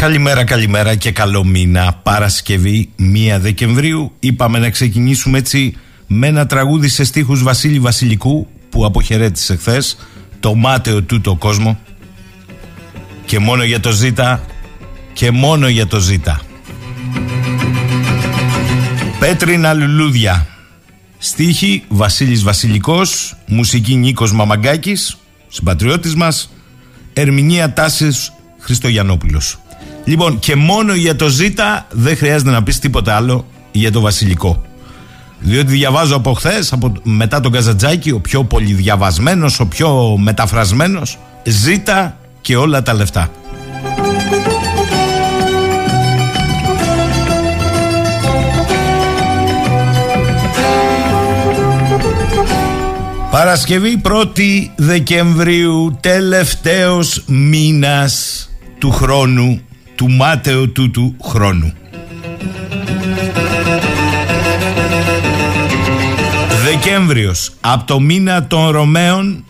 Καλημέρα, καλημέρα και καλό μήνα. Παρασκευή 1 Δεκεμβρίου. Είπαμε να ξεκινήσουμε έτσι με ένα τραγούδι σε στίχους Βασίλη Βασιλικού που αποχαιρέτησε χθες το μάταιο τούτο κόσμο. Και μόνο για το ζήτα και μόνο για το ζήτα. Πέτρινα λουλούδια. Στίχη Βασίλης Βασιλικός, μουσική Νίκος Μαμαγκάκης, συμπατριώτης μας, ερμηνεία Τάσης Χριστογιαννόπουλος. Λοιπόν, και μόνο για το ζήτα δεν χρειάζεται να πεις τίποτα άλλο για το Βασιλικό. Διότι διαβάζω από χθες, μετά τον Καζατζάκη, ο πιο πολυδιαβασμένος, ο πιο μεταφρασμένος, ζήτα και όλα τα λεφτά. Παρασκευή 1η Δεκεμβρίου, τελευταίος μήνας του χρόνου, του μάταιου τούτου χρόνου. Δεκέμβριος, από το μήνα των Ρωμαίων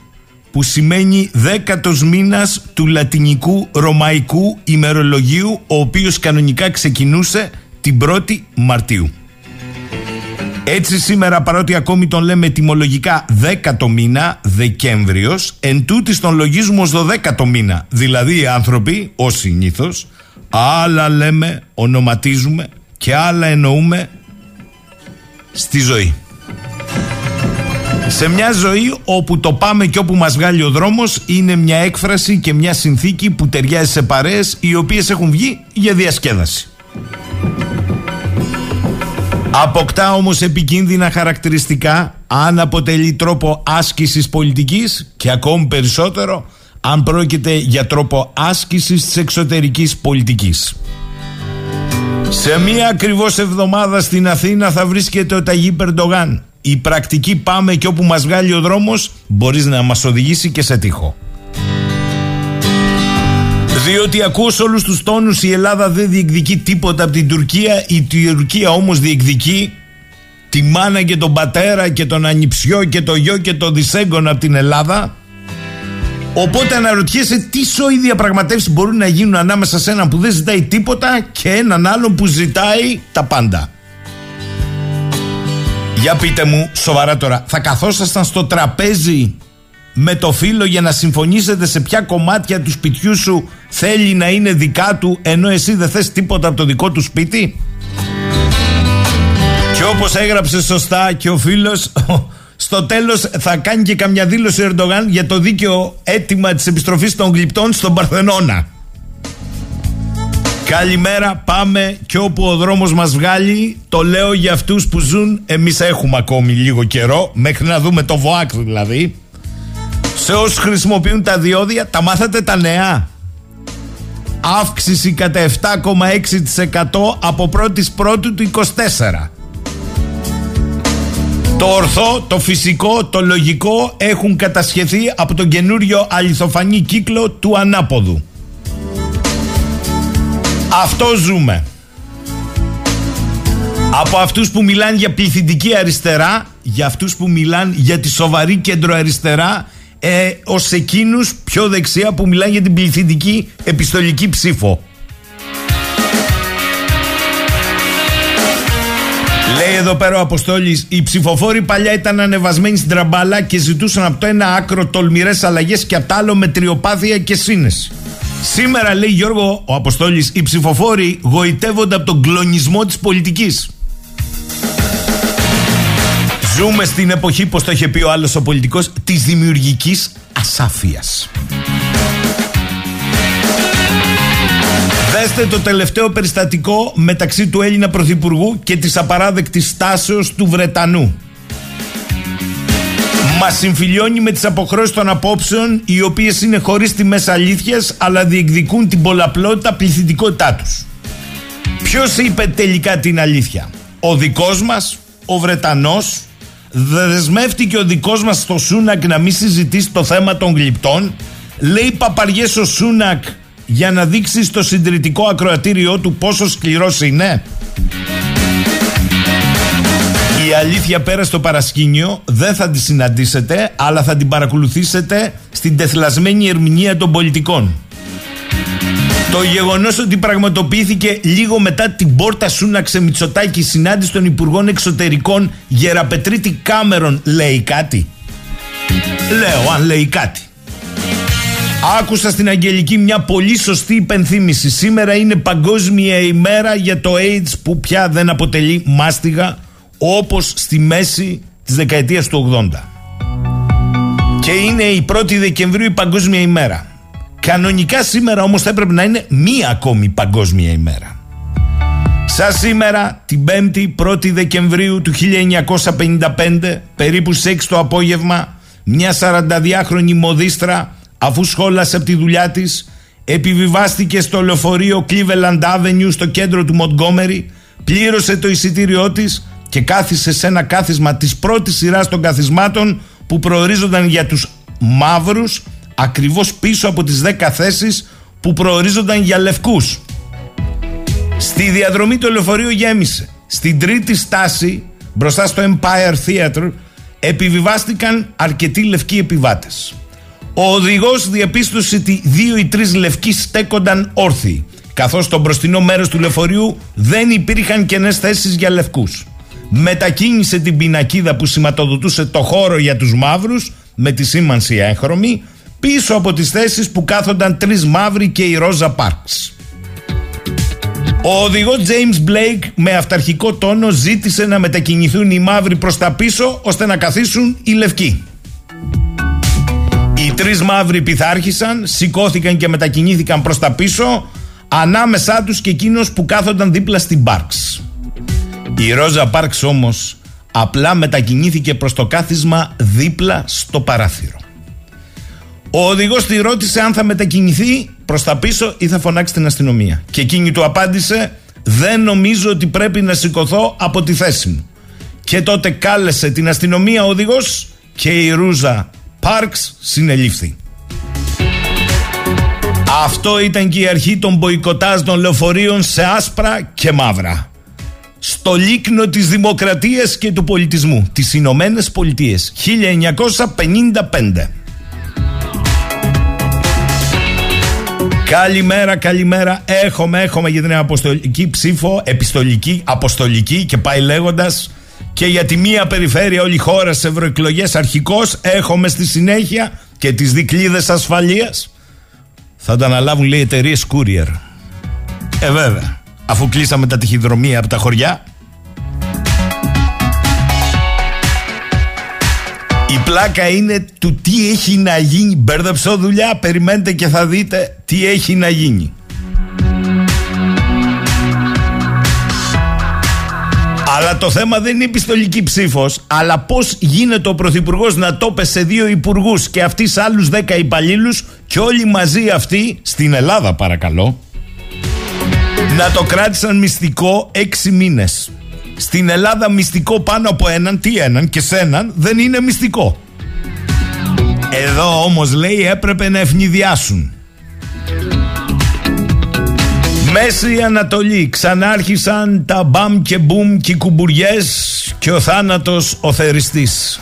που σημαίνει δέκατος μήνας του λατινικού ρωμαϊκού ημερολογίου ο οποίος κανονικά ξεκινούσε την 1η Μαρτίου. Έτσι σήμερα παρότι ακόμη τον λέμε τιμολογικά δέκατο μήνα, Δεκέμβριος, εν τούτης τον λογίζουμε ως δωδέκατο μήνα. Δηλαδή οι άνθρωποι, ως συνήθως, άλλα λέμε, ονοματίζουμε και άλλα εννοούμε στη ζωή. Σε μια ζωή όπου το πάμε και όπου μας βγάλει ο δρόμος είναι μια έκφραση και μια συνθήκη που ταιριάζει σε παρέες οι οποίες έχουν βγει για διασκέδαση. Αποκτά όμως επικίνδυνα χαρακτηριστικά αν αποτελεί τρόπο άσκησης πολιτικής και ακόμη περισσότερο αν πρόκειται για τρόπο άσκησης της εξωτερικής πολιτικής. Σε μία ακριβώς εβδομάδα στην Αθήνα θα βρίσκεται ο Ταγί Περντογάν. Η πρακτική πάμε και όπου μας βγάλει ο δρόμος μπορείς να μας οδηγήσει και σε τείχο. Διότι ακούω σε όλους τους τόνους η Ελλάδα δεν διεκδικεί τίποτα από την Τουρκία Η Τουρκία όμως διεκδικεί τη μάνα και τον πατέρα και τον ανιψιό και το γιο και το δισέγγον από την Ελλάδα Οπότε αναρωτιέσαι τι σοϊ διαπραγματεύσεις μπορούν να γίνουν ανάμεσα σε έναν που δεν ζητάει τίποτα και έναν άλλον που ζητάει τα πάντα. Για πείτε μου, σοβαρά τώρα, θα καθόσασταν στο τραπέζι με το φίλο για να συμφωνήσετε σε ποια κομμάτια του σπιτιού σου θέλει να είναι δικά του ενώ εσύ δεν θες τίποτα από το δικό του σπίτι; Και όπως έγραψε σωστά και ο φίλος στο τέλος θα κάνει και καμιά δήλωση ο Ερντογάν για το δίκαιο αίτημα της επιστροφής των γλυπτών στον Παρθενώνα. Καλημέρα, πάμε και όπου ο δρόμος μας βγάλει. Το λέω για αυτούς που ζουν Εμείς έχουμε ακόμη λίγο καιρό Μέχρι να δούμε το ΒΟΑΚ δηλαδή. Σε όσους χρησιμοποιούν τα διόδια Τα μάθατε τα νέα; Αύξηση κατά 7,6% Από πρώτης πρώτου του 24 το ορθό, το φυσικό, το λογικό έχουν κατασχεθεί από τον καινούριο αληθοφανή κύκλο του ανάποδου. Αυτό ζούμε. Από αυτούς που μιλάνε για πληθυντική αριστερά, για αυτούς που μιλάνε για τη σοβαρή κέντρο-αριστερά, ε, ως εκείνους πιο δεξιά που μιλάνε για την πληθυντική επιστολική ψήφο. Λέει εδώ πέρα ο Αποστόλης: Οι ψηφοφόροι παλιά ήταν ανεβασμένοι στην τραμπάλα και ζητούσαν από το ένα άκρο τολμηρές αλλαγές και από το άλλο μετριοπάθεια και σύνεση. Σήμερα, λέει Γιώργο ο Αποστόλης, οι ψηφοφόροι γοητεύονται από τον κλονισμό της πολιτικής. Ζούμε στην εποχή, πως το είχε πει ο άλλος ο πολιτικός, της δημιουργικής ασάφειας. Δέστε το τελευταίο περιστατικό μεταξύ του Έλληνα Πρωθυπουργού και της απαράδεκτης στάσεως του Βρετανού. Μας συμφιλιώνει με τις αποχρώσεις των απόψεων οι οποίες είναι χωρίς μέσα αλήθειας αλλά διεκδικούν την πολλαπλότητα πληθυντικότητά τους. Ποιος είπε τελικά την αλήθεια; Ο δικός μας, ο Βρετανός, δεσμεύτηκε ο δικός μας στο Σούνακ να μην συζητήσει το θέμα των γλυπτών; Λέει παπαριές ο Σούνακ για να δείξεις στο συντηρητικό ακροατήριό του πόσο σκληρός είναι. Η αλήθεια πέρα στο παρασκήνιο δεν θα τη συναντήσετε, αλλά θα την παρακολουθήσετε στην τεθλασμένη ερμηνεία των πολιτικών. Το γεγονός ότι πραγματοποιήθηκε λίγο μετά την πόρτα Σούναξε Μητσοτάκη συνάντηση των Υπουργών Εξωτερικών Γεραπετρίτη Κάμερον λέει κάτι; Λέω αν λέει κάτι. Άκουσα στην Αγγελική μια πολύ σωστή υπενθύμηση. Σήμερα είναι παγκόσμια ημέρα για το AIDS που πια δεν αποτελεί μάστιγα όπως στη μέση της δεκαετίας του 80. Και είναι η 1η Δεκεμβρίου η παγκόσμια ημέρα. Κανονικά σήμερα όμως θα έπρεπε να είναι μία ακόμη παγκόσμια ημέρα. Σαν σήμερα την 5η 1η Δεκεμβρίου του 1955 περίπου σε 6 το απόγευμα μια 42χρονη μοδίστρα αφού σχόλασε από τη δουλειά της, επιβιβάστηκε στο λεωφορείο Cleveland Avenue στο κέντρο του Μοντγκόμερι, πλήρωσε το εισιτήριό της και κάθισε σε ένα κάθισμα της πρώτης σειράς των καθισμάτων που προορίζονταν για τους μαύρους ακριβώς πίσω από τις 10 θέσεις που προορίζονταν για λευκούς. Στη διαδρομή το λεωφορείο γέμισε. Στην τρίτη στάση, μπροστά στο Empire Theater, επιβιβάστηκαν αρκετοί λευκοί επιβάτες. Ο οδηγός διαπίστωσε ότι δύο ή τρεις λευκοί στέκονταν όρθιοι, καθώς στο μπροστινό μέρος του λεωφορείου δεν υπήρχαν κενές θέσεις για λευκούς. Μετακίνησε την πινακίδα που σηματοδοτούσε το χώρο για τους μαύρους με τη σήμανση έγχρωμη πίσω από τις θέσεις που κάθονταν τρεις μαύροι και η Ρόζα Πάρξ. Ο οδηγός James Blake με αυταρχικό τόνο ζήτησε να μετακινηθούν οι μαύροι προς τα πίσω ώστε να καθίσουν οι λευκοί. Οι τρεις μαύροι πειθάρχησαν, σηκώθηκαν και μετακινήθηκαν προς τα πίσω, ανάμεσά τους και εκείνος που κάθονταν δίπλα στην Πάρξ. Η Ρόζα Πάρξ όμως απλά μετακινήθηκε προς το κάθισμα δίπλα στο παράθυρο. Ο οδηγός τη ρώτησε αν θα μετακινηθεί προς τα πίσω ή θα φωνάξει την αστυνομία. Και εκείνη του απάντησε: Δεν νομίζω ότι πρέπει να σηκωθώ από τη θέση μου. Και τότε κάλεσε την αστυνομία ο οδηγός και η Ρούζα Πάρξ συνελήφθη. Αυτό ήταν και η αρχή των μποϊκοτάζ των λεωφορείων σε άσπρα και μαύρα. Στο λίκνο της δημοκρατίας και του πολιτισμού, τις Ηνωμένες Πολιτείες, 1955. Καλημέρα, καλημέρα. Έχουμε, έχουμε για την αποστολική ψήφο, επιστολική, αποστολική και πάει λέγοντας. Και για τη μία περιφέρεια όλη η χώρα σε ευρωεκλογές αρχικώς έχουμε στη συνέχεια και τις δικλείδες ασφαλείας. Θα τα αναλάβουν λέει εταιρείες courier. Ε, βέβαια. Αφού κλείσαμε τα τυχηδρομεία από τα χωριά, Η πλάκα είναι του τι έχει να γίνει. Μπέρδεψω δουλειά, περιμένετε και θα δείτε τι έχει να γίνει. Αλλά το θέμα δεν είναι η πιστολική ψήφος, αλλά πώς γίνεται ο Πρωθυπουργός να το σε δύο υπουργούς και αυτοί σε άλλους δέκα υπαλλήλους και όλοι μαζί αυτοί, στην Ελλάδα παρακαλώ, να το κράτησαν μυστικό έξι μήνες. Στην Ελλάδα μυστικό πάνω από έναν, τι έναν και σέναν δεν είναι μυστικό. Εδώ όμως λέει έπρεπε να ευνηδιάσουν. Μέση Ανατολή ξανάρχισαν τα μπαμ και μπουμ και οι κουμπουριές και ο θάνατος ο θεριστής.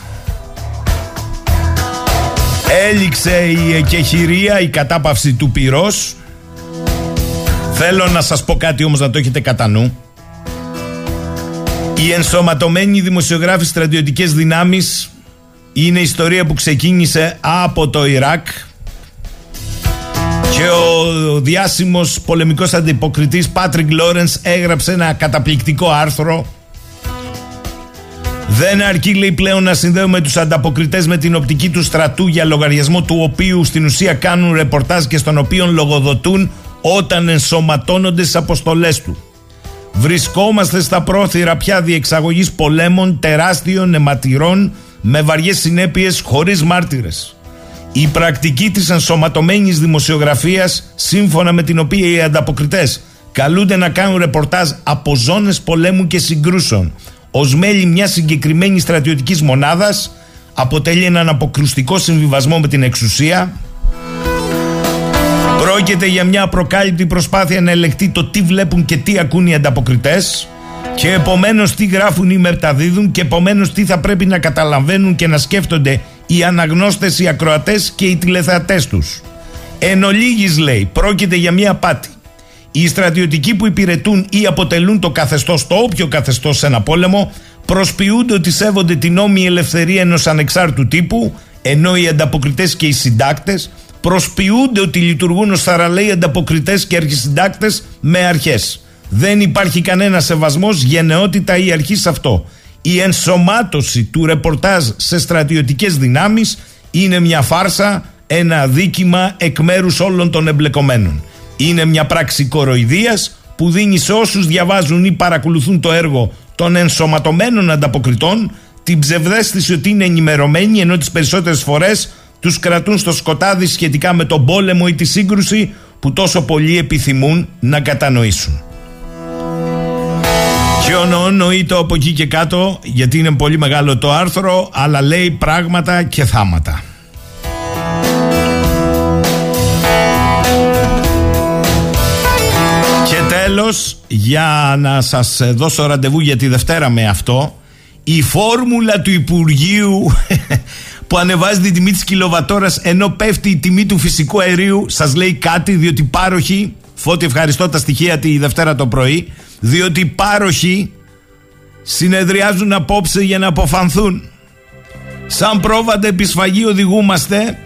Έληξε η εκεχηρία, η κατάπαυση του πυρός. Θέλω να σας πω κάτι όμως να το έχετε κατά νου. Οι ενσωματωμένοι δημοσιογράφοι στρατιωτικές δυνάμεις είναι ιστορία που ξεκίνησε από το Ιράκ και ο διάσημος πολεμικός αντιποκριτής Πάτρικ Λόρενς έγραψε ένα καταπληκτικό άρθρο δεν αρκεί λέει πλέον να συνδέουμε τους ανταποκριτές με την οπτική του στρατού για λογαριασμό του οποίου στην ουσία κάνουν ρεπορτάζ και στον οποίο λογοδοτούν όταν ενσωματώνονται στις αποστολές του. Βρισκόμαστε στα πρόθυρα πια διεξαγωγής πολέμων τεράστιων αιματηρών με βαριές συνέπειες χωρίς μάρτυρες. Η πρακτική της ενσωματωμένης δημοσιογραφίας σύμφωνα με την οποία οι ανταποκριτές καλούνται να κάνουν ρεπορτάζ από ζώνες πολέμου και συγκρούσεων ως μέλη μιας συγκεκριμένης στρατιωτικής μονάδας αποτελεί έναν αποκρουστικό συμβιβασμό με την εξουσία. Πρόκειται για μια απροκάλυπτη προσπάθεια να ελεγχθεί το τι βλέπουν και τι ακούν οι ανταποκριτές και επομένως τι γράφουν ή μεταδίδουν και επομένως τι θα πρέπει να καταλαβαίνουν και να σκέφτονται οι αναγνώστες, οι ακροατές και οι τηλεθεατές τους. Εν ολίγης, λέει, πρόκειται για μια πάτη. Οι στρατιωτικοί που υπηρετούν ή αποτελούν το καθεστώς, το όποιο καθεστώς σε ένα πόλεμο, προσποιούνται ότι σέβονται την νόμιμη ελευθερία ενός ανεξάρτητου τύπου, ενώ οι ανταποκριτές και οι συντάκτες προσποιούνται ότι λειτουργούν ως θαραλέοι ανταποκριτές και αρχισυντάκτες με αρχές. Δεν υπάρχει κανένα σεβασμός, γενναιότητα ή αρχή σε αυτό. Η ενσωμάτωση του ρεπορτάζ σε στρατιωτικές δυνάμεις είναι μια φάρσα, ένα δίκημα εκ μέρους όλων των εμπλεκομένων. Είναι μια πράξη κοροϊδίας που δίνει σε όσους διαβάζουν ή παρακολουθούν το έργο των ενσωματωμένων ανταποκριτών την ψευδέστηση ότι είναι ενημερωμένοι ενώ τις περισσότερες φορές τους κρατούν στο σκοτάδι σχετικά με τον πόλεμο ή τη σύγκρουση που τόσο πολλοί επιθυμούν να κατανοήσουν. Και ονοείται από εκεί και κάτω γιατί είναι πολύ μεγάλο το άρθρο αλλά λέει πράγματα και θάματα. Και τέλος για να σας δώσω ραντεβού για τη Δευτέρα με αυτό η φόρμουλα του Υπουργείου που ανεβάζει την τιμή της κιλοβατόρας ενώ πέφτει η τιμή του φυσικού αερίου, σας λέει κάτι, διότι πάροχοι. Φώτη, ευχαριστώ τα στοιχεία τη Δευτέρα το πρωί. Διότι οι πάροχοι συνεδριάζουν απόψε για να αποφανθούν. Σαν πρόβατα επισφαγή οδηγούμαστε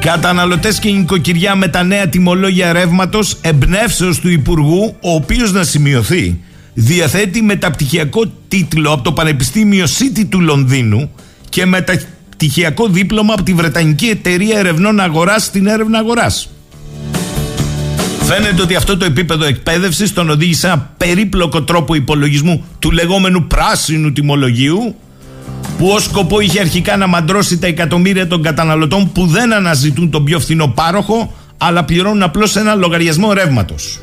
Καταναλωτές και νοικοκυριά με τα νέα τιμολόγια ρεύματος εμπνεύσεως του Υπουργού, ο οποίος να σημειωθεί διαθέτει μεταπτυχιακό τίτλο από το Πανεπιστήμιο City του Λονδίνου και μεταπτυχιακό δίπλωμα από τη Βρετανική Εταιρεία Ερευνών Αγοράς στην έρευνα αγοράς. Φαίνεται ότι αυτό το επίπεδο εκπαίδευσης τον οδήγησε σε ένα περίπλοκο τρόπο υπολογισμού του λεγόμενου πράσινου τιμολογίου που ως σκοπό είχε αρχικά να μαντρώσει τα εκατομμύρια των καταναλωτών που δεν αναζητούν τον πιο φθηνό πάροχο αλλά πληρώνουν απλώς ένα λογαριασμό ρεύματος.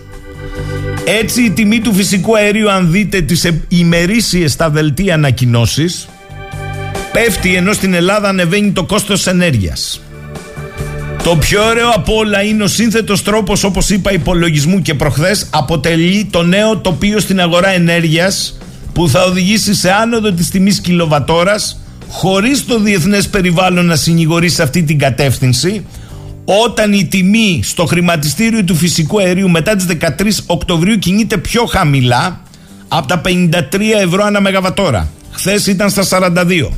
Έτσι η τιμή του φυσικού αερίου αν δείτε τις ημερήσιες στα δελτία ανακοινώσεις, πέφτει ενώ στην Ελλάδα ανεβαίνει το κόστος ενέργειας. Το πιο ωραίο από όλα είναι ο σύνθετος τρόπος όπως είπα υπολογισμού και προχθές αποτελεί το νέο τοπίο στην αγορά ενέργειας που θα οδηγήσει σε άνοδο της τιμής κιλοβατόρας χωρίς το διεθνές περιβάλλον να συνηγορεί σε αυτή την κατεύθυνση όταν η τιμή στο χρηματιστήριο του φυσικού αερίου μετά τις 13 Οκτωβρίου κινείται πιο χαμηλά από τα 53 ευρώ ανά μεγαβατόρα. Χθες ήταν στα 42.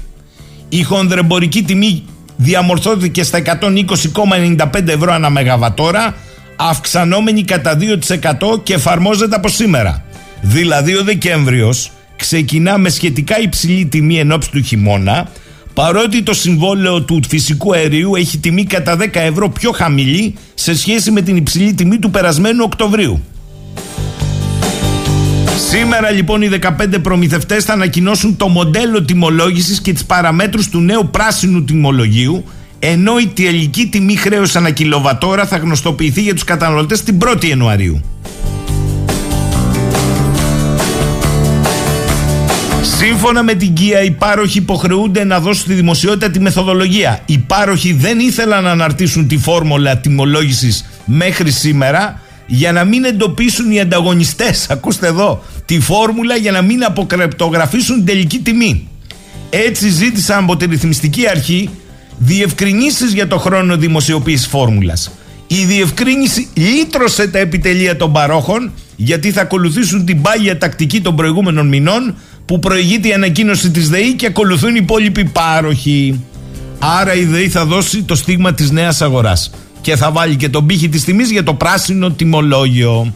Η χονδρεμπορική τιμή διαμορφώθηκε στα 120,95 ευρώ ανά μεγαβατόρα αυξανόμενη κατά 2% και εφαρμόζεται από σήμερα. Δηλαδή ο Δεκέμβριος ξεκινά με σχετικά υψηλή τιμή εν του χειμώνα παρότι το συμβόλαιο του φυσικού αερίου έχει τιμή κατά 10 ευρώ πιο χαμηλή σε σχέση με την υψηλή τιμή του περασμένου Οκτωβρίου. Σήμερα λοιπόν οι 15 προμηθευτές θα ανακοινώσουν το μοντέλο τιμολόγησης και τις παραμέτρους του νέου πράσινου τιμολογίου ενώ η τελική τιμή χρέους ανά κιλοβατόρα θα γνωστοποιηθεί για τους καταναλωτές την 1η Ιανουαρίου. Σύμφωνα με την ΚΙΑ, οι πάροχοι υποχρεούνται να δώσουν στη δημοσιότητα τη μεθοδολογία. Οι πάροχοι δεν ήθελαν να αναρτήσουν τη φόρμουλα τιμολόγησης μέχρι σήμερα για να μην εντοπίσουν οι ανταγωνιστές. Ακούστε εδώ. Τη φόρμουλα για να μην αποκρεπτογραφήσουν την τελική τιμή. Έτσι ζήτησαν από τη ρυθμιστική αρχή διευκρινήσεις για το χρόνο δημοσιοποίησης φόρμουλας. Η διευκρίνηση λύτρωσε τα επιτελεία των παρόχων γιατί θα ακολουθήσουν την πάγια τακτική των προηγούμενων μηνών που προηγείται η ανακοίνωση της ΔΕΗ και ακολουθούν οι υπόλοιποι πάροχοι. Άρα η ΔΕΗ θα δώσει το στίγμα της νέας αγοράς και θα βάλει και τον πύχη της τιμής για το πράσινο τιμολόγιο.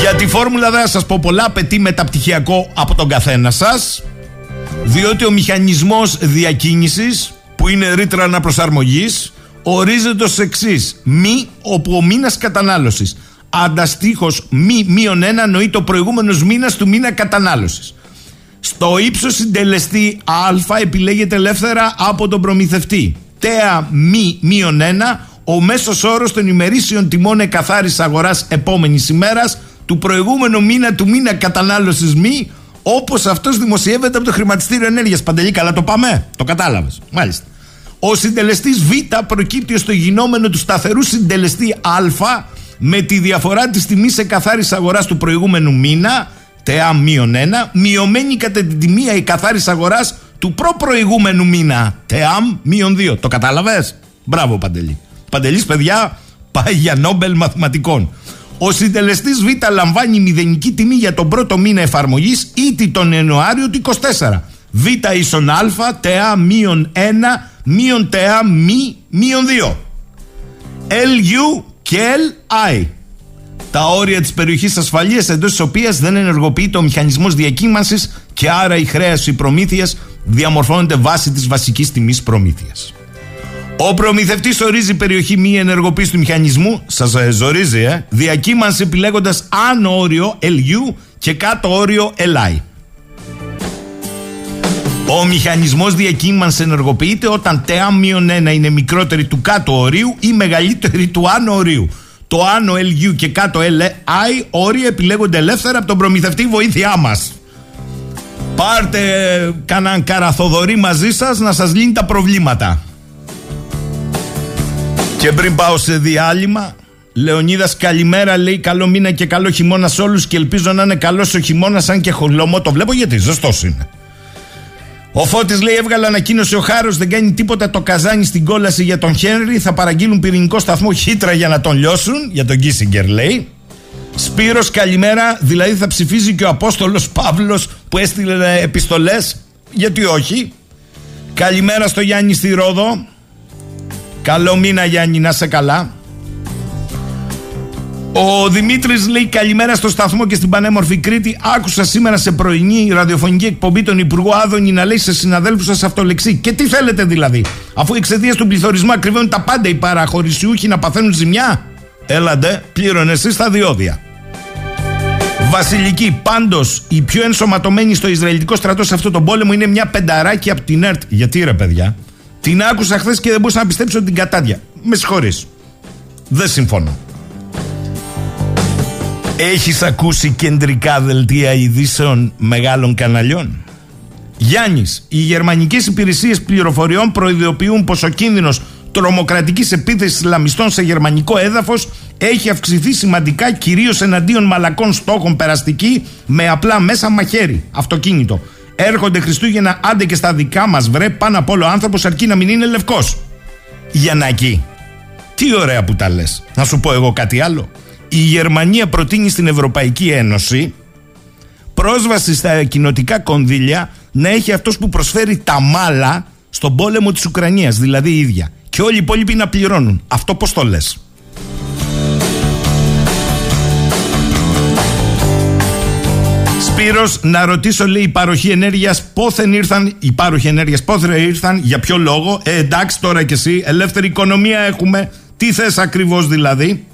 Για τη φόρμουλα δεν θα σας πω πολλά, απαιτεί μεταπτυχιακό από τον καθένα σας, διότι ο μηχανισμός διακίνησης, που είναι ρήτρα αναπροσαρμογής, ορίζεται ως εξής. Μη όπου ο μήνας κατανάλωσης ανταστοίχω μη μείον ένα νοεί το προηγούμενος μήνας του μήνα κατανάλωσης. Στο ύψος συντελεστή Α επιλέγεται ελεύθερα από τον προμηθευτή. Τέα μη μείον ένα, ο μέσος όρος των ημερήσιων τιμών εκαθάρισης αγοράς επόμενης ημέρας του προηγούμενου μήνα του μήνα κατανάλωσης μη, όπως αυτός δημοσιεύεται από το χρηματιστήριο ενέργειας. Παντελή, καλά το πάμε; Το κατάλαβες. Μάλιστα. Ο συντελεστής Β προκύπτει στο γινόμενο του σταθερού συντελεστή Α με τη διαφορά της τιμής σε καθάριση αγοράς του προηγούμενου μήνα, ΤΕΑ μείον 1, μειωμένη κατά την τιμή η καθάριση αγοράς του προ-προηγούμενου μήνα, ΤΕΑΜ μείον 2. Το κατάλαβες; Μπράβο Παντελή. Παντελής παιδιά πάει για Νόμπελ μαθηματικών. Ο συντελεστής Β λαμβάνει μηδενική τιμή για τον πρώτο μήνα εφαρμογής ήτι τον Ιανουάριο του 24. Β ίσον Α, ΤΕΑ μείον 1, μείον ΤΕΑ μη μείον 2. LU και LI. Τα όρια της περιοχής ασφαλείας εντός της οποίας δεν ενεργοποιείται ο μηχανισμός διακύμανσης και άρα η χρέωση προμήθειας διαμορφώνεται βάσει της βασικής τιμής προμήθειας. Ο προμηθευτής ορίζει περιοχή μη ενεργοποίησης του μηχανισμού, σας ζορίζει, ε, διακύμανση επιλέγοντας άνω όριο LU και κάτω όριο LI. Ο μηχανισμός διακύμανσης ενεργοποιείται όταν ΤΕΑ 1 είναι μικρότερη του κάτω ορίου ή μεγαλύτερη του άνω ορίου. Το άνω LU και κάτω LI όρια επιλέγονται ελεύθερα από τον προμηθευτή βοήθειά μας. Πάρτε κανέναν καραθοδορή μαζί σας να σας λύνει τα προβλήματα. Και πριν πάω σε διάλειμμα, Λεωνίδας, καλημέρα. Λέει καλό μήνα και καλό χειμώνα σε όλους. Και ελπίζω να είναι καλός ο χειμώνας, αν και χολόμο. Το βλέπω γιατί ζεστό είναι. Ο Φώτης λέει: Έβγαλε ανακοίνωση ο Χάρος, δεν κάνει τίποτα το καζάνι στην κόλαση για τον Χένρι. Θα παραγγείλουν πυρηνικό σταθμό χύτρα για να τον λιώσουν. Για τον Κίσιγκερ λέει. Σπύρος καλημέρα, δηλαδή θα ψηφίζει και ο Απόστολος Παύλος που έστειλε επιστολές, γιατί όχι; Καλημέρα στο Γιάννη στη Ρόδο. Καλό μήνα Γιάννη, να σε καλά. Ο Δημήτρης λέει καλημέρα στο σταθμό και στην πανέμορφη Κρήτη. Άκουσα σήμερα σε πρωινή ραδιοφωνική εκπομπή τον Υπουργό Άδωνη να λέει σε συναδέλφους σας αυτολεξή. Και τι θέλετε δηλαδή, αφού εξαιτία του πληθωρισμού ακριβώνουν τα πάντα οι παραχωρησιούχοι να παθαίνουν ζημιά; Έλαντε, πλήρωνε εσείς τα διόδια. Βασιλική, πάντως η πιο ενσωματωμένη στο Ισραηλιτικό στρατό σε αυτό τον πόλεμο είναι μια πενταράκη από την ΕΡΤ. Γιατί ρε παιδιά, την άκουσα χθες και δεν μπορούσα να πιστέψω την κατάδια. Με συγχωρείς. Δεν συμφωνώ. Έχεις ακούσει κεντρικά δελτία ειδήσεων μεγάλων καναλιών; Γιάννης, οι γερμανικές υπηρεσίες πληροφοριών προειδοποιούν πως ο κίνδυνος τρομοκρατικής επίθεσης Ισλαμιστών σε γερμανικό έδαφος έχει αυξηθεί σημαντικά κυρίως εναντίον μαλακών στόχων περαστική με απλά μέσα μαχαίρι, αυτοκίνητο. Έρχονται Χριστούγεννα άντε και στα δικά μας βρε πάνω απ' όλο άνθρωπος αρκεί να μην είναι λευκός. Γιαννάκη, τι ωραία που τα λες. Να σου πω εγώ κάτι άλλο η Γερμανία προτείνει στην Ευρωπαϊκή Ένωση πρόσβαση στα κοινοτικά κονδύλια να έχει αυτός που προσφέρει τα μάλα στον πόλεμο της Ουκρανίας, δηλαδή η ίδια. Και όλοι οι υπόλοιποι να πληρώνουν. Αυτό πώς το λες. Σπύρος, να ρωτήσω λέει η παροχή ενέργειας πόθεν ήρθαν, οι πάροχοι ενέργειας πόθεν ήρθαν, για ποιο λόγο, ε, εντάξει τώρα και εσύ, ελεύθερη οικονομία έχουμε, τι θες ακριβώς δηλαδή;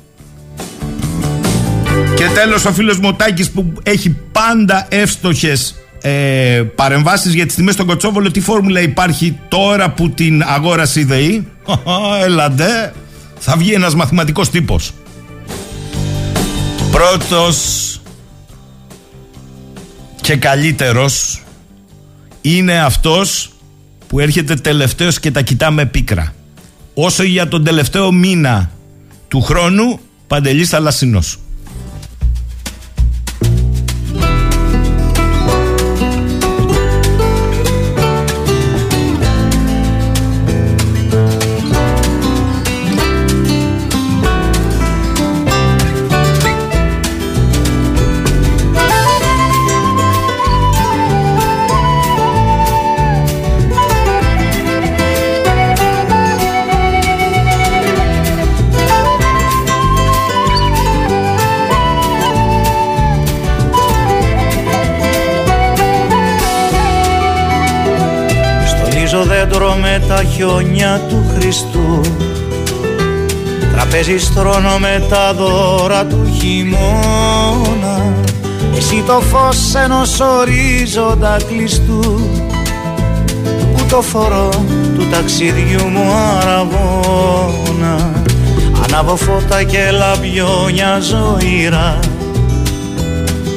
Και τέλος ο φίλος Μωτάκης που έχει πάντα εύστοχες ε, παρεμβάσεις για τις τιμές στον Κοτσόβολο τι φόρμουλα υπάρχει τώρα που την αγόρασε η ΔΕΗ; Ελαντέ θα βγει ένας μαθηματικός τύπος Πρώτος και καλύτερος είναι αυτός που έρχεται τελευταίος και τα κοιτάμε πίκρα. Όσο για τον τελευταίο μήνα του χρόνου, Παντελής Θαλασσινός. Χιόνια του Χριστού. Τραπέζι στρώνω με τα δώρα του χειμώνα. Εσύ το φως ενός ορίζοντα κλειστού. Που το φορώ του ταξιδιού μου αραβώνα. Ανάβω φώτα και λαμπιόνια ζωήρα.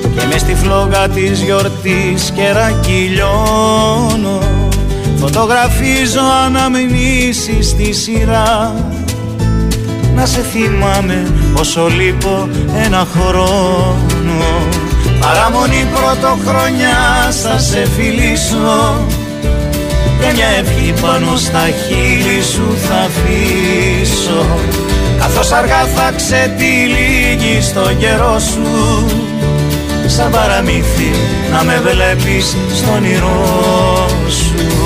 Και μες στη φλόγα της γιορτής κερακυλιώνω Φωτογραφίζω αναμνήσεις στη σειρά. Να σε θυμάμαι όσο λείπω ένα χρόνο. Παραμονή πρωτοχρονιά θα σε φιλήσω. Και μια ευχή πάνω στα χείλη σου θα αφήσω. Καθώς αργά θα ξετυλίγει στο καιρό σου. Σαν παραμύθι να με βλέπεις στον όνειρό σου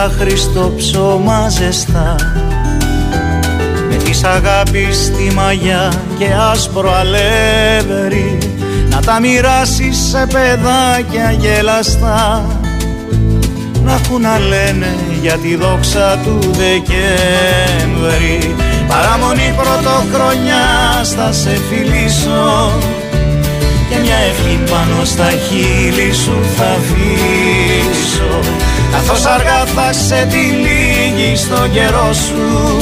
δώδεκα Χριστό ψώμα ζεστά. Με της αγάπης στη μαγιά και άσπρο αλεύρι να τα μοιράσεις σε παιδάκια γελαστά να έχουν να λένε για τη δόξα του Δεκέμβρη. Παραμονή πρωτοχρονιά θα σε φιλήσω. και μια ευχή πάνω στα χείλη σου θα αφήσω. Καθώς αργά θα σε τυλίγει στον καιρό σου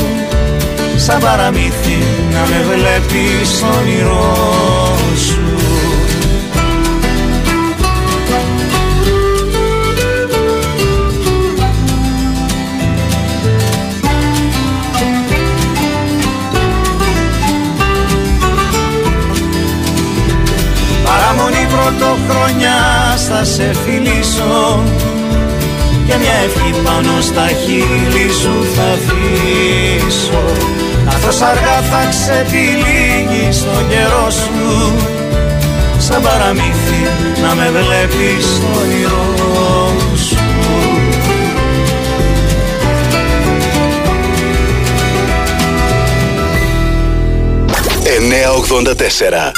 Σαν παραμύθι να με βλέπεις στον όνειρό σου φιλήσω. Και μια ευχή πάνω στα χείλη σου θα αφήσω. Καθώς αργά θα ξετυλίγει στον καιρό σου Σαν παραμύθι να με βλέπεις στο όνειρό σου. 984.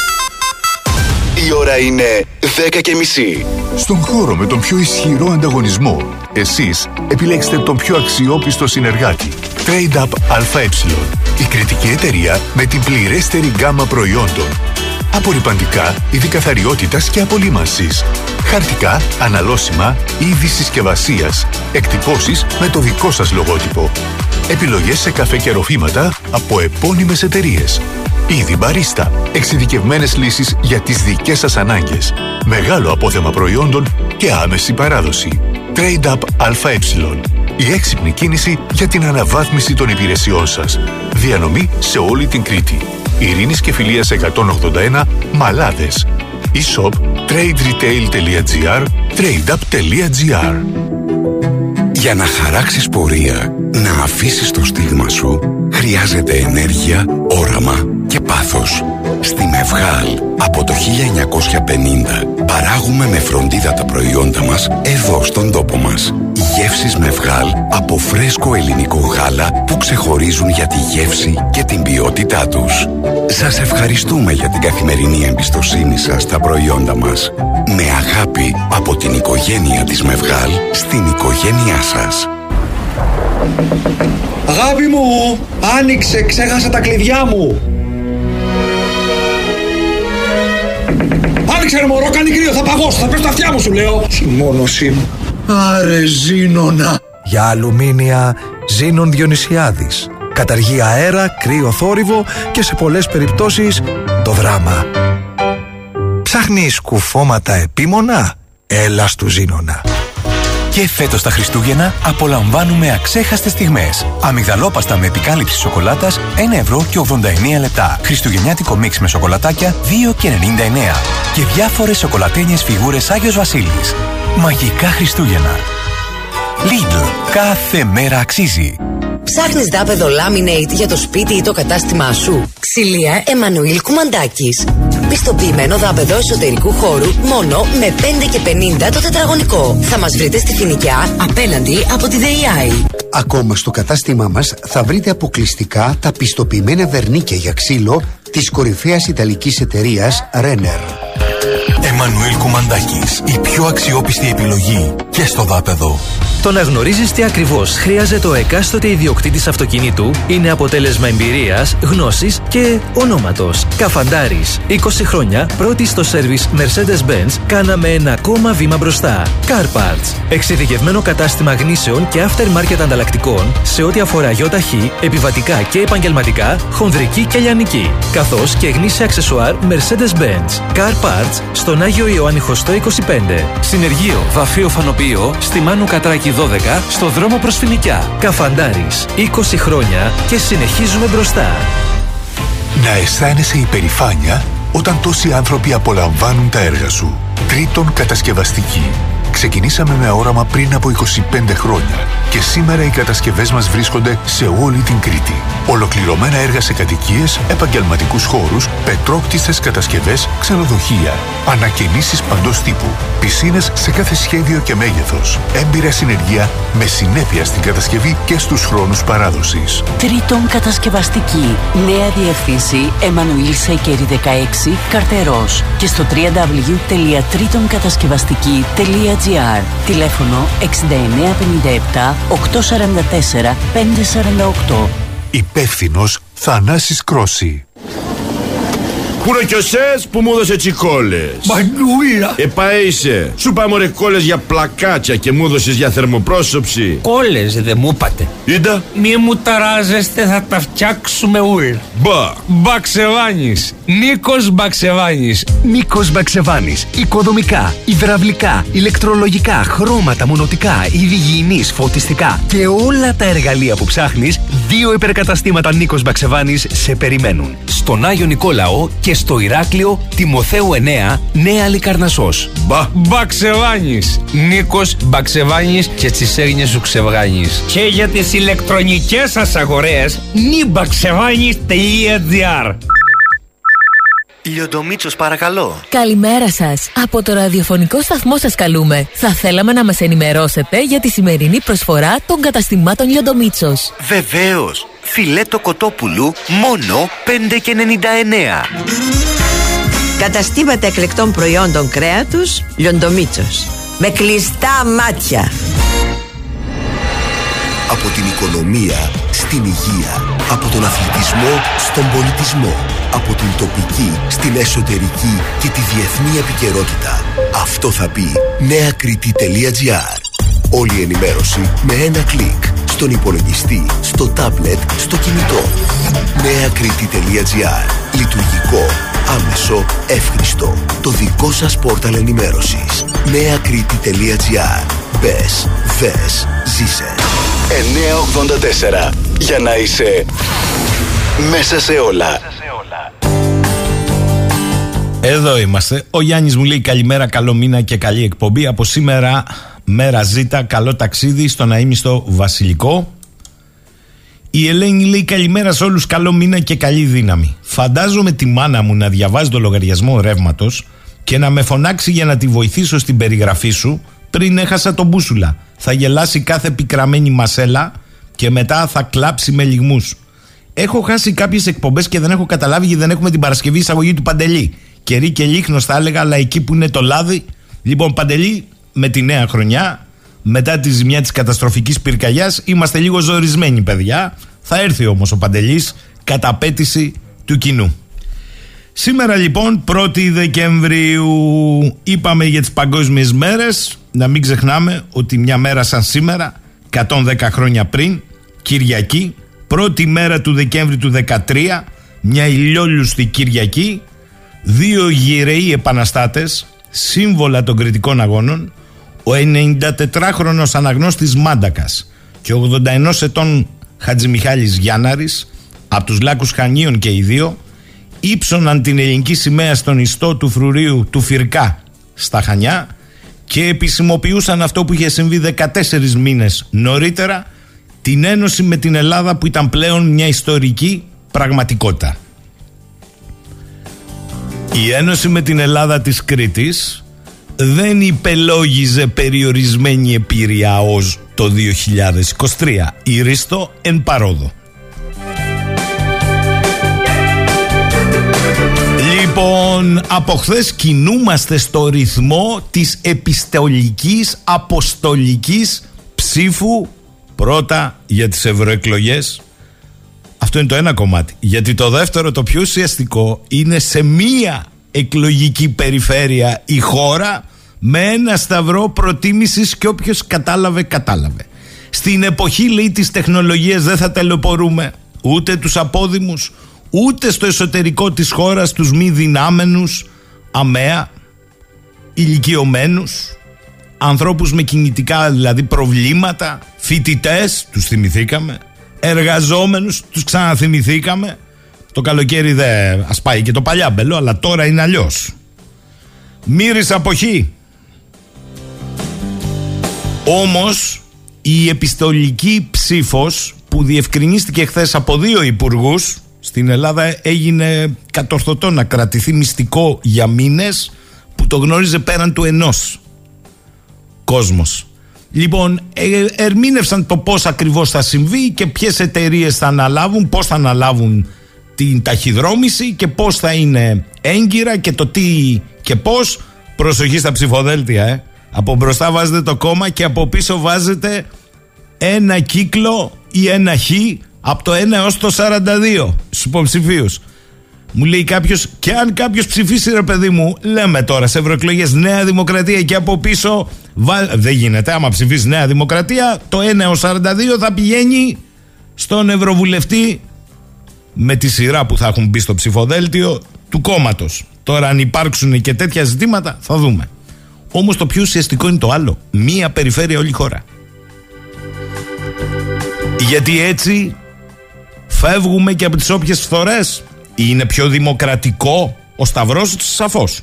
Η ώρα είναι 10 και μισή. Στον χώρο με τον πιο ισχυρό ανταγωνισμό, εσείς επιλέξτε τον πιο αξιόπιστο συνεργάτη. Trade Up ΑΕ. Η κριτική εταιρεία με την πληρέστερη γκάμα προϊόντων. Απορριπαντικά, είδη καθαριότητας και απολύμανσης. Χαρτικά, αναλώσιμα, είδη συσκευασίας. Εκτυπώσεις με το δικό σας λογότυπο. Επιλογές σε καφέ και ροφήματα από επώνυμες εταιρείες. Ήδη μπαρίστα. Εξειδικευμένες λύσεις για τις δικές σας ανάγκες. Μεγάλο απόθεμα προϊόντων και άμεση παράδοση. Trade Up ΑΕ. Η έξυπνη κίνηση για την αναβάθμιση των υπηρεσιών σας. Διανομή σε όλη την Κρήτη. Ειρήνης και Φιλίας 181 Μαλάδες. E-shop traderetail.gr tradeup.gr Για να χαράξεις πορεία, να αφήσεις το στίγμα σου, χρειάζεται ενέργεια, όραμα και πάθος. Στη Μευγάλ, από το 1950, παράγουμε με φροντίδα τα προϊόντα μας εδώ στον τόπο μας. Γεύσεις Μευγάλ από φρέσκο ελληνικό γάλα που ξεχωρίζουν για τη γεύση και την ποιότητά τους. Σας ευχαριστούμε για την καθημερινή εμπιστοσύνη σας στα προϊόντα μας. Με αγάπη από την οικογένεια της Μευγάλ στην οικογένειά σας. Αγάπη μου, άνοιξε, ξέχασα τα κλειδιά μου. Άνοιξε ρε μωρό, κάνει κρύο, θα παγώσω, θα πέσω τα αυτιά μου σου λέω. Συμμόνωσή μου. Άρε ζήνονα. Για αλουμίνια Ζήνων Διονυσιάδης. Καταργεί αέρα, κρύο θόρυβο και σε πολλές περιπτώσεις το δράμα. Ψάχνεις κουφώματα επίμονα; Έλα στου Ζήνονα. Και φέτος τα Χριστούγεννα απολαμβάνουμε αξέχαστες στιγμές. Αμυγδαλόπαστα με επικάλυψη σοκολάτας 1 ευρώ και 89 λεπτά. Χριστουγεννιάτικο μίξ με σοκολατάκια 2 και 99. Και διάφορες σοκολατένιες φιγούρες Άγιος Βασίλης. Μαγικά Χριστούγεννα. Lidl. Κάθε μέρα αξίζει. Ψάχνεις δάπεδο laminate για το σπίτι ή το κατάστημά σου; Ξυλία Εμμανουήλ Κουμαντάκης. Πιστοποιημένο δάπεδο εσωτερικού χώρου μόνο με 5 και 50 το τετραγωνικό. Θα μας βρείτε στη Φινικιά απέναντι από τη ΔΕΙΑΗ. Ακόμα στο κατάστημά μας θα βρείτε αποκλειστικά τα πιστοποιημένα βερνίκια για ξύλο της κορυφαίας ιταλικής εταιρείας Renner. Εμμανουήλ Κουμαντάκης. Η πιο αξιόπιστη επιλογή και στο δάπεδο. Το να γνωρίζεις τι ακριβώς χρειάζεται ο εκάστοτε ιδιοκτήτης αυτοκινήτου είναι αποτέλεσμα εμπειρίας, γνώσης και ονόματος. Καφαντάρης. 20 χρόνια πρώτη στο σερβις Mercedes-Benz κάναμε ένα ακόμα βήμα μπροστά. Car Parts. Εξειδικευμένο κατάστημα γνήσεων και aftermarket ανταλλακτικών σε ό,τι αφορά γιοταχή, επιβατικά και επαγγελματικά, χονδρική και λιανική. Καθώς και γνήσια αξεσουάρ Mercedes-Benz. Car Parts στον Άγιο Ιωάννη Χωστό 25. Συνεργείο Βαφείο Φανοποιείο στη Μάνου Κατράκη 12 στο δρόμο προς Φινικιά. Καφαντάρης. 20 χρόνια και συνεχίζουμε μπροστά. Να αισθάνεσαι υπερηφάνεια όταν τόσοι άνθρωποι απολαμβάνουν τα έργα σου. Τρίτον κατασκευαστική. Ξεκινήσαμε με όραμα πριν από 25 χρόνια και σήμερα οι κατασκευές μας βρίσκονται σε όλη την Κρήτη. Ολοκληρωμένα έργα σε κατοικίες, επαγγελματικούς χώρους, πετρόκτιστες κατασκευές, ξενοδοχεία, ανακαινήσεις παντός τύπου, πισίνες σε κάθε σχέδιο και μέγεθος, έμπειρα συνεργεία με συνέπεια στην κατασκευή και στους χρόνους παράδοσης. Τρίτον κατασκευαστική. Νέα διευθύνση Εμμανουήλ Σέικερη 16 Καρτερός και στο www.τρίτονκατασκευαστική.gr Τηλέφωνο 6957 844 548 Υπεύθυνος Θανάσης Κρόση. Πού είναι κι ο Σες που μου έδωσε τσικόλες. Μανούιλα Επαΐσε Σου πάμε ρε κόλλες για πλακάτσια και μου έδωσες για θερμοπρόσωψη Κόλλες δεν μου είπατε. Είδα Μη μου ταράζεστε θα τα φτιάξουμε ουλ. Μπα. Μπαξεβάνης. Νίκος Μπαξεβάνης. Νίκος Μπαξεβάνης. Οικοδομικά, υδραυλικά, ηλεκτρολογικά, χρώματα, μονοτικά, είδη υγιεινής, φωτιστικά και όλα τα εργαλεία που ψάχνεις Δύο υπερκαταστήματα Νίκος Μπαξεβάνης σε περιμένουν. Στον Άγιο Νικόλαο και στο Ηράκλειο Τιμοθέου 9, Νέα Λικαρνασσός. Μπα. Μπαξεβάνης. Νίκος Μπαξεβάνης και τις έγνοιες σου ξεβγάνης. Και για τις ηλεκτρονικές σας αγορές, νιμπαξεβάνης.gr Λιοντομίτσος παρακαλώ. Καλημέρα σας. Από το ραδιοφωνικό σταθμό σας καλούμε. Θα θέλαμε να μας ενημερώσετε για τη σημερινή προσφορά των καταστημάτων Λιοντομίτσος. Βεβαίως. Φιλέτο κοτόπουλου μόνο 5,99. Καταστήματα εκλεκτών προϊόντων κρέατος Λιοντομίτσος. Με κλειστά μάτια. Από την οικονομία στην υγεία. Από τον αθλητισμό στον πολιτισμό. Από την τοπική στην εσωτερική και τη διεθνή επικαιρότητα. Αυτό θα πει νεακριτή.gr Όλη η ενημέρωση με ένα κλικ. Στον υπολογιστή, στο τάμπλετ, στο κινητό. νεακριτή.gr Λειτουργικό, άμεσο, εύχριστο. Το δικό σας πόρταλ ενημέρωσης. νεακριτή.gr Μπες, δες, ζήσε. 984 για να είσαι μέσα σε όλα. Εδώ είμαστε. Ο Γιάννης μου λέει καλημέρα, καλό μήνα και καλή εκπομπή. Από σήμερα μέρα ζήτα, καλό ταξίδι στο στο Βασιλικό. Η Ελένη λέει καλημέρα σε όλους, καλό μήνα και καλή δύναμη. Φαντάζομαι τη μάνα μου να διαβάζει το λογαριασμό ρεύματος και να με φωνάξει για να τη βοηθήσω στην περιγραφή σου πριν έχασα τον μπούσουλα. Θα γελάσει κάθε πικραμένη μασέλα και μετά θα κλάψει με λιγμούς. Έχω χάσει κάποιες εκπομπές και δεν έχω καταλάβει γιατί δεν έχουμε την Παρασκευή εισαγωγή του Παντελή. Κερί και λίχνος θα έλεγα, αλλά εκεί που είναι το λάδι. Λοιπόν, Παντελή, με τη νέα χρονιά, μετά τη ζημιά της καταστροφικής πυρκαγιάς, είμαστε λίγο ζορισμένοι, παιδιά. Θα έρθει όμως ο Παντελής κατά απέτηση του κοινού. Σήμερα λοιπόν 1η Δεκεμβρίου είπαμε για τις παγκόσμιες μέρες να μην ξεχνάμε ότι μια μέρα σαν σήμερα 110 χρόνια πριν Κυριακή πρώτη μέρα του Δεκέμβρη του 13 μια ηλιόλουστη Κυριακή δύο γυραιοί επαναστάτες σύμβολα των κριτικών αγώνων ο 94χρονος αναγνώστης Μάντακας και ο 81 ετών Χατζημιχάλης Γιάνναρης από τους Λάκους Χανίων και οι δύο ύψωναν την ελληνική σημαία στον ιστό του φρουρίου του Φυρκά στα Χανιά και επισημοποιούσαν αυτό που είχε συμβεί 14 μήνες νωρίτερα την ένωση με την Ελλάδα που ήταν πλέον μια ιστορική πραγματικότητα. Η ένωση με την Ελλάδα της Κρήτης δεν υπελόγιζε περιορισμένη επίρρεια ως το 2023. Ηρίστο εν παρόδο. Λοιπόν, από χθες κινούμαστε στο ρυθμό της επιστολικής αποστολικής ψήφου πρώτα για τις ευρωεκλογές. Αυτό είναι το ένα κομμάτι. Γιατί το δεύτερο, το πιο ουσιαστικό, είναι σε μία εκλογική περιφέρεια η χώρα με ένα σταυρό προτίμησης και όποιος κατάλαβε, κατάλαβε. Στην εποχή, λέει, της τεχνολογίας δεν θα τελεπορούμε ούτε τους απόδημους, ούτε στο εσωτερικό της χώρας τους μη δυνάμενους, αμαία, ηλικιωμένους, ανθρώπους με κινητικά δηλαδή προβλήματα, φοιτητές, τους θυμηθήκαμε, εργαζόμενους, τους ξαναθυμηθήκαμε. Το καλοκαίρι δεν ας πάει και το παλιάμπελο, αλλά τώρα είναι αλλιώς. Μύρης αποχή. Όμως η επιστολική ψήφος που διευκρινίστηκε χθες από δύο υπουργούς στην Ελλάδα έγινε κατορθωτό να κρατηθεί μυστικό για μήνες που το γνώριζε πέραν του ενός κόσμος. Λοιπόν, ε, ερμήνευσαν το πώς ακριβώς θα συμβεί και ποιες εταιρείες θα αναλάβουν, πώς θα αναλάβουν την ταχυδρόμηση και πώς θα είναι έγκυρα και το τι και πώς. Προσοχή στα ψηφοδέλτια, ε. Από μπροστά βάζετε το κόμμα και από πίσω βάζετε ένα κύκλο ή ένα χ από το 1 έως το 42 στους υποψηφίους. Μου λέει κάποιος, και αν κάποιος ψηφίσει, ρε παιδί μου, λέμε τώρα σε ευρωεκλογές Νέα Δημοκρατία και από πίσω. Δεν γίνεται. Άμα ψηφίσεις Νέα Δημοκρατία, το 1 έως 42 θα πηγαίνει στον Ευρωβουλευτή με τη σειρά που θα έχουν μπει στο ψηφοδέλτιο του κόμματος. Τώρα, αν υπάρξουν και τέτοια ζητήματα, θα δούμε. Όμως το πιο ουσιαστικό είναι το άλλο. Μία περιφέρεια όλη η χώρα. Γιατί έτσι Φεύγουμε και από τις όποιες φθορές. Είναι πιο δημοκρατικό ο Σταυρός σαφώς.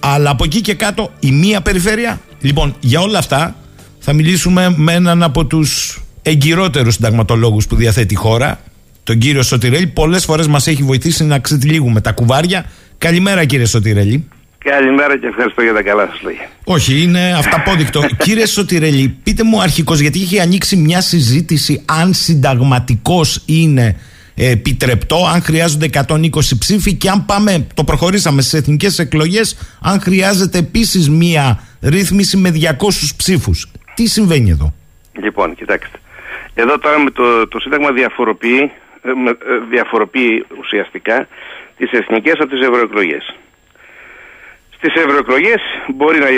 Αλλά από εκεί και κάτω η μία περιφέρεια. Λοιπόν, για όλα αυτά θα μιλήσουμε με έναν από τους εγκυρότερους συνταγματολόγους που διαθέτει η χώρα, τον κύριο Σωτηρέλη. Πολλές φορές μας έχει βοηθήσει να ξετυλίγουμε τα κουβάρια. Καλημέρα κύριε Σωτηρέλη. Καλημέρα και ευχαριστώ για τα καλά σας λόγια. Όχι, είναι αυταπόδεικτο. Κύριε Σωτηρελή, πείτε μου αρχικώς, γιατί είχε ανοίξει μια συζήτηση αν συνταγματικός είναι ε, επιτρεπτό, αν χρειάζονται 120 ψήφοι και αν πάμε, το προχωρήσαμε στις εθνικές εκλογές, αν χρειάζεται επίσης μια ρύθμιση με 200 ψήφους. Τι συμβαίνει εδώ; Λοιπόν, κοιτάξτε. Εδώ τώρα με το, το Σύνταγμα διαφοροποιεί, ε, με, ε, διαφοροποιεί ουσιαστικά τις εθνικές από τις ευρωεκλογές. Στις ευρωεκλογές μπορεί να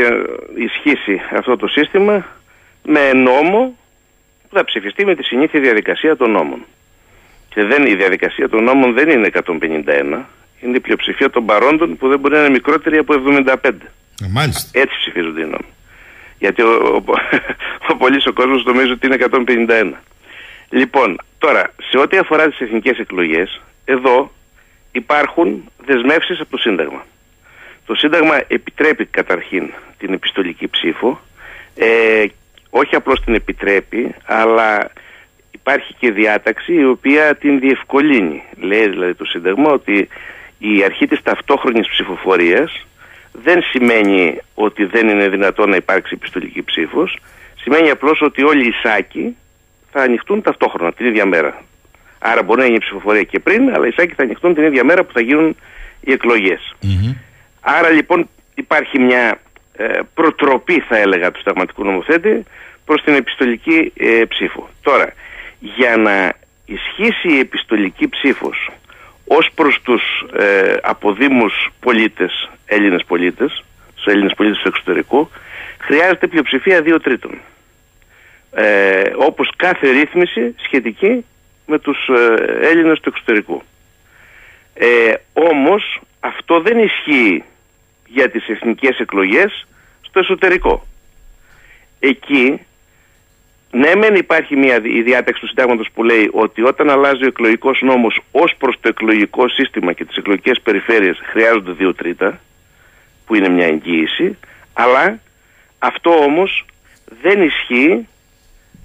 ισχύσει αυτό το σύστημα με νόμο που θα ψηφιστεί με τη συνήθεια διαδικασία των νόμων. Και δεν, η διαδικασία των νόμων δεν είναι 151, είναι η πλειοψηφία των παρόντων που δεν μπορεί να είναι μικρότερη από 75. Μάλιστα. Έτσι ψηφίζονται οι νόμοι. Γιατί ο, ο, ο, ο πολύς ο κόσμος νομίζει ότι είναι 151. Λοιπόν, τώρα, σε ό,τι αφορά τις εθνικές εκλογές, εδώ υπάρχουν δεσμεύσεις από το Σύνταγμα. Το Σύνταγμα επιτρέπει καταρχήν την επιστολική ψήφο, ε, όχι απλώς την επιτρέπει, αλλά υπάρχει και διάταξη η οποία την διευκολύνει. Λέει δηλαδή το Σύνταγμα ότι η αρχή της ταυτόχρονης ψηφοφορίας δεν σημαίνει ότι δεν είναι δυνατόν να υπάρξει επιστολική ψήφος, σημαίνει απλώς ότι όλοι οι σάκοι θα ανοιχτούν ταυτόχρονα την ίδια μέρα. Άρα μπορεί να είναι η ψηφοφορία και πριν, αλλά οι σάκοι θα ανοιχτούν την ίδια μέρα που θα γίνουν οι εκλογες Άρα λοιπόν υπάρχει μια ε, προτροπή θα έλεγα του σταγματικού νομοθέτη προς την επιστολική ε, ψήφο. Τώρα, για να ισχύσει η επιστολική ψήφος ως προς τους ε, αποδήμους πολίτες, Έλληνες πολίτες, τους Έλληνες πολίτες του εξωτερικού, χρειάζεται πλειοψηφία δύο τρίτων. Ε, όπως κάθε ρύθμιση σχετική με τους ε, Έλληνες του εξωτερικού. Ε, όμως αυτό δεν ισχύει για τις εθνικές εκλογές στο εσωτερικό. Εκεί, ναι μεν υπάρχει μια η διάταξη του συντάγματος που λέει ότι όταν αλλάζει ο εκλογικός νόμος ως προς το εκλογικό σύστημα και τις εκλογικές περιφέρειες χρειάζονται δύο τρίτα, που είναι μια εγγύηση, αλλά αυτό όμως δεν ισχύει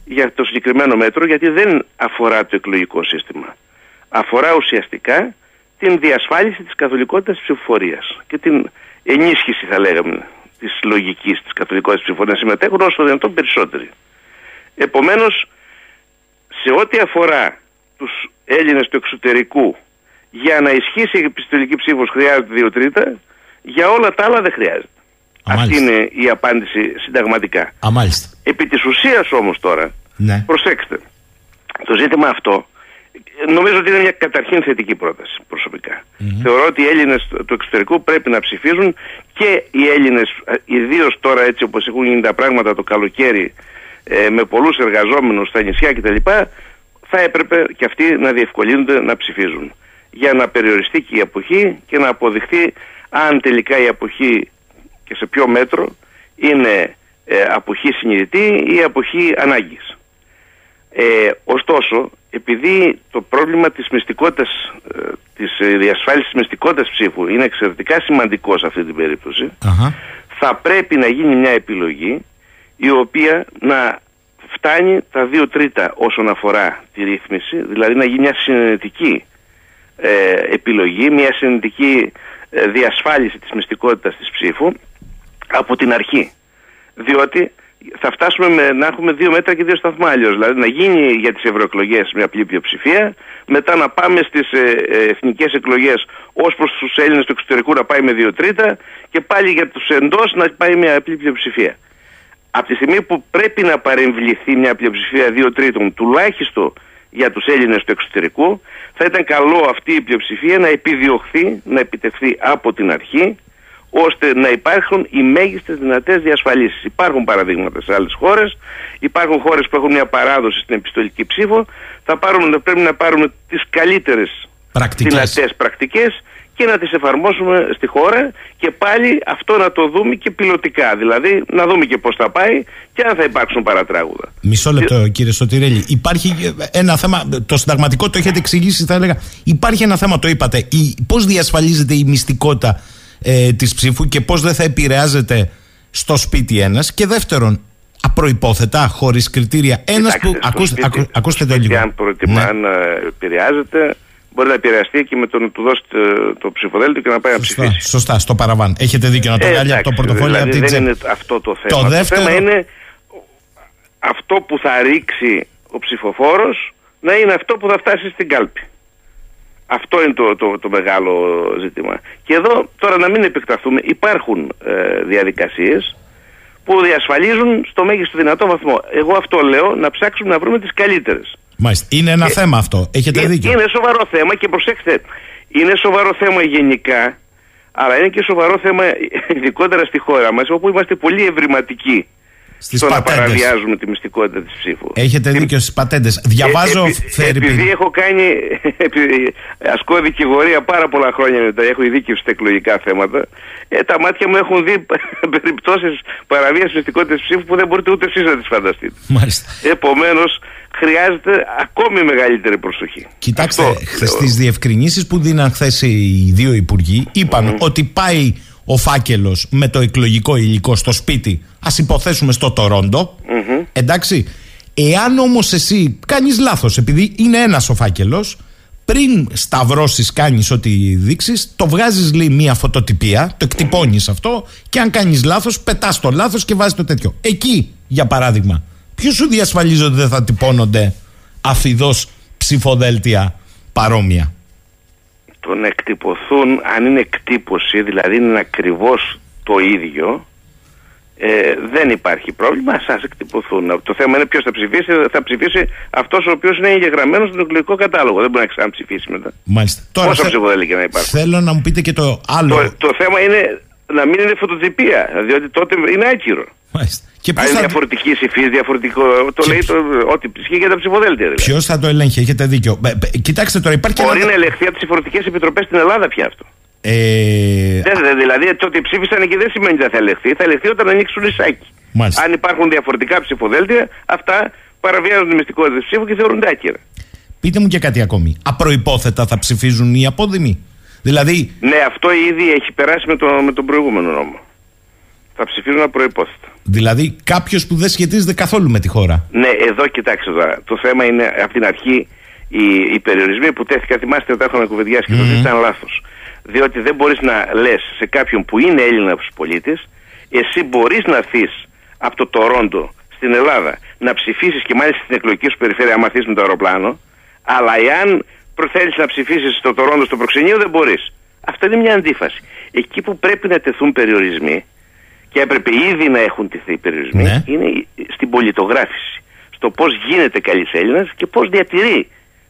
για το συγκεκριμένο μέτρο γιατί δεν αφορά το εκλογικό σύστημα. Αφορά ουσιαστικά την διασφάλιση της καθολικότητας της ψηφοφορίας και την ενίσχυση θα λέγαμε της λογικής της καθολικότητας της ψηφοφορίας συμμετέχουν όσο το δυνατόν περισσότεροι. Επομένως σε ό,τι αφορά τους Έλληνες του εξωτερικού για να ισχύσει η επιστολική ψήφος χρειάζεται δύο τρίτα για όλα τα άλλα δεν χρειάζεται. Αυτή είναι η απάντηση συνταγματικά. Αμάλιστα. Επί της ουσίας όμως τώρα, ναι. προσέξτε, το ζήτημα αυτό νομίζω ότι είναι μια καταρχήν θετική πρόταση Θεωρώ ότι οι Έλληνες του εξωτερικού πρέπει να ψηφίζουν και οι Έλληνες, ιδίως τώρα έτσι όπως έχουν γίνει τα πράγματα το καλοκαίρι ε, με πολλούς εργαζόμενους στα νησιά κτλ. θα έπρεπε και αυτοί να διευκολύνονται να ψηφίζουν για να περιοριστεί και η αποχή και να αποδειχθεί αν τελικά η αποχή και σε ποιο μέτρο είναι ε, αποχή συνειδητή ή αποχή ανάγκης. Ε, ωστόσο, επειδή το πρόβλημα της μυστικότητας, ε, της ε, διασφάλισης της μυστικότητας ψήφου είναι εξαιρετικά σημαντικό σε αυτή την περιπτωση θα πρέπει να γίνει μια επιλογή η οποία να φτάνει τα δύο τρίτα όσον αφορά τη ρύθμιση, δηλαδή να γίνει μια συνενετική ε, επιλογή, μια συνενετική ε, διασφάλιση της μυστικότητας της ψήφου από την αρχή. Διότι θα φτάσουμε με, να έχουμε δύο μέτρα και δύο σταθμά αλλιώς. Δηλαδή να γίνει για τις ευρωεκλογές μια απλή πλειοψηφία, μετά να πάμε στις ε, ε, εθνικές εκλογές ως προς τους Έλληνες του εξωτερικού να πάει με δύο τρίτα και πάλι για τους εντός να πάει μια απλή πλειοψηφία. Από τη στιγμή που πρέπει να παρεμβληθεί μια πλειοψηφία δύο τρίτων, τουλάχιστον για τους Έλληνες του εξωτερικού, θα ήταν καλό αυτή η πλειοψηφία να επιδιωχθεί, να επιτευχθεί από την αρχή ώστε να υπάρχουν οι μέγιστες δυνατές διασφαλίσεις. Υπάρχουν παραδείγματα σε άλλες χώρες, υπάρχουν χώρες που έχουν μια παράδοση στην επιστολική ψήφο, θα πάρουμε, πρέπει να πάρουμε τις καλύτερες πρακτικές. δυνατές πρακτικές και να τις εφαρμόσουμε στη χώρα και πάλι αυτό να το δούμε και πιλωτικά. Δηλαδή να δούμε και πώς θα πάει και αν θα υπάρξουν παρατράγουδα. Μισό λεπτό, κύριε Σωτηρέλη. Υπάρχει ένα θέμα, το συνταγματικό το έχετε εξηγήσει, θα έλεγα. Υπάρχει ένα θέμα, το είπατε. Πώς διασφαλίζεται η μυστικότητα ε, της ψήφου και πώς δεν θα επηρεάζεται στο σπίτι ένας; Και δεύτερον, απροϋπόθετα, χωρίς κριτήρια. Ένας που. Ακούστε, σπίτι, ακούστε το λίγο. Αν προτιμά Ναι. να επηρεάζεται, μπορεί να επηρεαστεί και με το να του δώσει το, το ψηφοδέλτιο και να πάει να Σωστά, ψηφίσει. σωστά, στο παραβάν. Έχετε δίκιο να το Ε, βγάλει από το εντάξει, πορτοφόλι δηλαδή από την δεν τσέπη. είναι αυτό το θέμα. Το δεύτερο- θέμα είναι αυτό που θα ρίξει ο ψηφοφόρος να είναι αυτό που θα φτάσει στην κάλπη. Αυτό είναι το, το, το μεγάλο ζήτημα. Και εδώ τώρα να μην επεκταθούμε, υπάρχουν ε, διαδικασίες που διασφαλίζουν στο μέγιστο δυνατό βαθμό. Εγώ αυτό λέω να ψάξουμε να βρούμε τις καλύτερες. Μάλιστα. Είναι ένα θέμα αυτό. Έχετε Ε, δίκιο. Είναι σοβαρό θέμα και προσέξτε, είναι σοβαρό θέμα γενικά, αλλά είναι και σοβαρό θέμα ειδικότερα στη χώρα μας, όπου είμαστε πολύ ευρηματικοί Στις στο να πατέντες. παραβιάζουμε τη μυστικότητα της ψήφου. Έχετε δίκιο στις πατέντες. Διαβάζω. Ε, επει- Φερρυπίν. επειδή έχω κάνει, επειδή ασκώ δικηγορία πάρα πολλά χρόνια μετά, έχω ειδίκευση στα εκλογικά θέματα, ε, τα μάτια μου έχουν δει περιπτώσεις παραβίασης μυστικότητας της ψήφου που δεν μπορείτε ούτε εσείς να τις φανταστείτε. Μάλιστα. Επομένως, χρειάζεται ακόμη μεγαλύτερη προσοχή. Κοιτάξτε, στις διευκρινήσεις που δίναν χθες οι δύο υπουργοί, είπαν ότι πάει ο φάκελος με το εκλογικό υλικό στο σπίτι, ας υποθέσουμε στο τοροντο Εντάξει. Εάν όμως εσύ κάνεις λάθος, επειδή είναι ένας ο φάκελος, πριν σταυρώσεις, κάνεις ό,τι δείξεις, το βγάζεις λέει μία φωτοτυπία, το εκτυπώνεις αυτό και αν κάνεις λάθος, πετάς το λάθος και βάζεις το τέτοιο. Εκεί, για παράδειγμα, ποιο σου διασφαλίζει ότι δεν θα τυπώνονται αφιδώ ψηφοδέλτια παρόμοια; το να εκτυπωθούν, αν είναι εκτύπωση, δηλαδή είναι ακριβώς το ίδιο, ε, δεν υπάρχει πρόβλημα, σας εκτυπωθούν. Το θέμα είναι ποιος θα ψηφίσει, θα ψηφίσει αυτός ο οποίος είναι εγγεγραμμένος στον εκλογικό κατάλογο. Δεν μπορεί να ξαναψηφίσει μετά. Μάλιστα. Πόσα θε- ψηφοδέλτια να υπάρχουν; Θέλω να μου πείτε και το άλλο. Το, το θέμα είναι να μην είναι φωτοτυπία, διότι τότε είναι άκυρο. Μάλιστα. Και Αν ποιος είναι θα, διαφορετική υφή, διαφορετικό. Το λέει το, ότι ισχύει για τα ψηφοδέλτια. Δηλαδή. ποιος θα το ελέγχει, έχετε δίκιο. Ε, ε, Κοιτάξτε τώρα, υπάρχει και Μπορεί ένα. να ελεγχθεί από τις φορτικές επιτροπές στην Ελλάδα πια αυτό. Ε, Δεν, δεν- δηλαδή το ότι ψήφισαν και δεν σημαίνει ότι θα ελεγχθεί. Θα ελεγχθεί όταν ανοίξουν λισάκι. Μάλιστα. Αν υπάρχουν διαφορετικά ψηφοδέλτια, αυτά παραβιάζουν τη μυστικότητα της ψήφου και θεωρούνται άκυρα. πείτε μου και κάτι ακόμη. Απροϋπόθετα θα ψηφίζουν οι απόδημοι; Δηλαδή, Ναι, αυτό ήδη έχει περάσει με, το, με τον προηγούμενο νόμο. Θα ψηφίζουν απροϋπόθετα. δηλαδή κάποιος που δεν σχετίζεται καθόλου με τη χώρα. Ναι, εδώ κοιτάξτε τώρα. Το θέμα είναι από την αρχή οι, οι περιορισμοί που τέθηκαν. Θυμάστε ότι τα έχουμε κουβεντιάσει και τότε ήταν λάθος. Διότι δεν μπορείς να λες σε κάποιον που είναι Έλληνας πολίτης, εσύ μπορείς να έρθεις από το Τορόντο στην Ελλάδα να ψηφίσεις και μάλιστα στην εκλογική σου περιφέρεια, άμα έρθεις με το αεροπλάνο, αλλά εάν θέλει να ψηφίσεις στο Τορόντο στο προξενείο, δεν μπορείς. Αυτό είναι μια αντίφαση. Εκεί που πρέπει να τεθούν περιορισμοί και έπρεπε ήδη να έχουν τεθεί περιορισμοί Ναι. είναι στην πολιτογράφηση. Στο πώς γίνεται καλής Έλληνας και πώς διατηρεί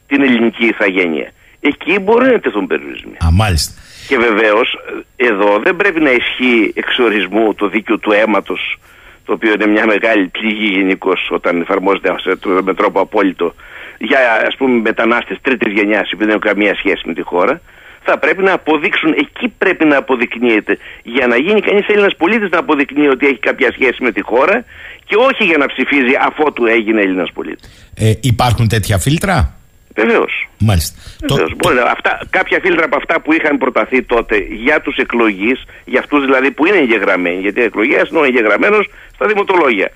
την ελληνική ηθαγένεια. Εκεί μπορεί να τεθούν περιορισμοί. Α, μάλιστα. Και βεβαίως εδώ δεν πρέπει να ισχύει εξορισμού το δίκαιο του αίματος, το οποίο είναι μια μεγάλη πληγή γενικώς όταν εφαρμόζεται σε- με τρόπο απόλυτο για ας πούμε μετανάστες τρίτης γενιάς που δεν έχουν καμία σχέση με τη χώρα θα πρέπει να αποδείξουν, εκεί πρέπει να αποδεικνύεται για να γίνει κανείς Έλληνας πολίτης να αποδεικνύει ότι έχει κάποια σχέση με τη χώρα και όχι για να ψηφίζει αφότου έγινε Έλληνας πολίτης. Ε, υπάρχουν τέτοια φίλτρα; Βεβαίως. Μάλιστα. Βεβαίως. Μπορεί να- αυτά, κάποια φίλτρα από αυτά που είχαν προταθεί τότε για τους εκλογείς, για αυτούς δηλαδή που είναι εγγεγραμμένοι, γιατί εκλογές είναι ο εγγεγραμμένος στα δημοτολόγια.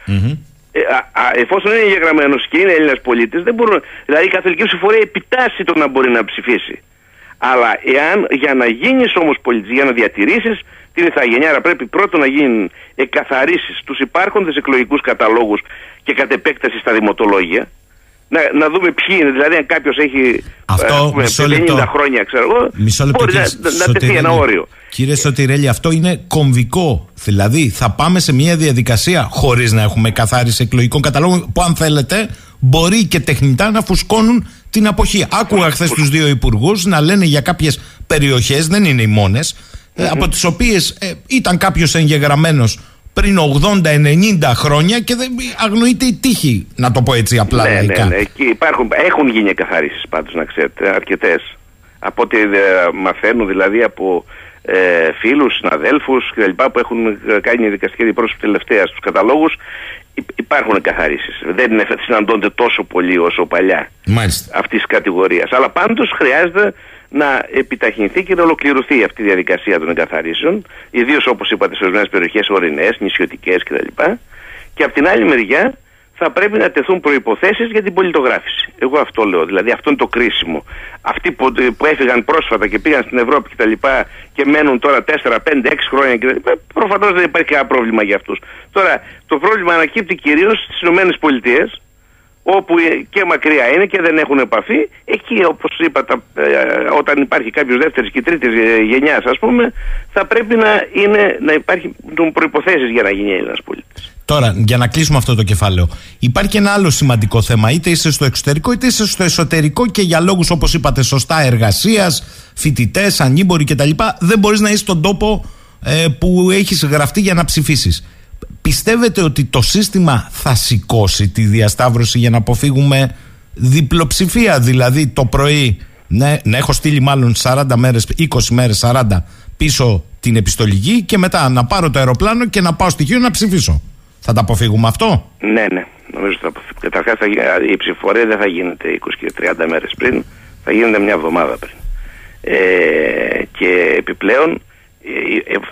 Ε, α, α, εφόσον είναι εγγεγραμμένος και είναι Έλληνας πολίτης, δεν μπορούν, δηλαδή η καθολική ψηφορία επιτάσσει το να μπορεί να ψηφίσει. Αλλά εάν για να γίνεις όμως πολίτης, για να διατηρήσεις την ηθαγενειάρα πρέπει πρώτον να γίνουν εκαθαρίσεις τους υπάρχοντες εκλογικούς καταλόγους και κατ' επέκταση στα δημοτολόγια. Να, να δούμε ποιοι είναι, δηλαδή αν κάποιος έχει Αυτό, ας πούμε, μισό 50 λεπτό. χρόνια, ξέρω εγώ, Μισό λεπτό, μπορεί να, κύριε να, να τεθεί Σωτηρέλη. ένα όριο. Κύριε Σωτηρέλη, αυτό είναι κομβικό. Δηλαδή, θα πάμε σε μια διαδικασία χωρίς να έχουμε καθάριση εκλογικών καταλόγων που, αν θέλετε, μπορεί και τεχνητά να φουσκώνουν την αποχή. Άκουγα χθες τους δύο υπουργούς να λένε για κάποιες περιοχές, δεν είναι οι μόνες, από τις οποίες ήταν κάποιος εγγεγραμμένος πριν 80-90 χρόνια και δεν αγνοείται η τύχη, να το πω έτσι απλά ναι, ναι, λαϊκά. ναι. Εκεί υπάρχουν, έχουν γίνει εκαθαρίσεις πάντως να ξέρετε, αρκετές. Από ό,τι ε, μαθαίνω δηλαδή από ε, φίλους, συναδέλφους και τα λοιπά που έχουν ε, κάνει δικαστική αντιπρόσωπη τελευταία στους καταλόγους υ- υπάρχουν καθαρίσεις. Δεν είναι, συναντώνται τόσο πολύ όσο παλιά Μάλιστα. αυτής της κατηγορίας. Αλλά πάντως χρειάζεται να επιταχυνθεί και να ολοκληρωθεί αυτή η διαδικασία των εγκαθαρίσεων, ιδίως όπως είπατε σε ορισμένες περιοχές ορεινές, νησιωτικές κτλ. Και από την άλλη μεριά θα πρέπει να τεθούν προϋποθέσεις για την πολιτογράφηση. Εγώ αυτό λέω, δηλαδή αυτό είναι το κρίσιμο. Αυτοί που, που έφυγαν πρόσφατα και πήγαν στην Ευρώπη κτλ. Και, και μένουν τώρα 4, 5, 6 χρόνια κτλ. Προφανώς δεν υπάρχει κανένα πρόβλημα για αυτούς. Τώρα το πρόβλημα ανακύπτει κυρίως στις Ηνωμένες Πολιτείες όπου ε, και μακριά είναι και δεν έχουν επαφή, εκεί όπως είπα τα, ε, όταν υπάρχει κάποιος δεύτερης και τρίτης ε, γενιάς ας πούμε, θα πρέπει να, είναι, να υπάρχει προϋποθέσεις για να γίνει ένας πολίτης. Τώρα, για να κλείσουμε αυτό το κεφάλαιο, υπάρχει και ένα άλλο σημαντικό θέμα. Είτε είσαι στο εξωτερικό, είτε είσαι στο εσωτερικό και για λόγους, όπως είπατε σωστά, εργασίας, φοιτητές, ανήμποροι κτλ. Δεν μπορείς να είσαι στον τόπο ε, που έχεις γραφτεί για να ψηφίσεις. Πιστεύετε ότι το σύστημα θα σηκώσει τη διασταύρωση για να αποφύγουμε διπλοψηφία, δηλαδή το πρωί ναι, να έχω στείλει μάλλον 40 μέρες, 20 μέρες, 40 πίσω την επιστολική και μετά να πάρω το αεροπλάνο και να πάω στοιχείο να ψηφίσω. Θα τα αποφύγουμε αυτό; Ναι, ναι. Νομίζω ότι θα αποφύγουμε. Καταρχάς θα γι- η ψηφορία δεν θα γίνεται 20 και 30 μέρες πριν, θα γίνεται μια εβδομάδα πριν. Ε, και επιπλέον ε, ε,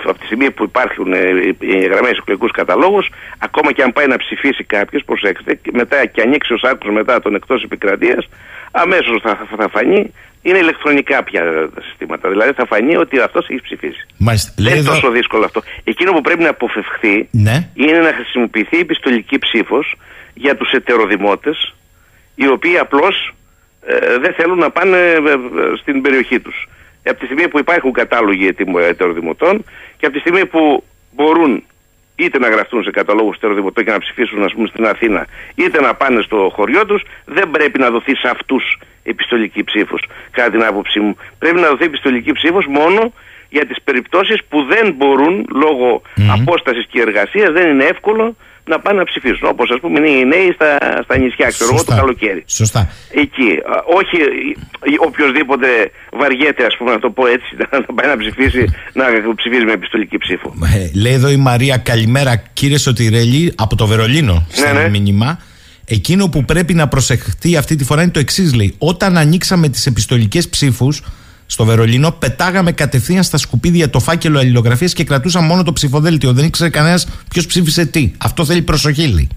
από τη στιγμή που υπάρχουν ε, οι γραμμές εκλογικούς καταλόγους, ακόμα και αν πάει να ψηφίσει κάποιος, προσέξτε, και μετά και ανοίξει ο σάκο μετά τον εκτός επικρατείας, αμέσως θα, θα φανεί. Είναι ηλεκτρονικά πια τα συστήματα. Δηλαδή θα φανεί ότι αυτός έχει ψηφίσει. Μάλιστα. Δεν Λέει είναι εδώ- τόσο δύσκολο αυτό. Εκείνο που πρέπει να αποφευχθεί Ναι. είναι να χρησιμοποιηθεί η πιστολική ψήφος για τους ετεροδημότες, οι οποίοι απλώς δεν θέλουν να πάνε ε, ε, στην περιοχή τους. Από τη στιγμή που υπάρχουν κατάλογοι ετοιμο- ετεροδημοτών και από τη στιγμή που μπορούν είτε να γραφτούν σε καταλόγους ετεροδημοτών και να ψηφίσουν ας πούμε, στην Αθήνα, είτε να πάνε στο χωριό τους, δεν πρέπει να δοθεί σε αυτούς επιστολική ψήφος. Κατά την άποψή μου, πρέπει να δοθεί επιστολική ψήφος μόνο για τις περιπτώσεις που δεν μπορούν λόγω απόστασης και εργασίας, δεν είναι εύκολο να πάνε να ψηφίσουν. Όπως ας πούμε είναι οι νέοι στα, στα νησιά, ξέρω εγώ, το Σωστά. καλοκαίρι. Σωστά. Εκεί. Α, Όχι ε, οποιοδήποτε βαριέται, ας πούμε, να το πω έτσι, να πάει να ψηφίσει, να ψηφίζει με επιστολική ψήφο. Ε, λέει εδώ η Μαρία, καλημέρα κύριε Σωτηρέλη, από το Βερολίνο, Ναι, σαν μήνυμα. Εκείνο που πρέπει να προσεχθεί αυτή τη φορά είναι το εξής, λέει. Όταν ανοίξαμε τις επιστολικές ψήφους στο Βερολίνο, πετάγαμε κατευθείαν στα σκουπίδια το φάκελο αλληλογραφίας και κρατούσαμε μόνο το ψηφοδέλτιο. Δεν ήξερε κανένας ποιος ψήφισε τι. Αυτό θέλει προσοχή, λέει.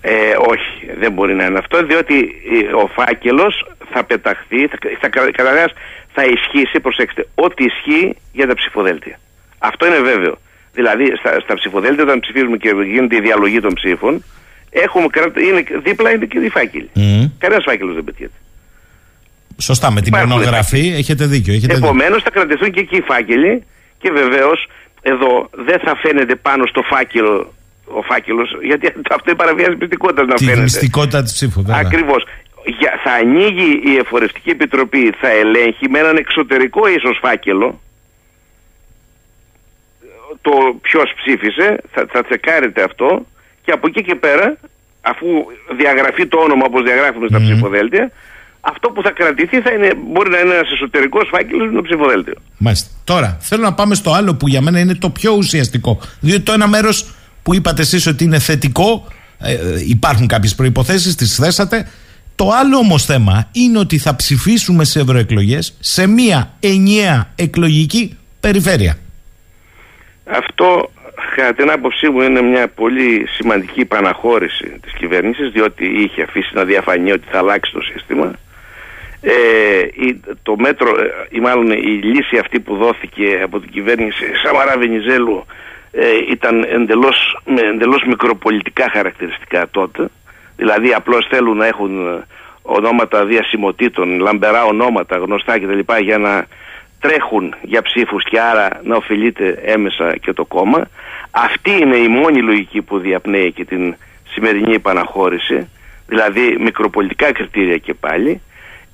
Ε, όχι, δεν μπορεί να είναι αυτό, διότι ε, ο φάκελος θα πεταχθεί, θα, θα, καταρχάς θα ισχύσει, προσέξτε, ό,τι ισχύει για τα ψηφοδέλτια. Αυτό είναι βέβαιο. Δηλαδή, στα, στα ψηφοδέλτια, όταν ψηφίζουμε και γίνεται η διαλογή των ψήφων, έχουμε, κρα- είναι, δίπλα είναι και οι φάκελοι. Μμ. Κανένας φάκελος δεν πετιέται. Σωστά, με την Υπάρχουν μονογραφή έχετε δίκιο. Έχετε δίκιο. Επομένως θα κρατηθούν και εκεί οι φάκελοι και βεβαίως εδώ δεν θα φαίνεται πάνω στο φάκελο ο φάκελος, γιατί αυτό είναι παραβίαση μυστικότητα να Τη φαίνεται. μυστικότητα της ψήφου, βέβαια. Ακριβώς. Θα ανοίγει η Εφορευτική Επιτροπή, θα ελέγχει με έναν εξωτερικό ίσως φάκελο το ποιος ψήφισε, θα, θα τσεκάρεται αυτό και από εκεί και πέρα, αφού διαγραφεί το όνομα όπως διαγράφουμε στα ψηφοδέλτια, αυτό που θα κρατηθεί θα είναι, μπορεί να είναι ένας εσωτερικός φάκελος με το ψηφοδέλτιο. Μάλιστα. Τώρα, θέλω να πάμε στο άλλο που για μένα είναι το πιο ουσιαστικό. Διότι το ένα μέρος που είπατε εσείς ότι είναι θετικό, ε, ε, υπάρχουν κάποιες προποθέσει, τις θέσατε. Το άλλο όμως θέμα είναι ότι θα ψηφίσουμε σε ευρωεκλογές σε μία ενιαία εκλογική περιφέρεια. Αυτό, κατά την άποψή μου, είναι μια πολύ σημαντική παναχώρηση της κυβέρνησης, διότι είχε αφήσει να διαφανεί ότι θα αλλάξει το σύστημα. Ε, η- το μέτρο, ε, ή μάλλον η λύση αυτή που δόθηκε από την κυβέρνηση Σαμαρά Βενιζέλου ε, ήταν εντελώς, με εντελώς μικροπολιτικά χαρακτηριστικά τότε. Δηλαδή απλώς θέλουν να έχουν ε, ονόματα διασημοτήτων, λαμπερά ονόματα, γνωστά κτλ. για να τρέχουν για ψήφους και άρα να ωφελείται έμεσα και το κόμμα. Αυτή είναι η μόνη λογική που διαπνέει και την σημερινή επαναχώρηση, δηλαδή μικροπολιτικά κριτήρια και πάλι,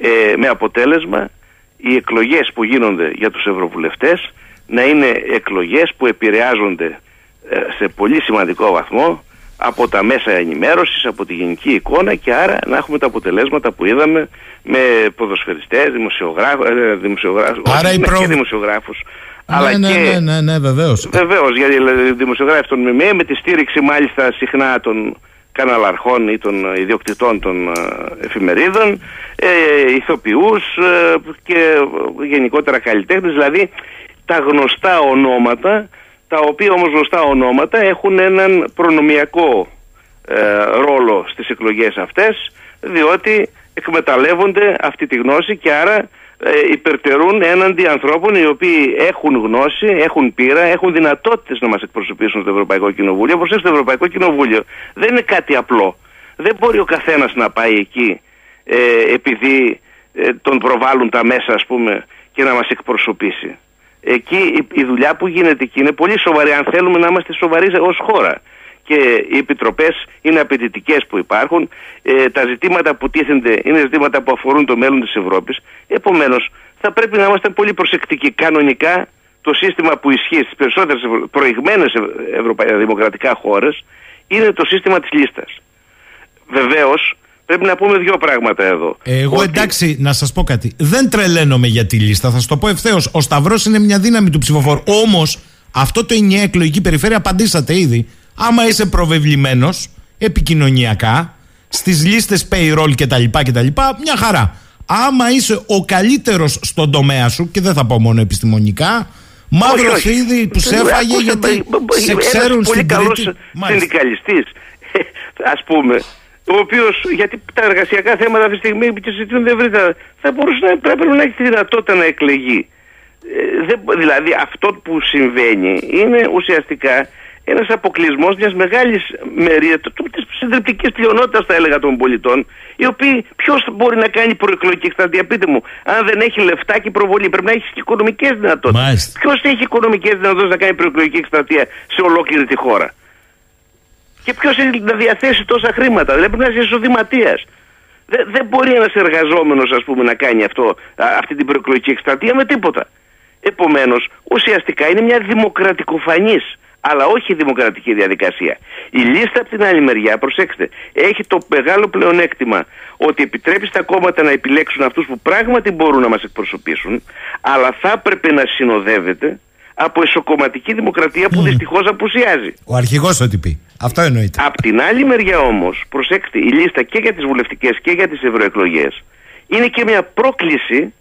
ε, με αποτέλεσμα οι εκλογές που γίνονται για τους ευρωβουλευτές να είναι εκλογές που επηρεάζονται ε, σε πολύ σημαντικό βαθμό από τα μέσα ενημέρωσης, από τη γενική εικόνα και άρα να έχουμε τα αποτελέσματα που είδαμε με ποδοσφαιριστές, δημοσιογράφους, ε, δημοσιογράφους Άρα όχι, η ναι, προ- και δημοσιογράφους, Ναι, αλλά ναι, και ναι, ναι, ναι, βεβαίως. Βεβαίως, γιατί δηλαδή, δημοσιογράφοι των ΜΜΕ με τη στήριξη μάλιστα συχνά των καναλαρχών ή των ιδιοκτητών των ε, εφημερίδων, ε, ηθοποιούς ε, και ε, γενικότερα καλλιτέχνες, δηλαδή τα γνωστά ονόματα, τα οποία όμως γνωστά ονόματα έχουν έναν προνομιακό ε, ρόλο στις εκλογές αυτές, διότι εκμεταλλεύονται αυτή τη γνώση και άρα ε, υπερτερούν έναντι ανθρώπων οι οποίοι έχουν γνώση, έχουν πείρα, έχουν δυνατότητες να μας εκπροσωπήσουν στο Ευρωπαϊκό Κοινοβούλιο. Προσέξτε, το Ευρωπαϊκό Κοινοβούλιο δεν είναι κάτι απλό. Δεν μπορεί ο καθένας να πάει εκεί ε, επειδή ε, τον προβάλλουν τα μέσα ας πούμε και να μας εκπροσωπήσει. Εκεί η, η δουλειά που γίνεται εκεί είναι πολύ σοβαρή αν θέλουμε να είμαστε σοβαροί ως χώρα και οι επιτροπές είναι απαιτητικές που υπάρχουν. Ε, τα ζητήματα που τίθενται είναι ζητήματα που αφορούν το μέλλον της Ευρώπης. Επομένως θα πρέπει να είμαστε πολύ προσεκτικοί. Κανονικά το σύστημα που ισχύει στις περισσότερες ευρω... προηγμένες ευρωπαϊκά δημοκρατικά χώρες είναι το σύστημα της λίστας. Βεβαίως πρέπει να πούμε δύο πράγματα εδώ. Εγώ εντάξει, να σας πω κάτι. Δεν τρελαίνομαι για τη λίστα. Θα σου το πω ευθέως. Ο Σταυρός είναι μια δύναμη του ψηφοφόρου. Όμως, αυτό το ενιαία εκλογική περιφέρεια απαντήσατε ήδη. Άμα είσαι προβεβλημένος επικοινωνιακά, στις λίστες payroll κτλ, κτλ, μια χαρά. Άμα είσαι ο καλύτερος στον τομέα σου, και δεν θα πω μόνο επιστημονικά, μαύρος Όχι, όχι. θίδι που σε έφαγε Ακούστε, γιατί μπ- μπ- σε ένας ξέρουν πολύ στην καλός Κρήτη. Μάλιστα. συνδικαλιστής, ας πούμε, ο οποίος, γιατί τα εργασιακά θέματα αυτή τη στιγμή και συζητούνται ευρύτερα, θα μπορούσε να πρέπει να έχει τη δυνατότητα να εκλεγεί. Ε, δεν, δηλαδή αυτό που συμβαίνει είναι ουσιαστικά ένας αποκλεισμός μιας μεγάλης μερίας της συντριπτικής πλειονότητας θα έλεγα των πολιτών οι οποίοι ποιος μπορεί να κάνει προεκλογική εκστρατεία; Πείτε μου αν δεν έχει λεφτά και προβολή πρέπει να έχει και οικονομικές δυνατότητες. Μάλιστα. ποιος έχει οικονομικές δυνατότητες να κάνει προεκλογική εκστρατεία σε ολόκληρη τη χώρα; Και ποιος έχει να διαθέσει τόσα χρήματα; Δηλαδή πρέπει να είσαι εισοδηματίας δεν, δεν μπορεί ένας εργαζόμενος ας πούμε να κάνει αυτό, α, αυτή την προεκλογική εκστρατεία με τίποτα. Επομένως, ουσιαστικά είναι μια δημοκρατικοφανής, αλλά όχι δημοκρατική διαδικασία. Η λίστα από την άλλη μεριά, προσέξτε, έχει το μεγάλο πλεονέκτημα ότι επιτρέπει στα κόμματα να επιλέξουν αυτούς που πράγματι μπορούν να μας εκπροσωπήσουν, αλλά θα έπρεπε να συνοδεύεται από εσωκομματική δημοκρατία που δυστυχώς απουσιάζει. Ο αρχηγός ό,τι πει. Αυτό εννοείται. Απ' την άλλη μεριά όμως, προσέξτε, η λίστα και για τις βουλευτικές και για τις ευρωεκλογές είναι και μια πρόκληση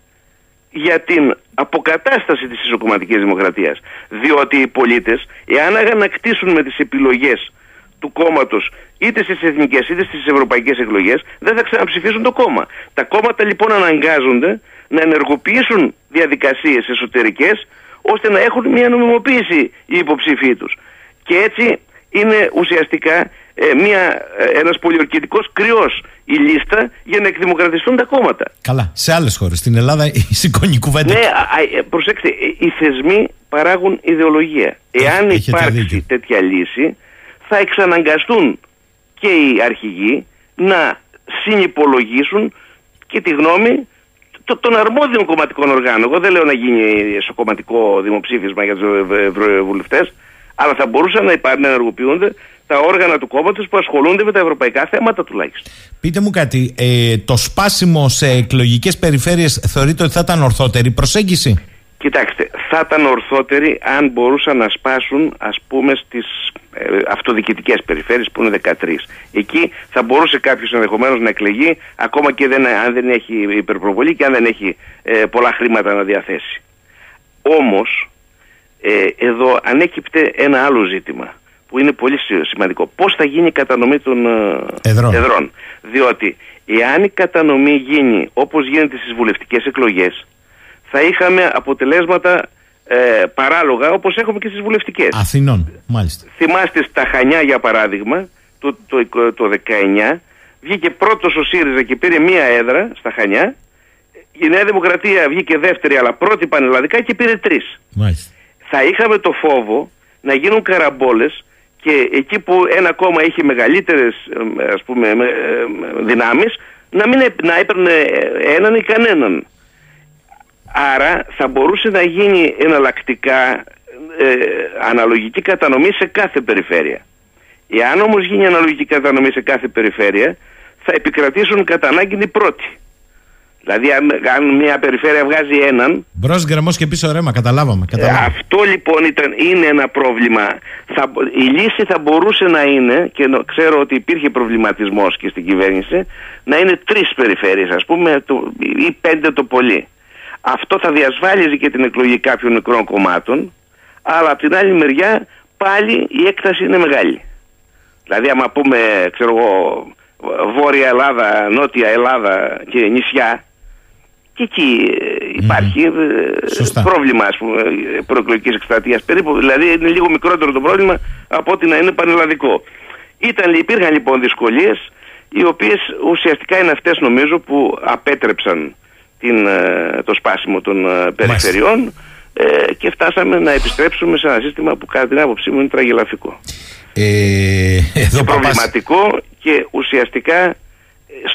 για την αποκατάσταση της ισοκομματικής δημοκρατίας. Διότι οι πολίτες, εάν αγανακτήσουν με τις επιλογές του κόμματος είτε στις εθνικές είτε στις ευρωπαϊκές εκλογές, δεν θα ξαναψηφίσουν το κόμμα. Τα κόμματα λοιπόν αναγκάζονται να ενεργοποιήσουν διαδικασίες εσωτερικές ώστε να έχουν μια νομιμοποίηση οι υποψήφοι τους. Και έτσι είναι ουσιαστικά ε, μια, ε, ένας πολιορκητικός κρυός η λίστα για να εκδημοκρατιστούν τα κόμματα. Καλά. Σε άλλες χώρες. Στην Ελλάδα η σηκώνει κουβέντα. Ναι, α, α, ε, προσέξτε, ε, οι θεσμοί παράγουν ιδεολογία. Εάν έχετε υπάρξει δίκιο. τέτοια λύση, θα εξαναγκαστούν και οι αρχηγοί να συνυπολογίσουν και τη γνώμη το- των αρμόδιων κομματικών οργάνων. Εγώ δεν λέω να γίνει εσωκομματικό δημοψήφισμα για τους ευρωβουλευτές, αλλά θα μπορούσαν να, υπά- να ενεργοποιούνται τα όργανα του κόμματος που ασχολούνται με τα ευρωπαϊκά θέματα τουλάχιστον. Πείτε μου κάτι, ε, το σπάσιμο σε εκλογικές περιφέρειες θεωρείτε ότι θα ήταν ορθότερη προσέγγιση; Κοιτάξτε, θα ήταν ορθότεροι αν μπορούσαν να σπάσουν ας πούμε στις ε, αυτοδιοικητικές περιφέρειες που είναι 13. Εκεί θα μπορούσε κάποιος ενδεχομένως να εκλεγεί ακόμα και δεν, αν δεν έχει υπερπροβολή και αν δεν έχει ε, πολλά χρήματα να διαθέσει. Όμως, ε, εδώ ανέκυπτε ένα άλλο ζήτημα που είναι πολύ σι- σημαντικό. Πώς θα γίνει η κατανομή των ε, Εδρών. Διότι εάν η κατανομή γίνει όπως γίνεται στις βουλευτικές εκλογές θα είχαμε αποτελέσματα ε, παράλογα όπως έχουμε και στις βουλευτικές. Αθηνών, μάλιστα. Θυμάστε στα Χανιά για παράδειγμα το, το, εικο- το 19 βγήκε πρώτος ο ΣΥΡΙΖΑ και πήρε μία έδρα στα Χανιά η Νέα Δημοκρατία βγήκε δεύτερη αλλά πρώτη πανελλαδικά και πήρε τρεις. Μάλιστα. Θα είχαμε το φόβο να γίνουν καραμπόλες και εκεί που ένα κόμμα είχε μεγαλύτερες ε, ας πούμε ε, ε, δυνάμεις να μην έπ- να έπαιρνε ε, έναν ή κανέναν. Άρα θα μπορούσε να γίνει εναλλακτικά ε, αναλογική κατανομή σε κάθε περιφέρεια. Εάν όμως γίνει αναλογική κατανομή σε κάθε περιφέρεια, θα επικρατήσουν κατά ανάγκη οι πρώτοι. Δηλαδή, αν, αν μια περιφέρεια βγάζει έναν, Μπρος γκρεμός και πίσω ρέμα, καταλάβαμε. ε, καταλάβαμε. αυτό λοιπόν ήταν, είναι ένα πρόβλημα. Θα, μπο- η λύση θα μπορούσε να είναι, και νο- ξέρω ότι υπήρχε προβληματισμός και στην κυβέρνηση, να είναι τρεις περιφέρειες, ας πούμε, το, ή πέντε το πολύ. Αυτό θα διασφάλιζε και την εκλογή κάποιων μικρών κομμάτων, αλλά από την άλλη μεριά πάλι η έκταση είναι μεγάλη. Δηλαδή, άμα πούμε, ξέρω εγώ, Βόρεια Ελλάδα, Νότια Ελλάδα και νησιά, και εκεί ε, υπάρχει ε, πρόβλημα ας πούμε, ε, προεκλογικής εκστρατείας περίπου. Δηλαδή είναι λίγο μικρότερο το πρόβλημα από ότι να είναι πανελλαδικό. Ήταν, υπήρχαν λοιπόν δυσκολίες οι οποίες ουσιαστικά είναι αυτές νομίζω που απέτρεψαν την, ε, το σπάσιμο των ε, περιφερειών ε, και φτάσαμε να επιστρέψουμε σε ένα σύστημα που κατά την άποψή μου είναι τραγελαφικό. Ε, εδώ και παπάς- προβληματικό και ουσιαστικά ε,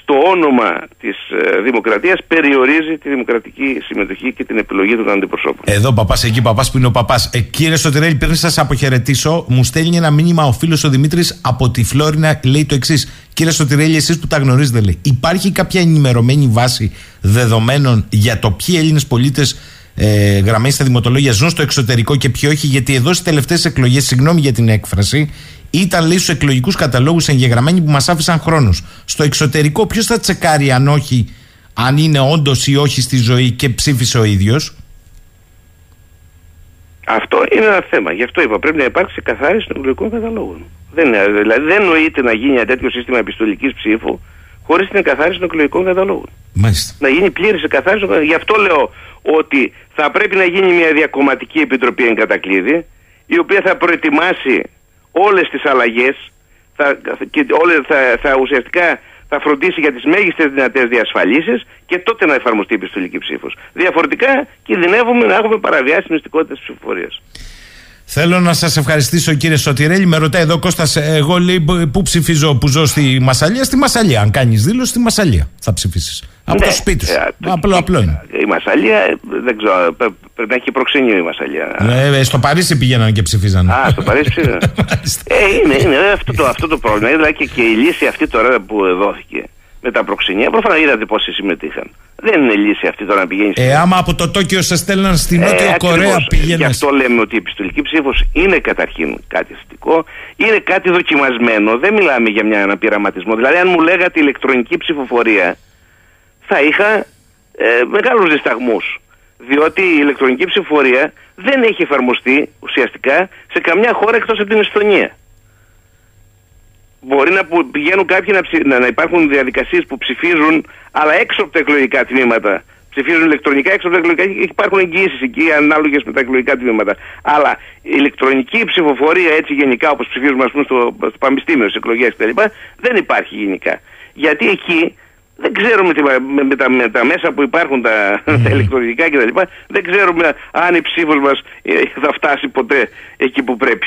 στο όνομα της ε, δημοκρατίας περιορίζει τη δημοκρατική συμμετοχή και την επιλογή των αντιπροσώπων. Εδώ παπάς, εκεί παπάς που είναι ο παπάς. Ε, κύριε Σωτηρέλη, πριν σας αποχαιρετήσω, μου στέλνει ένα μήνυμα ο φίλος ο Δημήτρης από τη Φλόρινα. Λέει το εξής. Κύριε Σωτηρέλη, εσείς που τα γνωρίζετε, λέει, υπάρχει κάποια ενημερωμένη βάση δεδομένων για το ποιοι Έλληνες πολίτες ε, γραμμένοι στα δημοτολόγια ζουν στο εξωτερικό και ποιοι όχι, γιατί εδώ στις τελευταίες εκλογές, συγγνώμη για την έκφραση, ήταν λέει στους εκλογικούς καταλόγους εγγεγραμμένοι που μας άφησαν χρόνους. Στο εξωτερικό, ποιος θα τσεκάρει αν όχι, αν είναι όντως ή όχι στη ζωή και ψήφισε ο ίδιος; Αυτό είναι ένα θέμα. Γι' αυτό είπα πρέπει να υπάρξει καθάριση των εκλογικών καταλόγων. Δεν, είναι- δηλαδή δεν νοείται να γίνει ένα τέτοιο σύστημα επιστολικής ψήφου χωρίς την εκαθάριση των εκλογικών καταλόγων. Μάλιστα. Να γίνει πλήρης εκαθάριση. των- Γι' αυτό λέω ότι θα πρέπει να γίνει μια διακομματική επιτροπή εν κατακλείδη, η οποία θα προετοιμάσει όλες τις αλλαγές και όλες θα, θα ουσιαστικά θα φροντίσει για τις μέγιστες δυνατές διασφαλίσεις και τότε να εφαρμοστεί η επιστολική ψήφος. Διαφορετικά κινδυνεύουμε να έχουμε παραβιάσει μυστικότητα της ψηφοφορίας. Θέλω να σας ευχαριστήσω κύριε Σωτηρέλη. Με ρωτάει εδώ Κώστας, εγώ λέει πού- πού ψηφίζω που ζω στη Μασαλία. Στη Μασαλία. Αν κάνεις δήλωση, στη Μασαλία θα ψηφίσεις. Από Ναι, το σπίτι σου. ε, απλό, απλό είναι. Η Μασαλία, ε, δεν ξέρω, πέ- πρέπει να έχει προξενείο η Μασαλία. Ε, ε, στο Παρίσι πήγαιναν και ψηφίζαν. Α, στο Παρίσι ψήφισαν. ε, είναι, είναι ε, αυτό το, αυτό το πρόβλημα. Δηλαδή και, και η λύση αυτή τώρα που δόθηκε με τα προξενία, προφανώς είδατε πόσοι συμμετείχαν. Δεν είναι λύση αυτή τώρα να πηγαίνεις. Ε, άμα από το Τόκιο σε στέλναν στη Νότιο Ε, Κορέα ακριβώς. πήγαινε. Γι' αυτό λέμε ότι η επιστολική ψήφος είναι καταρχήν κάτι θετικό, είναι κάτι δοκιμασμένο. Δεν μιλάμε για μια, ένα πειραματισμό. Δηλαδή, αν μου λέγατε ηλεκτρονική ψηφοφορία, θα είχα ε, μεγάλους δισταγμούς. Διότι η ηλεκτρονική ψηφοφορία δεν έχει εφαρμοστεί ουσιαστικά σε καμιά χώρα εκτός από την Εσθονία. Μπορεί να που- πηγαίνουν κάποιοι να, ψη- να, να υπάρχουν διαδικασίες που ψηφίζουν, αλλά έξω από τα εκλογικά τμήματα. Ψηφίζουν ηλεκτρονικά έξω από τα εκλογικά και υπάρχουν εγγυήσει εκεί ανάλογες με τα εκλογικά τμήματα. Αλλά η ηλεκτρονική ψηφοφορία έτσι γενικά, όπως ψηφίζουμε ας πούμε, στο, στο πανεπιστήμιο, στις εκλογές κτλ., δεν υπάρχει γενικά. Γιατί εκεί δεν ξέρουμε τι- με, με τα, με τα μέσα που υπάρχουν τα, τα ηλεκτρονικά κτλ. Δεν ξέρουμε αν η ψήφος μας θα φτάσει ποτέ εκεί που πρέπει.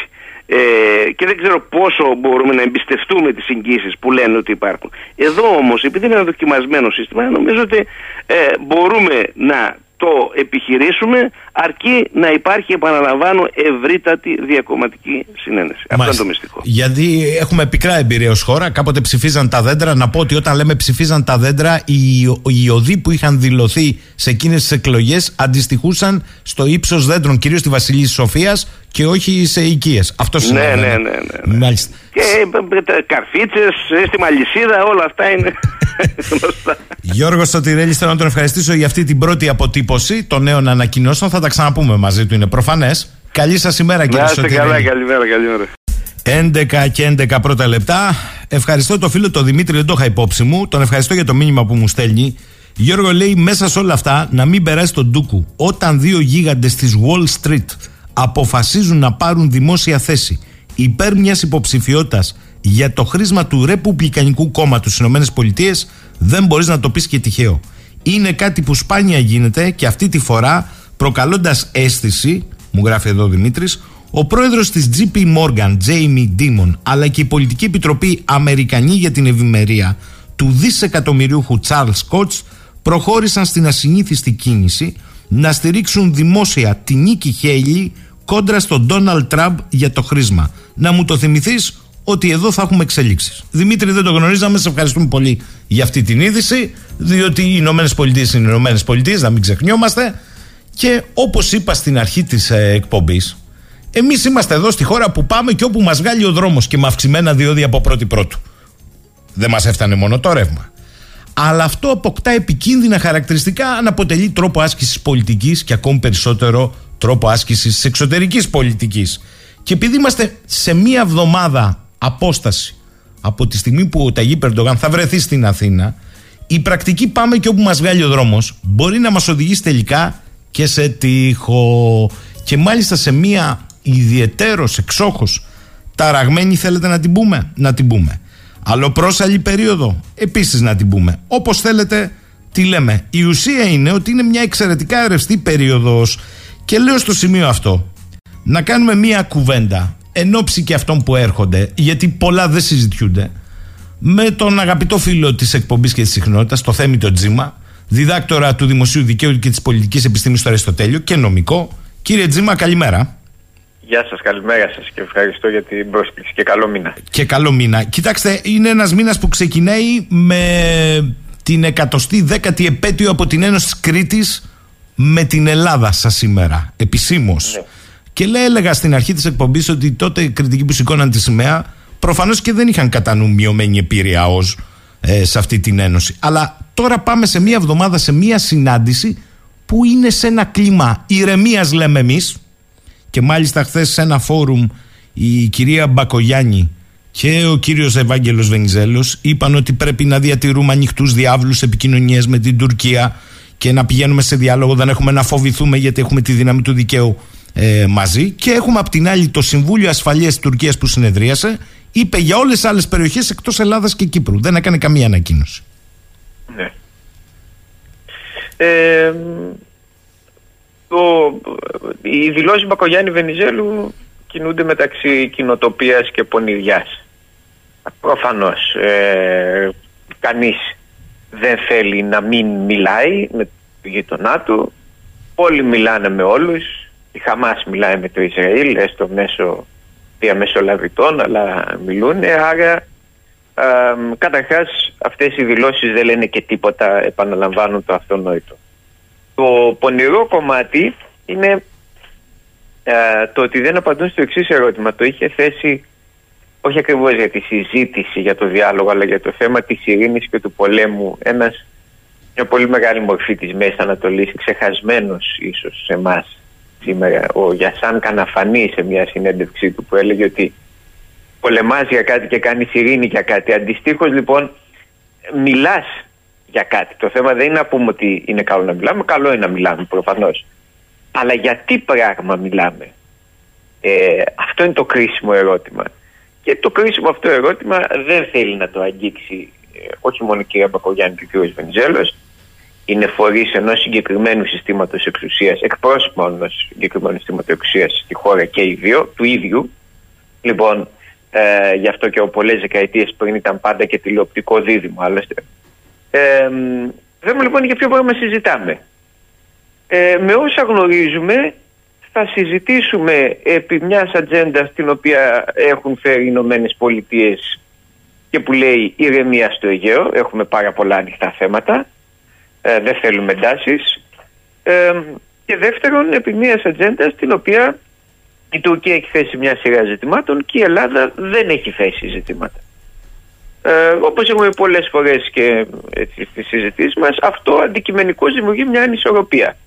Ε, και δεν ξέρω πόσο μπορούμε να εμπιστευτούμε τις εγγύσεις που λένε ότι υπάρχουν. Εδώ όμως, επειδή είναι ένα δοκιμασμένο σύστημα, νομίζω ότι ε, μπορούμε να το επιχειρήσουμε αρκεί να υπάρχει, επαναλαμβάνω, ευρύτατη διακομματική συνένεση. Αυτό είναι Μάλιστα. το μυστικό. Γιατί έχουμε πικρά εμπειρία ως χώρα. Κάποτε ψηφίζαν τα δέντρα. Να πω ότι όταν λέμε ψηφίζαν τα δέντρα, οι, οι οδοί που είχαν δηλωθεί σε εκείνες τις εκλογές αντιστοιχούσαν στο ύψος δέντρων, κυρίως στη Βασιλή Σοφίας και όχι σε οικίες. Αυτό Ναι, συνέβαινε. ναι, ναι, ναι. Μάλιστα. Και ε, τα καρφίτσες, ε, στη Μαλισίδα, όλα αυτά είναι γνωστά. Γιώργος Σωτηρέλης, θέλω να τον ευχαριστήσω για αυτή την πρώτη αποτύπωση των νέων ανακοινώσεων. Θα τα ξαναπούμε μαζί του, είναι προφανές. Καλή σας ημέρα, κύριε Να είστε Σωτηρέλη. καλά, καλημέρα, καλημέρα. 11 και 11 πρώτα λεπτά. Ευχαριστώ το φίλο τον Δημήτρη, δεν το είχα υπόψη μου. Τον ευχαριστώ για το μήνυμα που μου στέλνει. Γιώργο λέει μέσα σε όλα αυτά να μην περάσει τον Ντούκου. Όταν δύο γίγαντες της Wall Street αποφασίζουν να πάρουν δημόσια θέση υπέρ μιας υποψηφιότητας για το χρήσμα του Ρεπουμπλικανικού κόμματος στις ΗΠΑ, δεν μπορείς να το πεις και τυχαίο. Είναι κάτι που σπάνια γίνεται και αυτή τη φορά προκαλώντας αίσθηση, μου γράφει εδώ ο Δημήτρης, ο πρόεδρος της JP Morgan, Jamie Dimon, αλλά και η Πολιτική Επιτροπή Αμερικανή για την Ευημερία του δισεκατομμυριούχου Charles Koch προχώρησαν στην ασυνήθιστη κίνηση να στηρίξουν δημόσια την Νίκη Χέιλι κόντρα στον Ντόναλτ Τραμπ για το χρήσμα. Να μου το θυμηθείς ότι εδώ θα έχουμε εξελίξεις. Δημήτρη, δεν το γνωρίζαμε. Σε ευχαριστούμε πολύ για αυτή την είδηση. Διότι οι Ηνωμένες Πολιτείες είναι οι Ηνωμένες Πολιτείες, να μην ξεχνιόμαστε. Και όπως είπα στην αρχή της ε, εκπομπής, εμείς είμαστε εδώ στη χώρα που πάμε και όπου μας βγάλει ο δρόμος και με αυξημένα διόδια από πρώτη πρώτου. Δεν μας έφτανε μόνο το ρεύμα. Αλλά αυτό αποκτά επικίνδυνα χαρακτηριστικά αν αποτελεί τρόπο άσκησης πολιτικής και ακόμη περισσότερο τρόπο άσκησης της εξωτερικής πολιτικής. Και επειδή είμαστε σε μία εβδομάδα απόσταση από τη στιγμή που ο Ταγί Περντογάν θα βρεθεί στην Αθήνα, η πρακτική πάμε και όπου μας βγάλει ο δρόμος μπορεί να μας οδηγήσει τελικά και σε τείχο. Και μάλιστα σε μία ιδιαιτέρως εξόχως ταραγμένη θέλετε να την πούμε, να την πούμε. Αλλοπρόσαλη περίοδο, επίσης να την πούμε. Όπως θέλετε τι λέμε. Η ουσία είναι ότι είναι μια εξαιρετικά ρευστή περίοδος και λέω στο σημείο αυτό να κάνουμε μια κουβέντα εν ώψη και αυτών που έρχονται, γιατί πολλά δεν συζητιούνται, με τον αγαπητό φίλο της εκπομπής και της συχνότητας, το Θέμη το Τζίμα, διδάκτορα του Δημοσίου Δικαίου και της Πολιτικής Επιστήμης στο Αριστοτέλειο και νομικό. Κύριε Τζίμα, καλημέρα. Γεια σας, καλημέρα σας και ευχαριστώ για την πρόσκληση και καλό μήνα. Και καλό μήνα. Κοιτάξτε, είναι ένας μήνας που ξεκινάει με την εκατοστή δέκατη επέτειο από την Ένωση της Κρήτης με την Ελλάδα σας σήμερα, επισήμως. Ναι. Και λέει, έλεγα στην αρχή της εκπομπής ότι τότε οι κριτικοί που σηκώναν τη σημαία προφανώς και δεν είχαν κατά νου μειωμένη επίρρεια ως ε, σε αυτή την Ένωση. Αλλά τώρα πάμε σε μία εβδομάδα σε μία συνάντηση που είναι σε ένα κλίμα ηρεμίας λέμε εμείς, και μάλιστα χθες σε ένα φόρουμ η κυρία Μπακογιάννη και ο κύριος Ευάγγελος Βενιζέλος είπαν ότι πρέπει να διατηρούμε ανοιχτούς διάβλους επικοινωνίας με την Τουρκία και να πηγαίνουμε σε διάλογο, δεν έχουμε να φοβηθούμε γιατί έχουμε τη δύναμη του δικαίου ε, μαζί και έχουμε απ' την άλλη το Συμβούλιο Ασφαλείας της Τουρκίας που συνεδρίασε είπε για όλες τις άλλες περιοχές εκτός Ελλάδας και Κύπρου. Δεν έκανε καμία ανακοίνωση. Ναι. Ε, το, οι δηλώσεις Μπακογιάννη Βενιζέλου κινούνται μεταξύ κοινοτοπίας και πονηριάς. Προφανώς ε, κανείς δεν θέλει να μην μιλάει με τον γείτονά του. Όλοι μιλάνε με όλους. Η Χαμάς μιλάει με το Ισραήλ, έστω μέσω διαμεσολαβητών, αλλά μιλούν. Άρα, ε, καταρχάς, αυτές οι δηλώσεις δεν λένε και τίποτα, επαναλαμβάνουν το αυτονόητο. Το πονηρό κομμάτι είναι ε, το ότι δεν απαντούν στο εξής ερώτημα. Το είχε θέσει όχι ακριβώς για τη συζήτηση για το διάλογο αλλά για το θέμα της ειρήνης και του πολέμου ένας μια πολύ μεγάλη μορφή της Μέσης Ανατολής ξεχασμένος ίσως σε εμάς σήμερα ο Γιασάν Καναφανή σε μια συνέντευξή του που έλεγε ότι πολεμάς για κάτι και κάνεις ειρήνη για κάτι αντιστοίχως λοιπόν μιλάς για κάτι. Το θέμα δεν είναι να πούμε ότι είναι καλό να μιλάμε, καλό είναι να μιλάμε προφανώς. Αλλά για τι πράγμα μιλάμε; Ε, αυτό είναι το κρίσιμο ερώτημα. Και το κρίσιμο αυτό ερώτημα δεν θέλει να το αγγίξει ε, όχι μόνο η κυρία Μπακογιάννη και ο κ. Βενιζέλος. Είναι φορείς ενός συγκεκριμένου συστήματος εξουσίας, εκπρόσωπο ενός συγκεκριμένου συστήματος εξουσίας στη χώρα και οι δύο, του ίδιου. Λοιπόν, ε, γι' αυτό και ο πολλές δεκαετίες πριν ήταν πάντα και τηλεοπτικό δίδυμο άλλωστε. Ε, θέμα λοιπόν για ποιο πράγμα συζητάμε. Ε, με όσα γνωρίζουμε θα συζητήσουμε επί μιας ατζέντα την οποία έχουν φέρει οι Ηνωμένες Πολιτείες και που λέει ηρεμία στο Αιγαίο. Έχουμε πάρα πολλά ανοιχτά θέματα. Ε, δεν θέλουμε εντάσεις. Ε, και δεύτερον, επί μια ατζέντα την οποία η Τουρκία έχει θέσει μια σειρά ζητημάτων και η Ελλάδα δεν έχει θέσει ζητήματα. Ε, Όπως έχουμε πολλές φορές και στις συζητήσεις μας, αυτό αντικειμενικώ δημιουργεί μια ανισορροπία.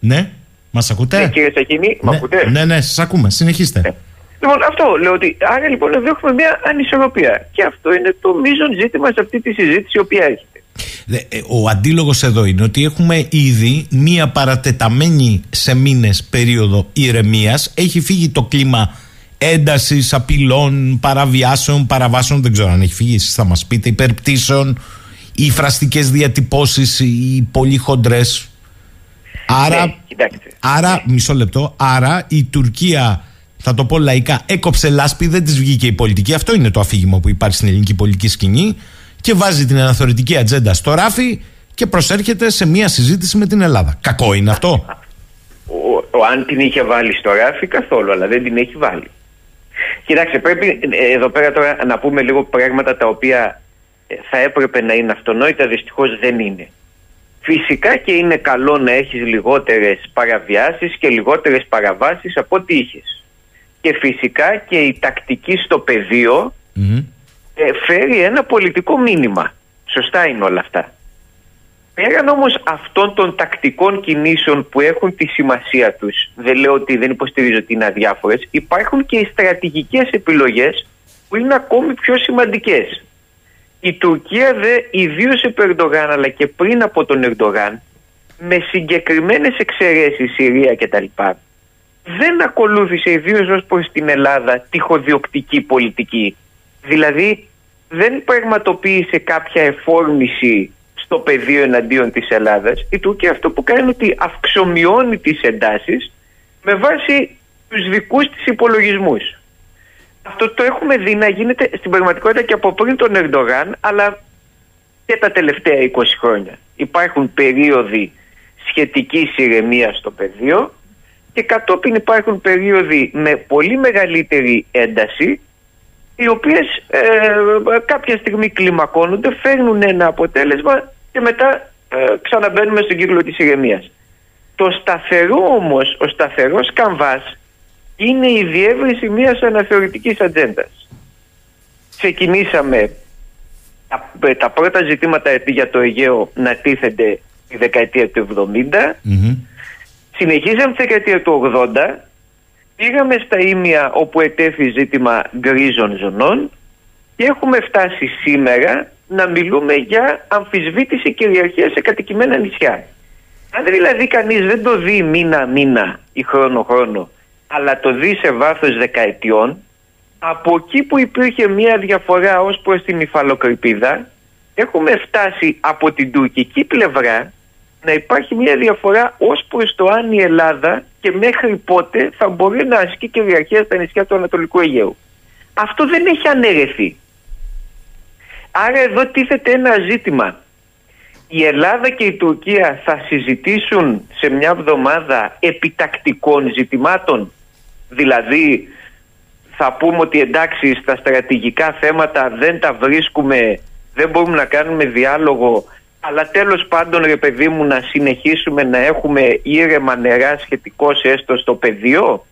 Ναι, μας ακούτε; Ναι, κύριε Σακίνη, ναι, ακούτε; Ναι, ναι, σας ακούμε. Συνεχίστε. Ναι. Λοιπόν, αυτό λέω ότι άρα λοιπόν εδώ έχουμε μια ανισορροπία. Και αυτό είναι το μείζον ζήτημα σε αυτή τη συζήτηση η οποία έχετε. Ε, ο αντίλογος εδώ είναι ότι έχουμε ήδη μία παρατεταμένη σε μήνες περίοδο ηρεμίας. Έχει φύγει το κλίμα έντασης, απειλών, παραβιάσεων, παραβάσεων. Δεν ξέρω αν έχει φύγει, εσείς θα μας πείτε, υπερπτήσεων, οι φραστικές διατυπώσεις, οι πολύ χοντρές. Άρα, ναι, κοιτάξτε. άρα μισό λεπτό, άρα η Τουρκία θα το πω λαϊκά, έκοψε λάσπη, δεν της βγήκε η πολιτική. Αυτό είναι το αφήγημα που υπάρχει στην ελληνική πολιτική σκηνή και βάζει την αναθεωρητική ατζέντα στο ράφι και προσέρχεται σε μια συζήτηση με την Ελλάδα. Κακό είναι αυτό; ο, ο, αν την είχε βάλει στο ράφι καθόλου, αλλά δεν την έχει βάλει. Κοιτάξτε, πρέπει ε, εδώ πέρα τώρα να πούμε λίγο πράγματα τα οποία ε, θα έπρεπε να είναι αυτονόητα, δυστυχώς δεν είναι. Φυσικά και είναι καλό να έχεις λιγότερες παραβιάσεις και λιγότερες παραβάσεις από ό,τι είχες. Και φυσικά και η τακτική στο πεδίο ε, φέρει ένα πολιτικό μήνυμα. Σωστά είναι όλα αυτά. Πέραν όμως αυτών των τακτικών κινήσεων που έχουν τη σημασία τους, δεν λέω ότι δεν υποστηρίζω ότι είναι αδιάφορες, υπάρχουν και οι στρατηγικές επιλογές που είναι ακόμη πιο σημαντικές. Η Τουρκία δε ιδίως επί Ερντογάν αλλά και πριν από τον Ερντογάν με συγκεκριμένες εξαιρέσεις Συρία κτλ δεν ακολούθησε ιδίω ως προς την Ελλάδα τυχοδιοκτική πολιτική. Δηλαδή δεν πραγματοποίησε κάποια εφόρμηση στο πεδίο εναντίον της Ελλάδας. Η Τουρκία αυτό που κάνει είναι ότι αυξομειώνει τις εντάσεις με βάση τους δικούς της υπολογισμούς. Αυτό το έχουμε δει να γίνεται στην πραγματικότητα και από πριν τον Ερντογάν αλλά και τα τελευταία 20 χρόνια. Υπάρχουν περίοδοι σχετικής ηρεμίας στο πεδίο και κατόπιν υπάρχουν περίοδοι με πολύ μεγαλύτερη ένταση οι οποίες ε, κάποια στιγμή κλιμακώνονται, φέρνουν ένα αποτέλεσμα και μετά ε, ξαναμπαίνουμε στον κύκλο της ηρεμίας. Το σταθερό όμως, ο σταθερός καμβάς είναι η διεύρυνση μιας αναθεωρητικής ατζέντας. Ξεκινήσαμε τα, ε, τα πρώτα ζητήματα για το Αιγαίο να τίθενται τη δεκαετία του 70 Συνεχίζαμε τη δεκαετία του 80, πήγαμε στα ίμια όπου ετέθη ζήτημα γκρίζων ζωνών και έχουμε φτάσει σήμερα να μιλούμε για αμφισβήτηση κυριαρχία σε κατοικημένα νησιά. Αν δηλαδή κανείς δεν το δει μήνα-μήνα ή χρόνο-χρόνο, αλλά το δει σε βάθος δεκαετιών, από εκεί που υπήρχε μια διαφορά ως προς την υφαλοκρηπίδα, έχουμε φτάσει από την τουρκική πλευρά να υπάρχει μια διαφορά ως προς το αν η Ελλάδα και μέχρι πότε θα μπορεί να ασκεί κυριαρχία στα νησιά του Ανατολικού Αιγαίου. Αυτό δεν έχει αναιρεθεί. Άρα εδώ τίθεται ένα ζήτημα. Η Ελλάδα και η Τουρκία θα συζητήσουν σε μια εβδομάδα επιτακτικών ζητημάτων. Δηλαδή θα πούμε ότι εντάξει στα στρατηγικά θέματα δεν τα βρίσκουμε, δεν μπορούμε να κάνουμε διάλογο αλλά τέλος πάντων ρε παιδί μου να συνεχίσουμε να έχουμε ήρεμα νερά σχετικώ έστω στο πεδίο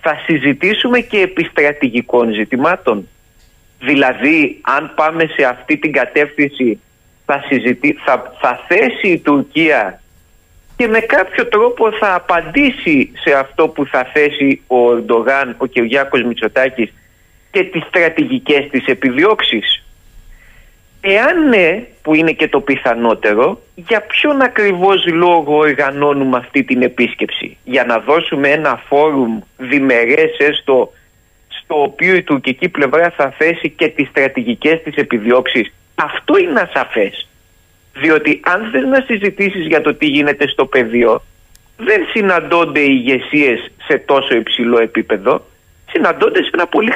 θα συζητήσουμε και επιστρατηγικών ζητημάτων δηλαδή αν πάμε σε αυτή την κατεύθυνση θα, συζητή, θα, θα θέσει η Τουρκία και με κάποιο τρόπο θα απαντήσει σε αυτό που θα θέσει ο Ερντογάν, ο Κυριάκος Μητσοτάκης και τις στρατηγικές της επιδιώξεις. Εάν ναι, που είναι και το πιθανότερο, για ποιον ακριβώς λόγο οργανώνουμε αυτή την επίσκεψη; Για να δώσουμε ένα φόρουμ διμερές έστω στο οποίο η τουρκική πλευρά θα θέσει και τις στρατηγικές της επιδιώξεις. Αυτό είναι ασαφές. Διότι αν θες να συζητήσεις για το τι γίνεται στο πεδίο, δεν συναντώνται οι ηγεσίες σε τόσο υψηλό επίπεδο, συναντώνται σε ένα πολύ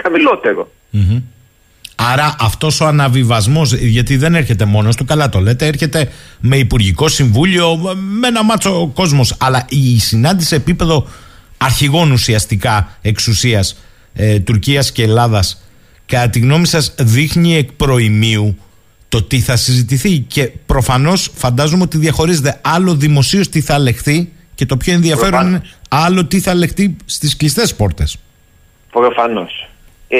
Άρα αυτός ο αναβιβασμός, γιατί δεν έρχεται μόνος του, καλά το λέτε, έρχεται με Υπουργικό Συμβούλιο, με ένα μάτσο κόσμος. Αλλά η συνάντηση σε επίπεδο αρχηγών ουσιαστικά εξουσίας ε, Τουρκίας και Ελλάδας, κατά τη γνώμη σας, δείχνει εκ προημίου το τι θα συζητηθεί. Και προφανώς φαντάζομαι ότι διαχωρίζεται άλλο δημοσίως τι θα λεχθεί και το πιο ενδιαφέρον είναι άλλο τι θα λεχθεί στις κλειστές πόρτες. Προφανώς. Ε,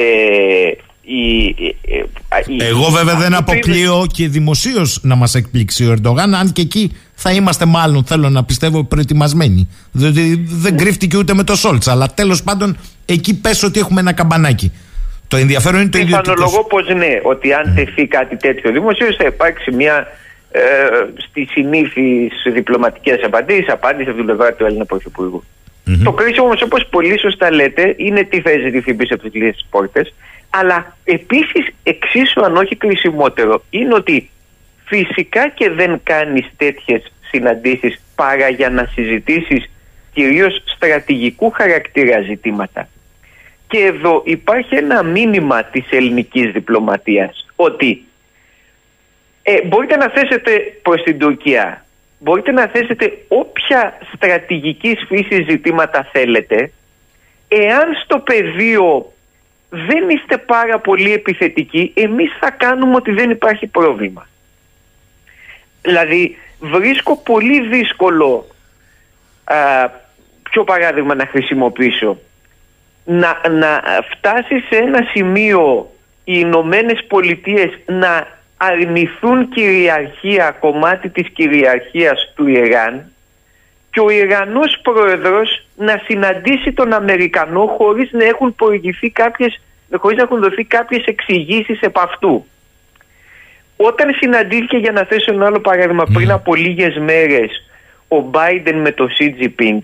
εγώ βέβαια δεν αποκλείω και δημοσίως να μας εκπλήξει ο Ερντογάν, αν και εκεί θα είμαστε μάλλον, θέλω να πιστεύω, προετοιμασμένοι. Διότι δεν κρύφτηκε ούτε με το Σόλτς. Αλλά τέλος πάντων εκεί πες ότι έχουμε ένα καμπανάκι. Το ενδιαφέρον είναι το ίδιο. Πιθανολογώ πως ναι, ότι αν τεθεί κάτι τέτοιο δημοσίως θα υπάρξει μια ε, στις συνήθεις διπλωματικές απαντήσεις, απάντηση από την πλευρά του Έλληνα Πρωθυπουργού. Mm-hmm. Το κρίσιμο όμως, όπως πολύ σωστά λέτε, είναι τι θα ζητηθεί πίσω από τις κλειστέ πόρτες. Αλλά επίσης εξίσου αν όχι κρισιμότερο είναι ότι φυσικά και δεν κάνεις τέτοιες συναντήσεις παρά για να συζητήσεις κυρίως στρατηγικού χαρακτήρα ζητήματα. Και εδώ υπάρχει ένα μήνυμα της ελληνικής διπλωματίας ότι ε, μπορείτε να θέσετε προς την Τουρκία μπορείτε να θέσετε όποια στρατηγικής φύσης ζητήματα θέλετε εάν στο πεδίο δεν είστε πάρα πολύ επιθετικοί εμείς θα κάνουμε ότι δεν υπάρχει πρόβλημα. Δηλαδή βρίσκω πολύ δύσκολο α, ποιο παράδειγμα να χρησιμοποιήσω να, να φτάσει σε ένα σημείο οι Ηνωμένες Πολιτείες να αρνηθούν κυριαρχία, κομμάτι της κυριαρχίας του Ιράν και ο Ιρανός πρόεδρος να συναντήσει τον Αμερικανό χωρίς να έχουν προηγηθεί κάποιες, χωρίς να έχουν δοθεί κάποιες εξηγήσεις επ' αυτού. Όταν συναντήθηκε για να θέσω ένα άλλο παράδειγμα πριν από λίγες μέρες ο Biden με το Xi Jinping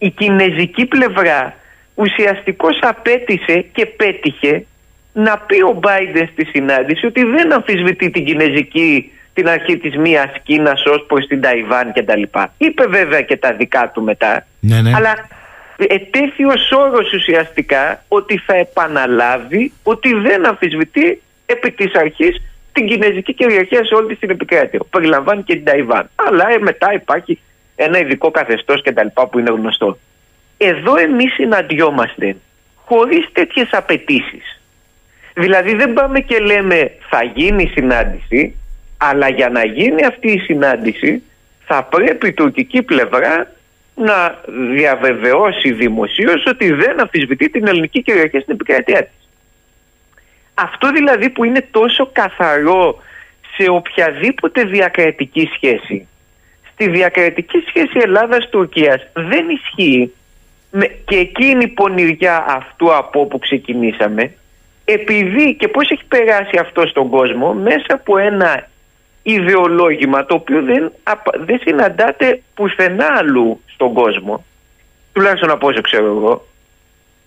η κινέζικη πλευρά ουσιαστικώς απέτησε και πέτυχε να πει ο Biden στη συνάντηση ότι δεν αμφισβητεί την κινέζικη την αρχή της μίας Κίνας ως προς την Ταϊβάν και τα λοιπά. Είπε βέβαια και τα δικά του μετά, Ναι, ναι. αλλά ετέθη ως όρος ουσιαστικά ότι θα επαναλάβει ότι δεν αμφισβητεί επί της αρχής την κινέζικη κυριαρχία σε όλη της την επικράτεια. Περιλαμβάνει και την Ταϊβάν. Αλλά ε, μετά υπάρχει ένα ειδικό καθεστώς και τα λοιπά που είναι γνωστό. Εδώ εμείς συναντιόμαστε χωρίς τέτοιες απαιτήσεις. Δηλαδή δεν πάμε και λέμε θα γίνει συνάντηση, αλλά για να γίνει αυτή η συνάντηση θα πρέπει η τουρκική πλευρά να διαβεβαιώσει δημοσίως ότι δεν αμφισβητεί την ελληνική κυριαρχία στην επικρατεία της. Αυτό δηλαδή που είναι τόσο καθαρό σε οποιαδήποτε διακρατική σχέση. Στη διακρατική σχέση Ελλάδας-Τουρκίας δεν ισχύει με, και εκεί είναι η πονηριά αυτού από όπου ξεκινήσαμε επειδή και πώς έχει περάσει αυτό στον κόσμο μέσα από ένα ιδεολόγημα το οποίο δεν, απα- δεν συναντάται πουθενά αλλού στον κόσμο τουλάχιστον από όσο ξέρω εγώ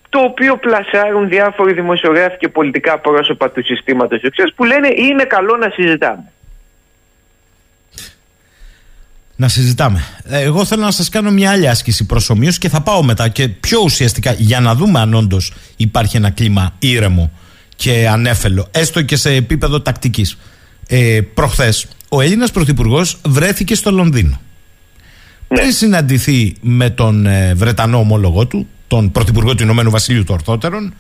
το οποίο πλασάρουν διάφοροι δημοσιογράφοι και πολιτικά πρόσωπα του συστήματος εξής που λένε είναι καλό να συζητάμε. Να συζητάμε. Ε, Εγώ θέλω να σας κάνω μια άλλη άσκηση προσωμείωση και θα πάω μετά και πιο ουσιαστικά για να δούμε αν όντως υπάρχει ένα κλίμα ήρεμο και ανέφελο, έστω και σε επίπεδο τακτικής. Ε, Προχθές, ο Έλληνας Πρωθυπουργός βρέθηκε στο Λονδίνο. Πριν συναντηθεί με τον ε, Βρετανό ομόλογό του, τον Πρωθυπουργό του Ηνωμένου Βασιλείου των Ορθότερων,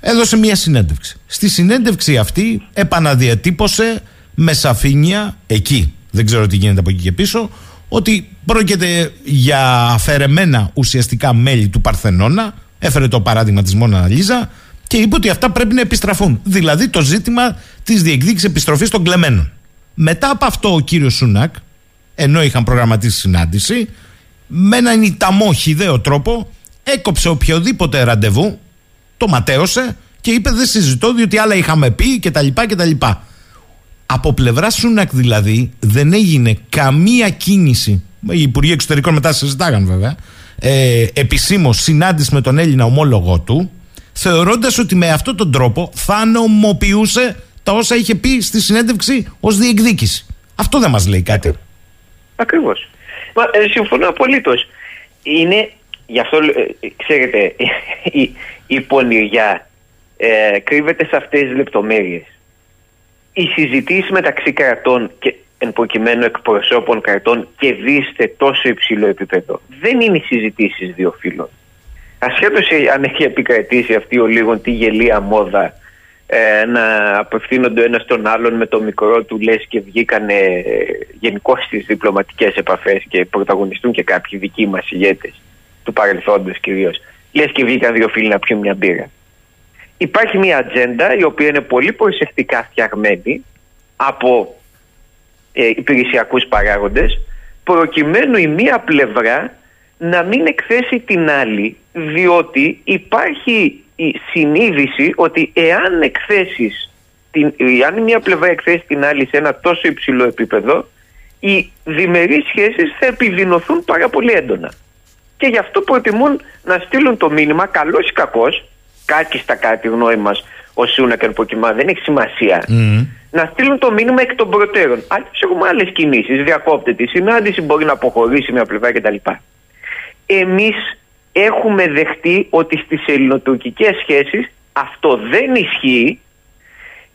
έδωσε μια συνέντευξη. Στη συνέντευξη αυτή επαναδιατύπωσε με σαφήνεια εκεί, δεν ξέρω τι γίνεται από εκεί και πίσω, ότι πρόκειται για αφαιρεμένα ουσιαστικά μέλη του Παρθενώνα, έφερε το παράδειγμα της Μόνα Λίζα και είπε ότι αυτά πρέπει να επιστραφούν. Δηλαδή το ζήτημα της διεκδίκησης επιστροφής των κλεμμένων. Μετά από αυτό ο κύριος Σούνακ, ενώ είχαν προγραμματίσει συνάντηση, με έναν ιταμό χιδαίο τρόπο έκοψε οποιοδήποτε ραντεβού, το ματέωσε και είπε δεν συζητώ διότι άλλα είχαμε πει κτλ. κτλ. Από πλευρά Σούνακ δηλαδή δεν έγινε καμία κίνηση. Οι Υπουργοί Εξωτερικών μετά συζητάγαν βέβαια. Ε, Επισήμως συνάντηση με τον Έλληνα ομόλογό του, θεωρώντας ότι με αυτόν τον τρόπο θα νομοποιούσε τα όσα είχε πει στη συνέντευξη ως διεκδίκηση. Αυτό δεν μας λέει κάτι. Ακριβώς. Μα, ε, συμφωνώ απολύτως. Είναι, γι' αυτό ε, ξέρετε, η, η πονηριά ε, κρύβεται σε αυτές τις λεπτομέρειες. Οι συζητήσεις μεταξύ κρατών και εν προκειμένου εκπροσώπων κρατών και δίστε τόσο υψηλό επίπεδο δεν είναι οι συζητήσεις δύο φύλων. Ασχέτως ε, αν έχει επικρατήσει αυτή ο λίγον τη γελία μόδα ε, να απευθύνονται ο ένας τον άλλον με το μικρό του λες και βγήκανε ε, γενικώ στις διπλωματικές επαφές και πρωταγωνιστούν και κάποιοι δικοί μας ηγέτες του παρελθόντος κυρίως λες και βγήκαν δύο φίλοι να πιούν μια μπύρα. Υπάρχει μια ατζέντα η οποία είναι πολύ προσεκτικά φτιαγμένη από ε, υπηρεσιακούς παράγοντες προκειμένου η μία πλευρά να μην εκθέσει την άλλη διότι υπάρχει η συνείδηση ότι εάν εκθέσεις την, εάν μια πλευρά εκθέσει την άλλη σε ένα τόσο υψηλό επίπεδο οι διμερείς σχέσεις θα επιδεινωθούν πάρα πολύ έντονα και γι' αυτό προτιμούν να στείλουν το μήνυμα καλός ή κακός κάκιστα κατά τη γνώμη μας ο Σούνα και ο Ποκιμά δεν έχει σημασία να στείλουν το μήνυμα εκ των προτέρων. Αλλιώς έχουμε άλλες κινήσεις. Διακόπτεται η συνάντηση, μπορεί να αποχωρήσει μια πλευρά κτλ. Εμείς έχουμε δεχτεί ότι στις ελληνοτουρκικές σχέσεις αυτό δεν ισχύει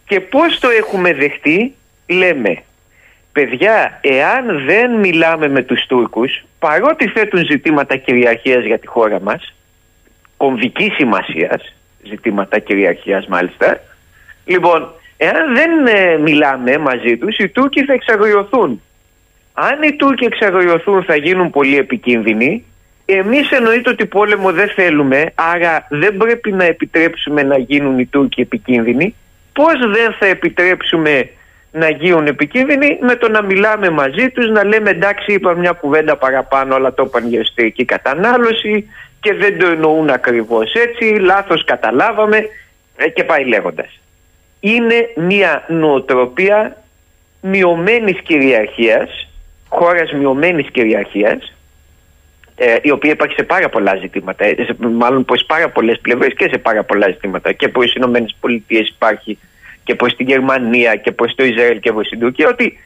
και πώς το έχουμε δεχτεί; Λέμε παιδιά, εάν δεν μιλάμε με τους Τούρκους, παρότι θέτουν ζητήματα κυριαρχίας για τη χώρα μας, κομβικής σημασίας, ζητήματα κυριαρχίας μάλιστα, λοιπόν, εάν δεν ε, μιλάμε μαζί τους, οι Τούρκοι θα εξαγριωθούν. Αν οι Τούρκοι εξαγριωθούν θα γίνουν πολύ επικίνδυνοι, εμείς εννοείται ότι πόλεμο δεν θέλουμε, άρα δεν πρέπει να επιτρέψουμε να γίνουν οι Τούρκοι επικίνδυνοι. Πώς δεν θα επιτρέψουμε να γίνουν επικίνδυνοι; Με το να μιλάμε μαζί τους, να λέμε εντάξει είπα μια κουβέντα παραπάνω αλλά το είπαν για εσωτερική κατανάλωση και δεν το εννοούν ακριβώς έτσι, λάθος καταλάβαμε ε, και πάει λέγοντας. Είναι μια νοοτροπία μειωμένης κυριαρχίας, χώρας μειωμένης κυριαρχίας, ε, η οποία υπάρχει σε πάρα πολλά ζητήματα, ε, σε, μάλλον προς πάρα πολλές πλευρές και σε πάρα πολλά ζητήματα και προς οι Ηνωμένες Πολιτείες υπάρχει και προς τη Γερμανία και προς το Ισραήλ και προς την Τουρκία ότι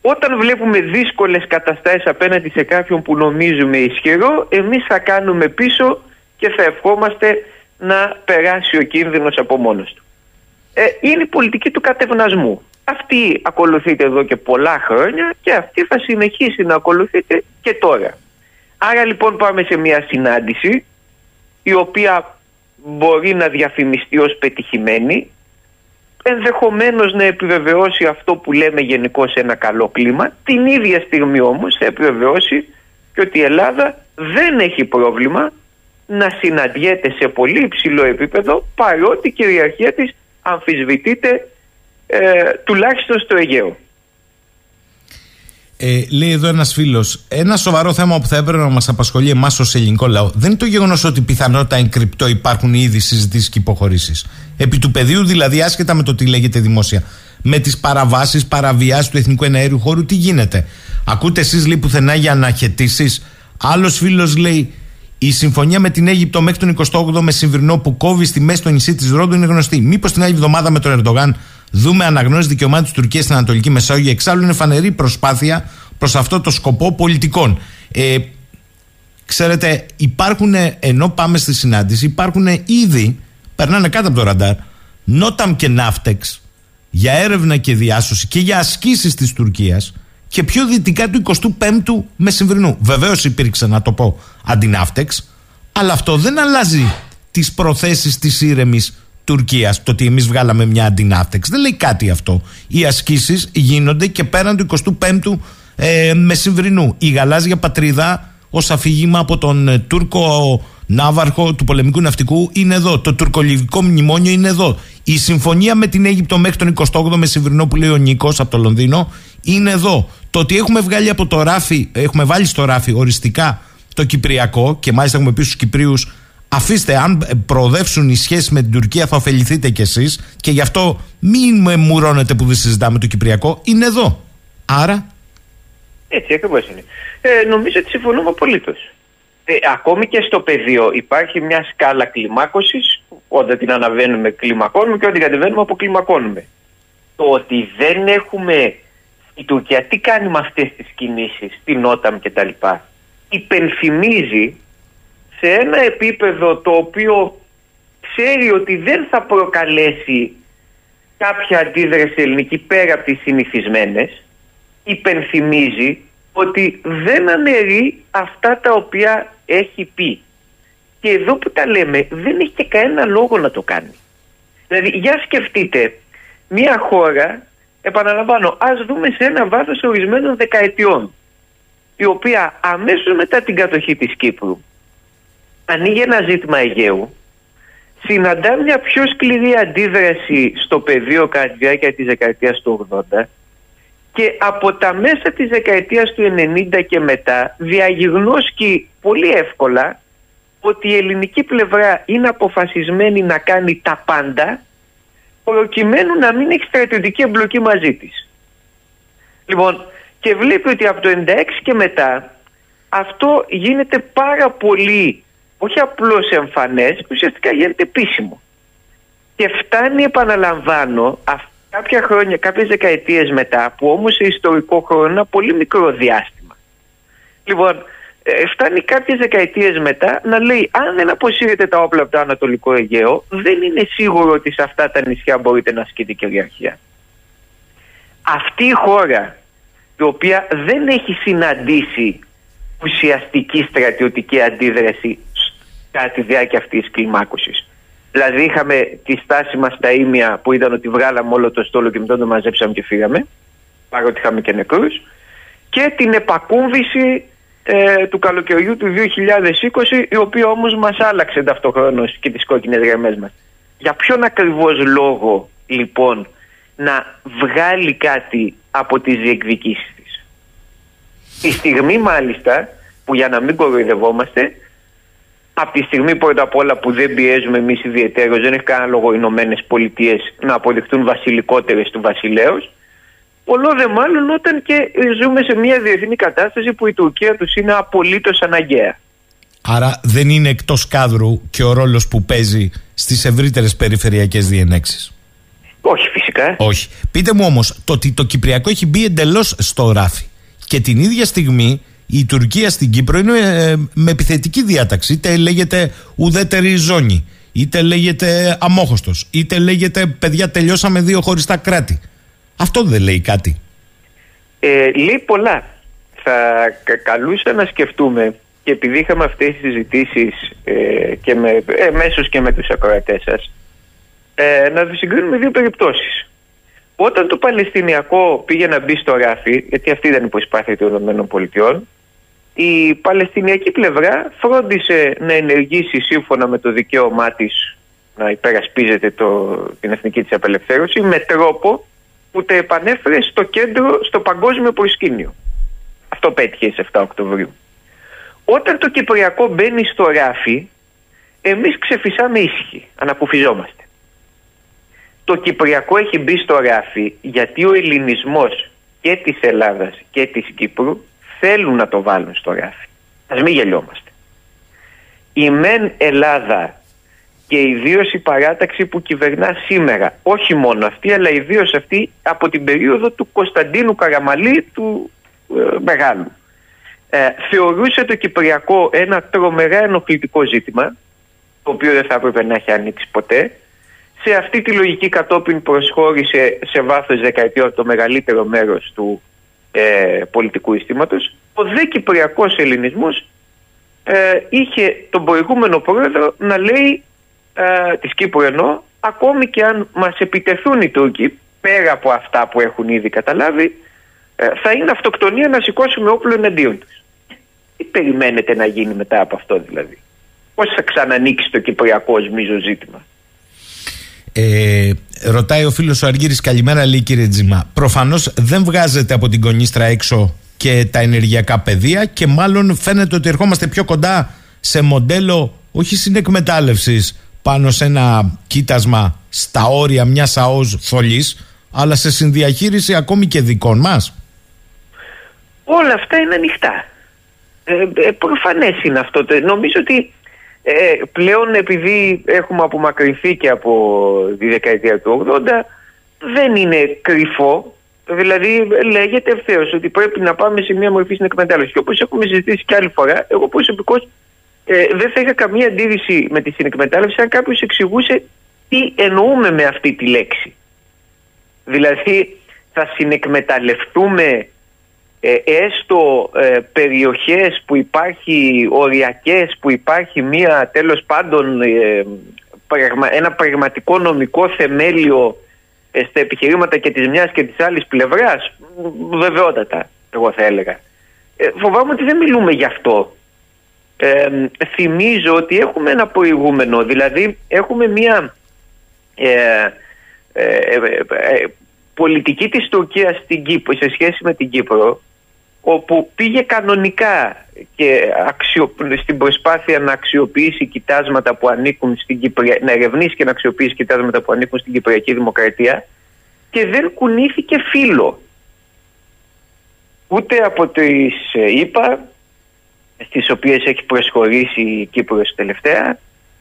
όταν βλέπουμε δύσκολες καταστάσεις απέναντι σε κάποιον που νομίζουμε ισχυρό εμείς θα κάνουμε πίσω και θα ευχόμαστε να περάσει ο κίνδυνος από μόνος του. Ε, είναι η πολιτική του κατευνασμού. Αυτή ακολουθείται εδώ και πολλά χρόνια και αυτή θα συνεχίσει να ακολουθείται και τώρα. Άρα λοιπόν πάμε σε μια συνάντηση η οποία μπορεί να διαφημιστεί ως πετυχημένη ενδεχομένως να επιβεβαιώσει αυτό που λέμε γενικώ ένα καλό κλίμα την ίδια στιγμή όμως θα επιβεβαιώσει και ότι η Ελλάδα δεν έχει πρόβλημα να συναντιέται σε πολύ υψηλό επίπεδο παρότι η κυριαρχία της αμφισβητείται ε, τουλάχιστον στο Αιγαίο. Ε, λέει εδώ ένας φίλος, ένα σοβαρό θέμα που θα έπρεπε να μας απασχολεί εμάς ως ελληνικό λαό δεν είναι το γεγονός ότι πιθανότητα εν κρυπτό υπάρχουν ήδη συζητήσεις και υποχωρήσεις. Επί του πεδίου, δηλαδή, άσχετα με το τι λέγεται δημόσια, με τις παραβάσεις, παραβιάσεις του εθνικού εναέριου χώρου, τι γίνεται. Ακούτε εσείς λέει πουθενά για αναχαιτήσεις. Άλλος φίλος λέει, η συμφωνία με την Αίγυπτο μέχρι τον 28ο μεσημβρινό που κόβει στη μέση το νησί της Ρόντου είναι γνωστή. Μήπως την άλλη εβδομάδα με τον Ερντογάν δούμε αναγνώριση δικαιωμάτων της Τουρκίας στην Ανατολική Μεσόγειο. Εξάλλου είναι φανερή προσπάθεια προς αυτό το σκοπό πολιτικών. Ε, ξέρετε, υπάρχουν, ενώ πάμε στη συνάντηση, υπάρχουν ήδη, περνάνε κάτω από το ραντάρ, Νόταμ και Ναύτεξ για έρευνα και διάσωση και για ασκήσεις της Τουρκίας και πιο δυτικά του 25ου μεσημβρινού. Βεβαίως υπήρξε, να το πω, αντιναύτεξ, αλλά αυτό δεν αλλάζει τις προθέσεις της ήρεμης Τουρκίας. Το ότι εμείς βγάλαμε μια αντινάφτεξ. Δεν λέει κάτι αυτό. Οι ασκήσεις γίνονται και πέραν του 25ου ε, μεσημβρινού. Η γαλάζια πατρίδα ως αφήγημα από τον ε, Τούρκο ναύαρχο του πολεμικού ναυτικού είναι εδώ. Το τουρκολιβικό μνημόνιο είναι εδώ. Η συμφωνία με την Αίγυπτο μέχρι τον 28ο μεσημβρινό που λέει ο Νίκος από το Λονδίνο είναι εδώ. Το ότι έχουμε βγάλει από το ράφι, έχουμε βάλει στο ράφι οριστικά το Κυπριακό και μάλιστα έχουμε πει στους Κυπρίους Αφήστε, αν προοδεύσουν οι σχέσεις με την Τουρκία, θα ωφεληθείτε κι εσείς και γι' αυτό μην με μουρώνετε που δεν συζητάμε το Κυπριακό. Είναι εδώ. Άρα. Έτσι ακριβώς είναι. Ε, νομίζω ότι συμφωνούμε απολύτως. Ε, ακόμη και στο πεδίο υπάρχει μια σκάλα κλιμάκωσης. Όταν την αναβαίνουμε, κλιμακώνουμε και όταν κατεβαίνουμε, αποκλιμακώνουμε. Το ότι δεν έχουμε. Η Τουρκία τι κάνει με αυτές τις κινήσεις, την Όταμ κτλ. Υπενθυμίζει σε ένα επίπεδο το οποίο ξέρει ότι δεν θα προκαλέσει κάποια αντίδραση ελληνική πέρα από τις συνηθισμένες υπενθυμίζει ότι δεν αναιρεί αυτά τα οποία έχει πει. Και εδώ που τα λέμε δεν έχει και κανένα λόγο να το κάνει. Δηλαδή για σκεφτείτε μια χώρα, επαναλαμβάνω, ας δούμε σε ένα βάθος ορισμένων δεκαετιών η οποία αμέσως μετά την κατοχή της Κύπρου ανοίγει ένα ζήτημα Αιγαίου, συναντά μια πιο σκληρή αντίδραση στο πεδίο κατά τη διάρκεια της δεκαετίας του 80 και από τα μέσα της δεκαετίας του 90 και μετά διαγιγνώσκει πολύ εύκολα ότι η ελληνική πλευρά είναι αποφασισμένη να κάνει τα πάντα προκειμένου να μην έχει στρατιωτική εμπλοκή μαζί της. Λοιπόν, και βλέπει ότι από το 96 και μετά αυτό γίνεται πάρα πολύ όχι απλώς εμφανές, ουσιαστικά γίνεται επίσημο. Και φτάνει, επαναλαμβάνω, κάποια χρόνια, κάποιες δεκαετίες μετά, που όμως σε ιστορικό χρόνο είναι ένα πολύ μικρό διάστημα. Λοιπόν, ε, φτάνει κάποιες δεκαετίες μετά να λέει αν δεν αποσύρετε τα όπλα από το Ανατολικό Αιγαίο, δεν είναι σίγουρο ότι σε αυτά τα νησιά μπορείτε να ασκείτε κυριαρχία. Αυτή η χώρα η οποία δεν έχει συναντήσει ουσιαστική στρατιωτική αντίδραση κατά τη διάρκεια αυτής της κλιμάκωσης. Δηλαδή είχαμε τη στάση μας στα ίμια που ήταν ότι βγάλαμε όλο το στόλο και μετά το μαζέψαμε και φύγαμε, παρότι είχαμε και νεκρούς, και την επακούμβηση ε, του καλοκαιριού του 2020, η οποία όμως μας άλλαξε ταυτοχρόνως και τις κόκκινες γραμμές μας. Για ποιον ακριβώς λόγο λοιπόν να βγάλει κάτι από τις διεκδικήσεις της; Τη στιγμή μάλιστα που για να μην κοροϊδευόμαστε από τη στιγμή πρώτα απ' όλα που δεν πιέζουμε εμείς ιδιαίτερω, δεν έχει κανένα λόγο οι Ηνωμένες Πολιτείες να αποδειχτούν βασιλικότερες του βασιλέως. Πολλό δε μάλλον όταν και ζούμε σε μια διεθνή κατάσταση που η Τουρκία τους είναι απολύτως αναγκαία. Άρα δεν είναι εκτός κάδρου και ο ρόλος που παίζει στις ευρύτερες περιφερειακές διενέξεις; Όχι, φυσικά. Όχι. Πείτε μου όμως, το ότι το Κυπριακό έχει μπει εντελώς στο ράφι και την ίδια στιγμή η Τουρκία στην Κύπρο είναι ε, με επιθετική διάταξη. Είτε λέγεται ουδέτερη ζώνη, είτε λέγεται αμόχωστος, είτε λέγεται παιδιά τελειώσαμε δύο χωριστά κράτη. Αυτό δεν λέει κάτι. Ε, λέει πολλά. Θα καλούσα να σκεφτούμε και επειδή είχαμε αυτές τις συζητήσεις ε, και με, ε, μέσως και με τους ακροατές σας ε, να συγκρίνουμε δύο περιπτώσεις. Όταν το Παλαιστινιακό πήγε να μπει στο ράφι, γιατί αυτή ήταν η προσπάθεια των ΗΠΑ, η Παλαιστινιακή πλευρά φρόντισε να ενεργήσει σύμφωνα με το δικαίωμά της να υπερασπίζεται το, την εθνική της απελευθέρωση με τρόπο που τα επανέφερε στο κέντρο, στο παγκόσμιο προσκήνιο. Αυτό πέτυχε σε 7 Οκτωβρίου. Όταν το Κυπριακό μπαίνει στο ράφι, εμείς ξεφυσάμε ήσυχοι, αναποφυζόμαστε. Το Κυπριακό έχει μπει στο ράφι γιατί ο ελληνισμός και της Ελλάδας και της Κύπρου θέλουν να το βάλουν στο ράφι. Ας μην γελιόμαστε. Η μεν Ελλάδα και ιδίω η παράταξη που κυβερνά σήμερα, όχι μόνο αυτή, αλλά ιδίω αυτή από την περίοδο του Κωνσταντίνου Καραμαλή του ε, Μεγάλου. Ε, θεωρούσε το Κυπριακό ένα τρομερά ενοχλητικό ζήτημα, το οποίο δεν θα έπρεπε να έχει ανοίξει ποτέ. Σε αυτή τη λογική κατόπιν προσχώρησε σε βάθος δεκαετιών το μεγαλύτερο μέρος του ε, πολιτικού ιστήματος. Ο δε κυπριακός ελληνισμός ε, είχε τον προηγούμενο πρόεδρο να λέει ε, της Κύπρου ενώ ακόμη και αν μας επιτεθούν οι Τούρκοι πέρα από αυτά που έχουν ήδη καταλάβει ε, θα είναι αυτοκτονία να σηκώσουμε όπλο εναντίον τους. Τι περιμένετε να γίνει μετά από αυτό δηλαδή; Πώς θα ξανανοίξει το κυπριακό ως ζήτημα; Ε, ρωτάει ο φίλος ο Αργύρης, καλημέρα, λέει κύριε Τζιμά. Προφανώς δεν βγάζετε από την κονίστρα έξω και τα ενεργειακά πεδία και μάλλον φαίνεται ότι ερχόμαστε πιο κοντά σε μοντέλο όχι συνεκμετάλλευσης πάνω σε ένα κοίτασμα στα όρια μιας ΑΟΣ θολής, αλλά σε συνδιαχείριση ακόμη και δικών μας. Όλα αυτά είναι ανοιχτά. Ε, ε, προφανές είναι αυτό. Νομίζω ότι ε, πλέον επειδή έχουμε απομακρυνθεί και από τη δεκαετία του 80 δεν είναι κρυφό Δηλαδή λέγεται ευθέως ότι πρέπει να πάμε σε μια μορφή συνεκμετάλλευσης. Και όπως έχουμε συζητήσει και άλλη φορά, εγώ προσωπικώς ε, δεν θα είχα καμία αντίρρηση με τη συνεκμετάλλευση αν κάποιος εξηγούσε τι εννοούμε με αυτή τη λέξη. Δηλαδή θα συνεκμεταλλευτούμε ε, έστω ε, περιοχές που υπάρχει οριακές που υπάρχει μία τέλος πάντων ε, ένα πραγματικό νομικό θεμέλιο ε, στα επιχειρήματα και της μιας και της άλλης πλευράς βεβαιότατα εγώ θα έλεγα. Ε, φοβάμαι ότι δεν μιλούμε γι' αυτό. Θυμίζω ότι έχουμε ένα προηγούμενο δηλαδή έχουμε μία πολιτική της Τουρκίας στην Κύπρο, σε σχέση με την Κύπρο όπου πήγε κανονικά και αξιο... στην προσπάθεια να αξιοποιήσει κοιτάσματα που ανήκουν στην Κυπρια... να ερευνήσει και να αξιοποιήσει κοιτάσματα που ανήκουν στην Κυπριακή Δημοκρατία και δεν κουνήθηκε φίλο ούτε από τις ΗΠΑ στις οποίες έχει προσχωρήσει η Κύπρος τελευταία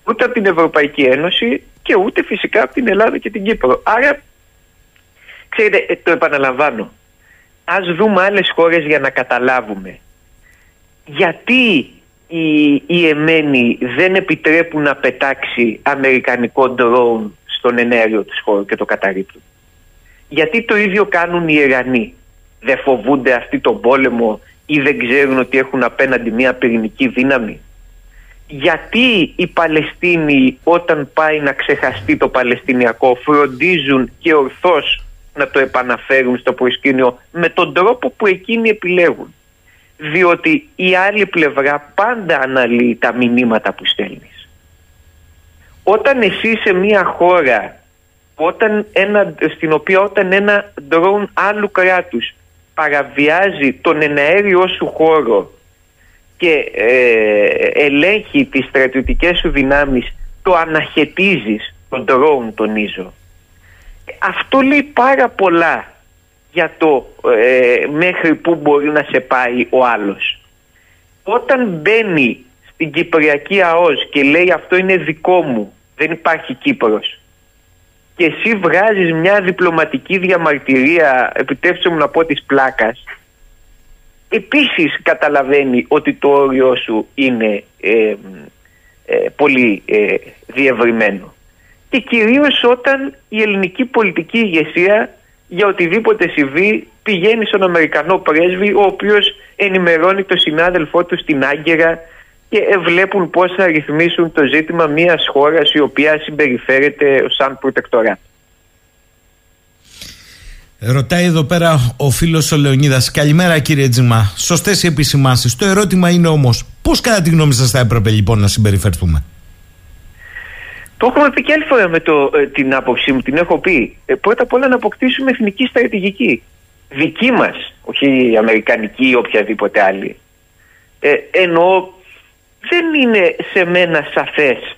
ούτε από την Ευρωπαϊκή Ένωση και ούτε φυσικά από την Ελλάδα και την Κύπρο. Άρα, ξέρετε, το επαναλαμβάνω, ας δούμε άλλες χώρες για να καταλάβουμε γιατί οι, οι εμένοι δεν επιτρέπουν να πετάξει αμερικανικό ντρόουν στον ενέργειο του χώρο και το καταρρύπτουν; Γιατί το ίδιο κάνουν οι Ιρανοί; δεν φοβούνται αυτοί τον πόλεμο ή δεν ξέρουν ότι έχουν απέναντι μια πυρηνική δύναμη; Γιατί οι Παλαιστίνοι όταν πάει να ξεχαστεί το Παλαιστινιακό φροντίζουν και ορθώς να το επαναφέρουν στο προσκήνιο με τον τρόπο που εκείνοι επιλέγουν. Διότι η άλλη πλευρά πάντα αναλύει τα μηνύματα που στέλνεις. Όταν εσύ σε μια χώρα όταν ένα, στην οποία όταν ένα ντρόουν άλλου κράτους παραβιάζει τον εναέριό σου χώρο και ε, ελέγχει τις στρατιωτικές σου δυνάμεις το αναχαιτίζεις τον ντρόουν τονίζω αυτό λέει πάρα πολλά για το ε, μέχρι που μπορεί να σε πάει ο άλλος. Όταν μπαίνει στην Κυπριακή ΑΟΣ και λέει αυτό είναι δικό μου δεν υπάρχει Κύπρος και εσύ βγάζεις μια διπλωματική διαμαρτυρία επιτρέψτε μου να πω της πλάκας επίσης καταλαβαίνει ότι το όριό σου είναι ε, ε, πολύ ε, διευρυμένο και κυρίως όταν η ελληνική πολιτική ηγεσία για οτιδήποτε συμβεί πηγαίνει στον Αμερικανό πρέσβη ο οποίος ενημερώνει το συνάδελφό του στην Άγκυρα και βλέπουν πώς θα ρυθμίσουν το ζήτημα μιας χώρας η οποία συμπεριφέρεται σαν προτεκτορά. Ρωτάει εδώ πέρα ο φίλος ο Λεωνίδας. Καλημέρα κύριε Τζιμά. Σωστές οι επισημάνσεις. Το ερώτημα είναι όμως Πώς κατά τη γνώμη σας θα έπρεπε λοιπόν να συμπεριφερθούμε; Το έχουμε πει και άλλη φορά με το, ε, την άποψή μου, την έχω πει. Ε, πρώτα απ' όλα να αποκτήσουμε εθνική στρατηγική. Δική μας, όχι αμερικανική ή οποιαδήποτε άλλη. Ε, ενώ δεν είναι σε μένα σαφές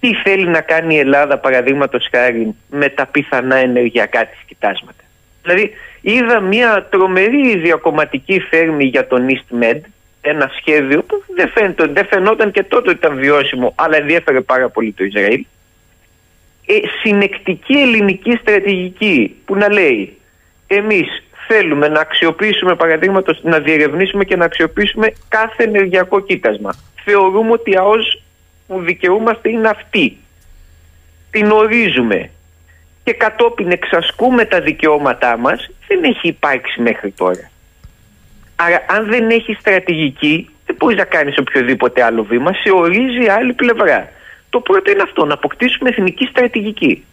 τι θέλει να κάνει η Ελλάδα παραδείγματος χάρη με τα πιθανά ενεργειακά της κοιτάσματα. Δηλαδή είδα μια τρομερή διακομματική φέρμη για τον EastMed ένα σχέδιο που δεν, φαίνεται, δεν φαινόταν και τότε ότι ήταν βιώσιμο αλλά ενδιέφερε πάρα πολύ το Ισραήλ ε, συνεκτική ελληνική στρατηγική που να λέει εμείς θέλουμε να αξιοποιήσουμε παραδείγματος να διερευνήσουμε και να αξιοποιήσουμε κάθε ενεργειακό κοίτασμα. Θεωρούμε ότι η ΑΟΣ που δικαιούμαστε είναι αυτή. Την ορίζουμε και κατόπιν εξασκούμε τα δικαιώματά μας δεν έχει υπάρξει μέχρι τώρα. Άρα αν δεν έχει στρατηγική δεν μπορείς να κάνεις οποιοδήποτε άλλο βήμα, σε ορίζει άλλη πλευρά. Το πρώτο είναι αυτό, να αποκτήσουμε εθνική στρατηγική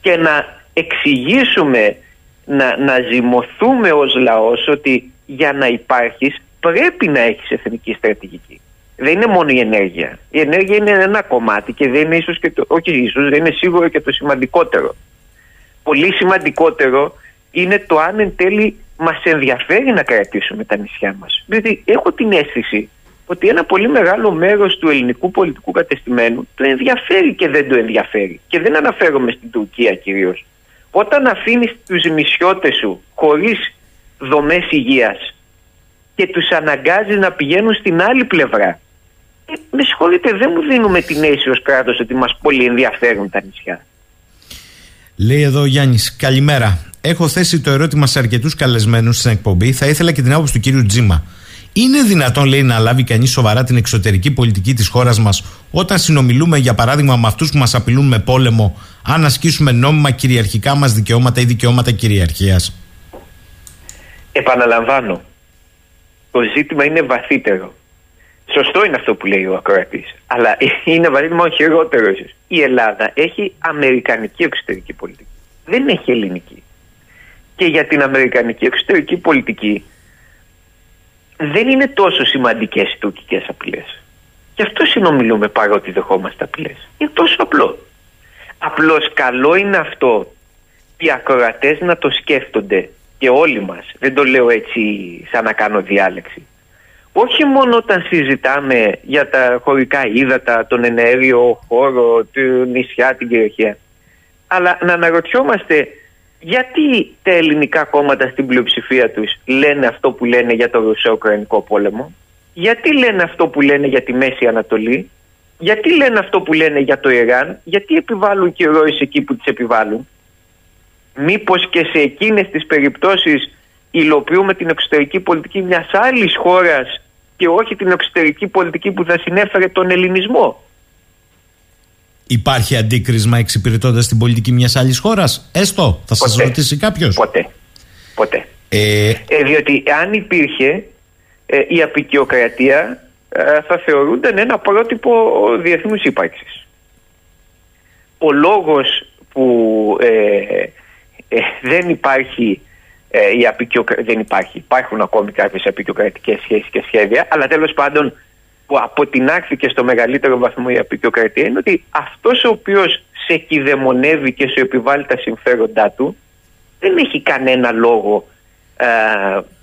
και να εξηγήσουμε να, να ζυμωθούμε ως λαός ότι για να υπάρχεις πρέπει να έχεις εθνική στρατηγική. Δεν είναι μόνο η ενέργεια. Η ενέργεια είναι ένα κομμάτι και δεν είναι ίσως και το, όχι ίσως, δεν είναι σίγουρο και το σημαντικότερο. Πολύ σημαντικότερο είναι το αν εν τέλει μας ενδιαφέρει να κρατήσουμε τα νησιά μας. Δηλαδή έχω την αίσθηση ότι ένα πολύ μεγάλο μέρος του ελληνικού πολιτικού κατεστημένου το ενδιαφέρει και δεν το ενδιαφέρει. Και δεν αναφέρομαι στην Τουρκία κυρίως. Όταν αφήνεις τους νησιώτες σου χωρίς δομές υγείας και τους αναγκάζεις να πηγαίνουν στην άλλη πλευρά ε, με συγχωρείτε δεν μου δίνουμε την αίσθηση ως κράτος ότι μας πολύ ενδιαφέρουν τα νησιά. Λέει εδώ ο Γιάννης, καλημέρα. Έχω θέσει το ερώτημα σε αρκετούς καλεσμένους στην εκπομπή. Θα ήθελα και την άποψη του κύριου Τζίμα. Είναι δυνατόν, λέει, να λάβει κανείς σοβαρά την εξωτερική πολιτική της χώρας μας όταν συνομιλούμε, για παράδειγμα, με αυτούς που μας απειλούν με πόλεμο, αν ασκήσουμε νόμιμα κυριαρχικά μας δικαιώματα ή δικαιώματα κυριαρχίας. Επαναλαμβάνω. Το ζήτημα είναι βαθύτερο. Σωστό είναι αυτό που λέει ο ακροατής. Αλλά είναι βαθύτερο, χειρότερο ίσως. Η Ελλάδα έχει αμερικανική εξωτερική πολιτική. Δεν έχει ελληνική. Και για την αμερικανική εξωτερική πολιτική δεν είναι τόσο σημαντικές οι τουρκικές απειλές. Γι' αυτό συνομιλούμε παρότι δεχόμαστε απειλές. Είναι τόσο απλό. Απλώς καλό είναι αυτό οι ακροατές να το σκέφτονται και όλοι μας. Δεν το λέω έτσι σαν να κάνω διάλεξη. Όχι μόνο όταν συζητάμε για τα χωρικά ύδατα, τον ενέργειο χώρο, του νησιά, την κυριαρχία. Αλλά να αναρωτιόμαστε γιατί τα ελληνικά κόμματα στην πλειοψηφία τους λένε αυτό που λένε για το Ρωσο-Ουκρανικό πόλεμο, γιατί λένε αυτό που λένε για τη Μέση Ανατολή, γιατί λένε αυτό που λένε για το Ιράν, γιατί επιβάλλουν και ροές εκεί που τις επιβάλλουν. Μήπως και σε εκείνες τις περιπτώσεις υλοποιούμε την εξωτερική πολιτική μιας άλλης χώρας και όχι την εξωτερική πολιτική που θα συνέφερε τον ελληνισμό. Υπάρχει αντίκρισμα εξυπηρετώντας την πολιτική μιας άλλης χώρας, έστω, θα σας ρωτήσει κάποιος. Ποτέ. Ποτέ. Ε, Ε, διότι αν υπήρχε ε, η απεικιοκρατία ε, θα θεωρούνταν ένα πρότυπο διεθνούς ύπαρξης. Ο λόγος που ε, ε, δεν υπάρχει ε, η απεικιοκρα- δεν υπάρχει. Υπάρχουν ακόμη κάποιες απεικιοκρατικές σχέσεις και σχέδια, αλλά τέλος πάντων που αποτινάχθηκε στο μεγαλύτερο βαθμό η απεικιοκρατία είναι ότι αυτός ο οποίος σε κυδαιμονεύει και σου επιβάλλει τα συμφέροντά του δεν έχει κανένα λόγο ε,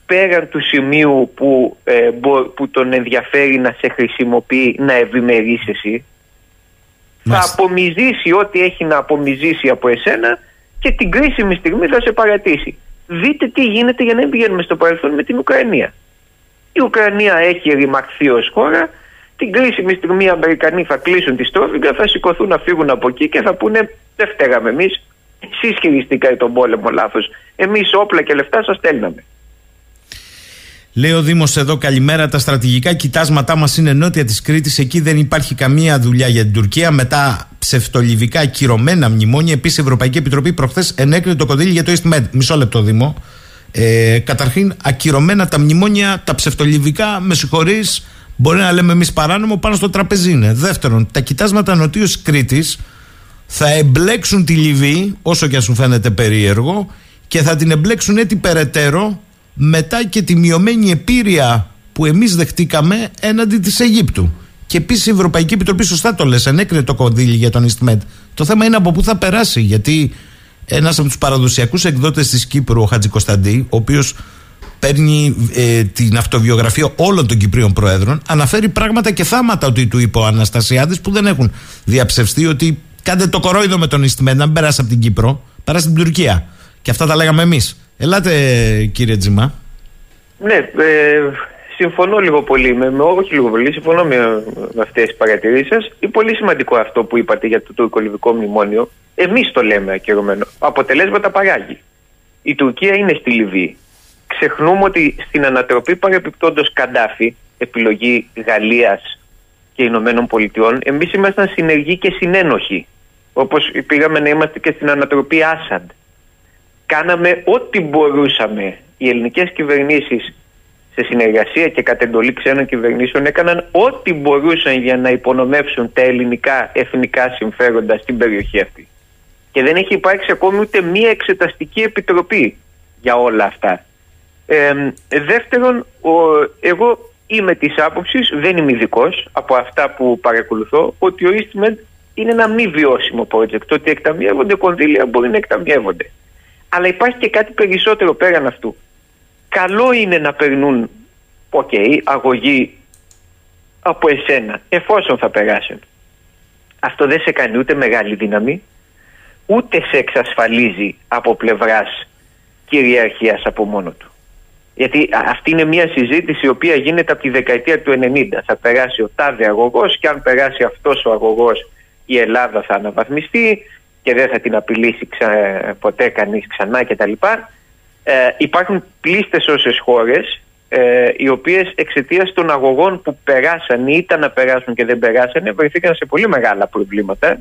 πέραν του σημείου που, ε, μπο- που τον ενδιαφέρει να σε χρησιμοποιεί να ευημερείς εσύ θα απομυζήσει ό,τι έχει να απομυζήσει από εσένα και την κρίσιμη στιγμή θα σε παρατήσει. Δείτε τι γίνεται για να μην πηγαίνουμε στο παρελθόν με την Ουκρανία. Η Ουκρανία έχει ρημαχθεί ως χώρα. Την κρίσιμη στιγμή οι Αμερικανοί θα κλείσουν τη στρόφιγγα, θα σηκωθούν να φύγουν από εκεί και θα πούνε δεν φταίγαμε εμείς. Εσείς χειριστήκατε τον πόλεμο λάθος. Εμείς όπλα και λεφτά σας στέλναμε. Λέει ο Δήμος εδώ, καλημέρα. Τα στρατηγικά κοιτάσματά μας είναι νότια της Κρήτης. Εκεί δεν υπάρχει καμία δουλειά για την Τουρκία. Μετά ψευτολιβικά κυρωμένα μνημόνια. Επίσης, η Ευρωπαϊκή Επιτροπή προχθές ενέκρινε το κονδύλι για το EastMed. Μισό λεπτό, Δήμο. Ε, καταρχήν, ακυρωμένα τα μνημόνια, τα ψευτολιβικά, με συγχωρείς, μπορεί να λέμε εμείς παράνομο, πάνω στο τραπεζί είναι. Δεύτερον, τα κοιτάσματα νοτίως Κρήτης θα εμπλέξουν τη Λιβύη, όσο και αν σου φαίνεται περίεργο, και θα την εμπλέξουν έτσι περαιτέρω μετά και τη μειωμένη επίρρεια που εμείς δεχτήκαμε έναντι της Αιγύπτου. Και επίσης η Ευρωπαϊκή Επιτροπή, σωστά το λες, ενέκρινε το κονδύλι για τον EastMed. Το θέμα είναι από πού θα περάσει, γιατί ένας από τους παραδοσιακούς εκδότες της Κύπρου, ο Χατζη Κωνσταντή, ο οποίος παίρνει ε, την αυτοβιογραφία όλων των Κυπρίων Προέδρων, αναφέρει πράγματα και θάματα ότι του είπε ο Αναστασιάδης που δεν έχουν διαψευστεί ότι κάντε το κορόιδο με τον EastMed, να μην περάσει από την Κύπρο, περάσει στην Τουρκία. Και αυτά τα λέγαμε εμείς. Ελάτε κύριε Τζιμά. Ναι, ε, συμφωνώ λίγο πολύ, με, με, όχι λίγο πολύ, συμφωνώ με, με αυτές τις παρατηρήσεις σας. Είναι πολύ σημαντικό αυτό που είπατε για το τουρκολιβικό μνημόνιο. Εμείς το λέμε ακυρωμένο. Αποτελέσματα παράγει. Η Τουρκία είναι στη Λιβύη. Ξεχνούμε ότι στην ανατροπή παρεπιπτόντος Καντάφη, επιλογή Γαλλίας και Ηνωμένων Πολιτειών, εμείς ήμασταν συνεργοί και συνένοχοι. Όπως πήγαμε να είμαστε και στην ανατροπή Άσαντ. Κάναμε ό,τι μπορούσαμε. Οι ελληνικές κυβερνήσεις σε συνεργασία και κατ' εντολή ξένων κυβερνήσεων έκαναν ό,τι μπορούσαν για να υπονομεύσουν τα ελληνικά εθνικά συμφέροντα στην περιοχή αυτή. Και δεν έχει υπάρξει ακόμη ούτε μία εξεταστική επιτροπή για όλα αυτά. Ε, δεύτερον, ο, εγώ είμαι της άποψης, δεν είμαι ειδικός από αυτά που παρακολουθώ, ότι ο EastMed είναι ένα μη βιώσιμο project. Το ότι εκταμιεύονται κονδύλια μπορεί να εκταμιεύονται. Αλλά υπάρχει και κάτι περισσότερο πέραν αυτού. Καλό είναι να περνούν, οκ, αγωγή από εσένα, εφόσον θα περάσουν. Αυτό δεν σε κάνει ούτε μεγάλη δύναμη, ούτε σε εξασφαλίζει από πλευράς κυριαρχίας από μόνο του. Γιατί αυτή είναι μια συζήτηση η οποία γίνεται από τη δεκαετία του 90. Θα περάσει ο τάδε αγωγός και αν περάσει αυτός ο αγωγός η Ελλάδα θα αναβαθμιστεί και δεν θα την απειλήσει ξα... ποτέ κανείς ξανά κτλ. Ε, υπάρχουν πλήστες όσες χώρες ε, οι οποίες εξαιτίας των αγωγών που περάσαν ή ήταν να περάσουν και δεν περάσανε βρεθήκαν σε πολύ μεγάλα προβλήματα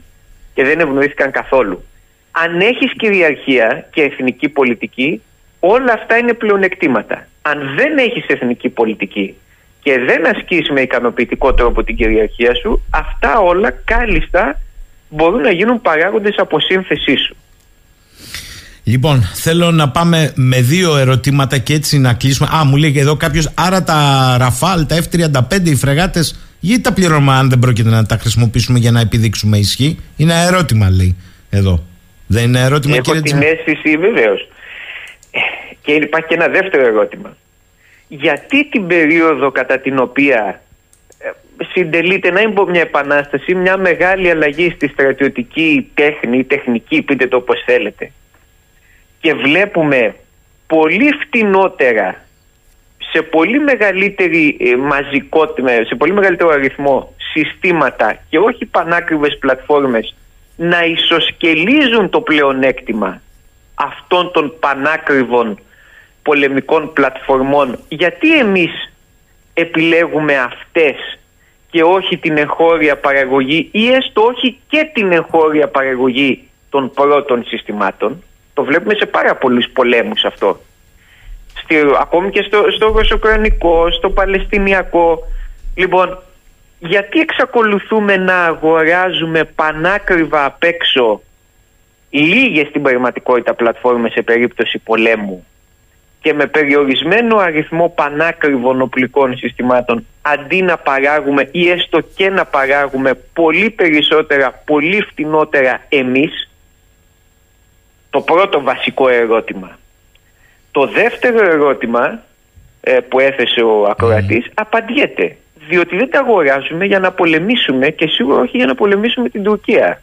και δεν ευνοήθηκαν καθόλου. Αν έχεις κυριαρχία και εθνική πολιτική όλα αυτά είναι πλεονεκτήματα. Αν δεν έχεις εθνική πολιτική και δεν ασκείς με ικανοποιητικό τρόπο την κυριαρχία σου αυτά όλα κάλλιστα μπορούν να γίνουν παράγοντες από σύνθεσή σου. Λοιπόν, θέλω να πάμε με δύο ερωτήματα και έτσι να κλείσουμε. Α, μου λέει και εδώ κάποιος, άρα τα Ραφάλ, τα F-35, οι φρεγάτες, γιατί τα πληρώνουμε αν δεν πρόκειται να τα χρησιμοποιήσουμε για να επιδείξουμε ισχύ; Είναι ένα ερώτημα, λέει εδώ. Δεν είναι ερώτημα, Έχω κύριε την Τζιμ- αίσθηση βεβαίως. Και υπάρχει και ένα δεύτερο ερώτημα. Γιατί την περίοδο κατά την οποία ε, συντελείται να μην πω μια επανάσταση, μια μεγάλη αλλαγή στη στρατιωτική τέχνη, τεχνική, πείτε το όπως θέλετε, και βλέπουμε πολύ φτηνότερα σε πολύ μεγαλύτερη ε, μαζικότητα, σε πολύ μεγαλύτερο αριθμό συστήματα και όχι πανάκριβες πλατφόρμες να ισοσκελίζουν το πλεονέκτημα αυτών των πανάκριβων πολεμικών πλατφορμών. Γιατί εμείς επιλέγουμε αυτές και όχι την εγχώρια παραγωγή ή έστω όχι και την εγχώρια παραγωγή των πρώτων συστημάτων το βλέπουμε σε πάρα πολλούς πολέμους αυτό στη, ακόμη και στο, στο ρωσοκρανικό, στο παλαιστινιακό. Λοιπόν, γιατί εξακολουθούμε να αγοράζουμε πανάκριβα απ' έξω λίγες στην πραγματικότητα πλατφόρμες σε περίπτωση πολέμου; Και με περιορισμένο αριθμό πανάκριβων οπλικών συστημάτων αντί να παράγουμε ή έστω και να παράγουμε πολύ περισσότερα, πολύ φτηνότερα εμείς το πρώτο βασικό ερώτημα. Το δεύτερο ερώτημα ε, που έθεσε ο ακροατής απαντιέται διότι δεν τα αγοράζουμε για να πολεμήσουμε και σίγουρα όχι για να πολεμήσουμε την Τουρκία.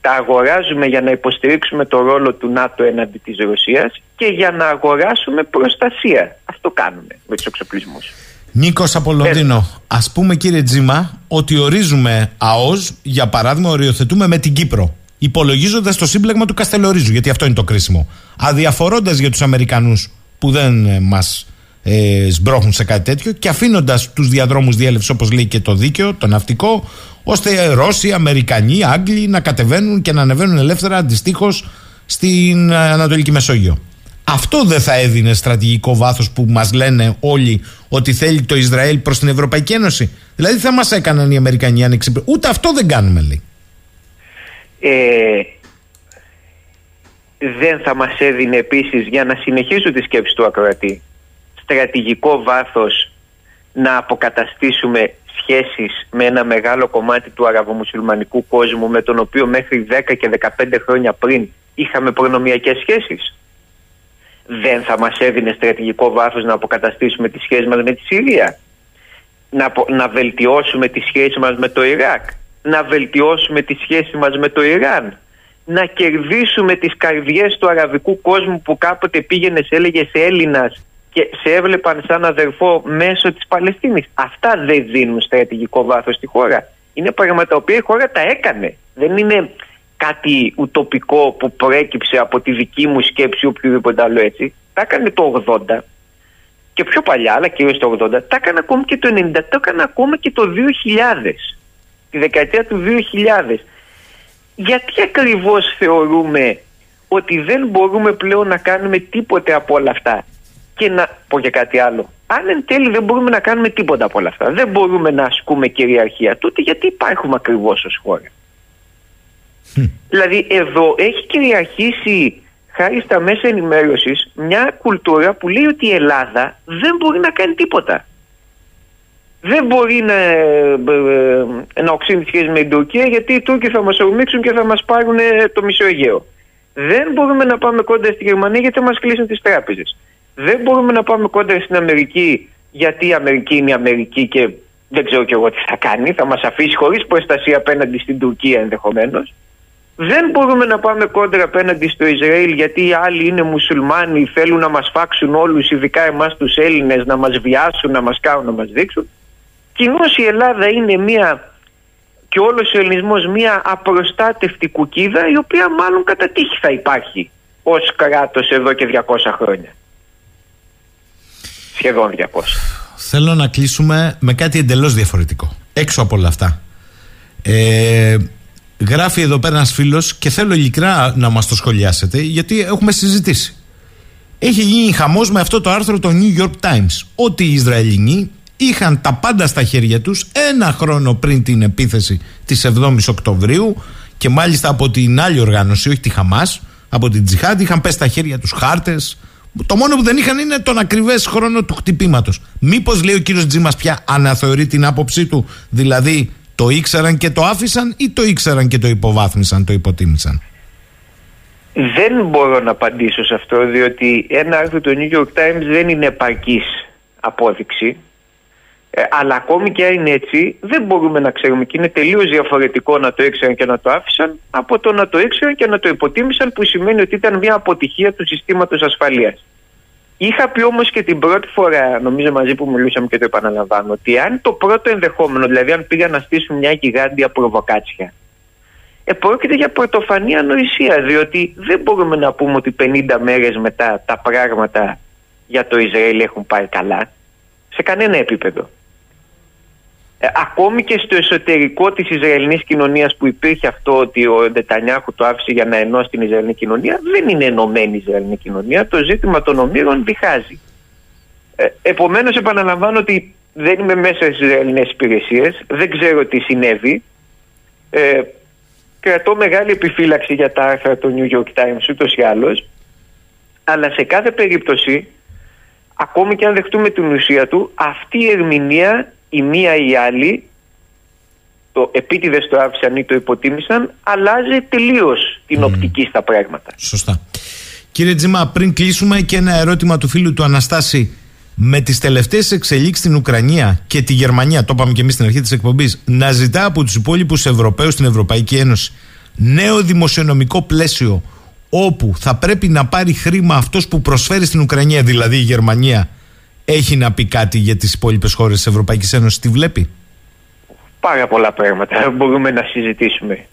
Τα αγοράζουμε για να υποστηρίξουμε το ρόλο του ΝΑΤΟ έναντι της Ρωσίας και για να αγοράσουμε προστασία. Αυτό κάνουμε με τους εξοπλισμούς. Νίκος από Λονδίνο, ας πούμε κύριε Τζίμα ότι ορίζουμε ΑΟΣ, για παράδειγμα, οριοθετούμε με την Κύπρο. Υπολογίζοντας το σύμπλεγμα του Καστελορίζου, γιατί αυτό είναι το κρίσιμο. Αδιαφορώντας για τους Αμερικανούς που δεν ε, μας ε, σμπρώχνουν σε κάτι τέτοιο και αφήνοντας τους διαδρόμους διέλευσης, όπως λέει και το δίκαιο, το ναυτικό, ώστε Ρώσοι, Αμερικανοί, Άγγλοι να κατεβαίνουν και να ανεβαίνουν ελεύθερα αντιστοίχως στην Ανατολική Μεσόγειο. Αυτό δεν θα έδινε στρατηγικό βάθος που μας λένε όλοι ότι θέλει το Ισραήλ προς την Ευρωπαϊκή Ένωση. Δηλαδή θα μας έκαναν οι Αμερικανοί αν Ούτε αυτό δεν κάνουμε, λέει. Ε, δεν θα μας έδινε επίσης για να συνεχίσω τη σκέψη του ακροατή στρατηγικό βάθος να αποκαταστήσουμε σχέσεις με ένα μεγάλο κομμάτι του αραβομουσουλμανικού κόσμου με τον οποίο μέχρι 10 και 15 χρόνια πριν είχαμε προνομιακές σχέσεις. Δεν θα μας έδινε στρατηγικό βάθος να αποκαταστήσουμε τις σχέσεις μας με τη Συρία. Να, να βελτιώσουμε τις σχέσεις μας με το Ιράκ. Να βελτιώσουμε τις σχέσεις μας με το Ιράν. Να κερδίσουμε τις καρδιές του αραβικού κόσμου που κάποτε πήγαινε έλεγε σε Έλληνας και σε έβλεπαν σαν αδερφό μέσω της Παλαιστίνης. Αυτά δεν δίνουν στρατηγικό βάθος στη χώρα. Είναι πράγματα τα οποία η χώρα τα έκανε. Δεν είναι κάτι ουτοπικό που προέκυψε από τη δική μου σκέψη ή οποιοδήποτε άλλο έτσι. Τα έκανε το 80 και πιο παλιά, αλλά κυρίως το 80, τα έκανε ακόμη και το 90, τα έκανε ακόμα και το 2000, τη δεκαετία του 2000. Γιατί ακριβώς θεωρούμε ότι δεν μπορούμε πλέον να κάνουμε τίποτε από όλα αυτά; Και να πω και κάτι άλλο. Αν εν τέλει δεν μπορούμε να κάνουμε τίποτα από όλα αυτά, δεν μπορούμε να ασκούμε κυριαρχία, τότε γιατί υπάρχουμε ακριβώς ως χώρα. Δηλαδή εδώ έχει κυριαρχήσει χάρη στα μέσα ενημέρωσης μια κουλτούρα που λέει ότι η Ελλάδα δεν μπορεί να κάνει τίποτα. Δεν μπορεί να, ε, ε, να οξύνει τη σχέση με την Τουρκία γιατί οι Τούρκοι θα μας ορμήξουν και θα μας πάρουν το μισό Αιγαίο. Δεν μπορούμε να πάμε κοντά στη Γερμανία γιατί θα μας κλείσουν τις τράπεζες. Δεν μπορούμε να πάμε κόντρα στην Αμερική γιατί η Αμερική είναι η Αμερική και δεν ξέρω κι εγώ τι θα κάνει. Θα μας αφήσει χωρίς προστασία απέναντι στην Τουρκία ενδεχομένως. Δεν μπορούμε να πάμε κόντρα απέναντι στο Ισραήλ γιατί οι άλλοι είναι μουσουλμάνοι, θέλουν να μας φάξουν όλους, ειδικά εμάς τους Έλληνες, να μας βιάσουν, να μας κάνουν, να μας δείξουν. Κοινώς η Ελλάδα είναι μια και όλος ο ελληνισμός μια απροστάτευτη κουκίδα η οποία μάλλον κατά τύχη θα υπάρχει ως κράτος εδώ και 200 χρόνια σχεδόν 200. Θέλω να κλείσουμε με κάτι εντελώς διαφορετικό. Έξω από όλα αυτά. Ε, γράφει εδώ πέρα ένας φίλος και θέλω ειλικρά να μας το σχολιάσετε γιατί έχουμε συζητήσει. Έχει γίνει χαμός με αυτό το άρθρο το New York Times ότι οι Ισραηλινοί είχαν τα πάντα στα χέρια τους ένα χρόνο πριν την επίθεση της 7ης Οκτωβρίου και μάλιστα από την άλλη οργάνωση, όχι τη Χαμάς, από την Τζιχάντ είχαν πέσει στα χέρια τους χάρτες, το μόνο που δεν είχαν είναι τον ακριβές χρόνο του χτυπήματος. Μήπως λέει ο κύριος Τζίμας πια αναθεωρεί την άποψή του, δηλαδή το ήξεραν και το άφησαν ή το ήξεραν και το υποβάθμισαν, το υποτίμησαν; Δεν μπορώ να απαντήσω σε αυτό, διότι ένα άρθρο του New York Times δεν είναι επαρκής απόδειξη. Ε, αλλά ακόμη και αν είναι έτσι, δεν μπορούμε να ξέρουμε και είναι τελείως διαφορετικό να το ήξεραν και να το άφησαν από το να το ήξεραν και να το υποτίμησαν, που σημαίνει ότι ήταν μια αποτυχία του συστήματος ασφαλείας. Είχα πει όμως και την πρώτη φορά, νομίζω μαζί που μιλούσαμε και το επαναλαμβάνω, ότι αν το πρώτο ενδεχόμενο, δηλαδή αν πήγαν να στήσουν μια γιγάντια προβοκάτσια, ε, πρόκειται για πρωτοφανή ανοησία, διότι δεν μπορούμε να πούμε ότι 50 μέρες μετά τα πράγματα για το Ισραήλ έχουν πάει καλά, σε κανένα επίπεδο. Ε, ακόμη και στο εσωτερικό της Ισραηλινής κοινωνίας που υπήρχε αυτό ότι ο Ντετανιάχου το άφησε για να ενώσει την Ισραηλινή κοινωνία δεν είναι ενωμένη η Ισραηλινή κοινωνία το ζήτημα των ομήρων διχάζει Ε, Επομένως, επαναλαμβάνω ότι δεν είμαι μέσα στις Ελληνέ υπηρεσίες, δεν ξέρω τι συνέβη. Ε, κρατώ μεγάλη επιφύλαξη για τα άρθρα του New York Times ούτως ή άλλως. Αλλά σε κάθε περίπτωση, ακόμη και αν δεχτούμε την ουσία του, αυτή η ερμηνεία, η μία ή η άλλη, το επίτηδες το άφησαν ή το υποτίμησαν, αλλάζει τελείως την οπτική στα πράγματα. Σωστά. Κύριε Τζιμά, πριν κλείσουμε και ένα ερώτημα του φίλου του Αναστάση. Με τις τελευταίες εξελίξεις στην Ουκρανία και τη Γερμανία, το είπαμε και εμείς στην αρχή της εκπομπής, να ζητά από τους υπόλοιπους Ευρωπαίους στην Ευρωπαϊκή Ένωση νέο δημοσιονομικό πλαίσιο όπου θα πρέπει να πάρει χρήμα αυτός που προσφέρει στην Ουκρανία, δηλαδή η Γερμανία, έχει να πει κάτι για τις υπόλοιπες χώρες της Ευρωπαϊκής Ένωσης. Τι βλέπει; Πάρα πολλά πράγματα μπορούμε να συζητήσουμε.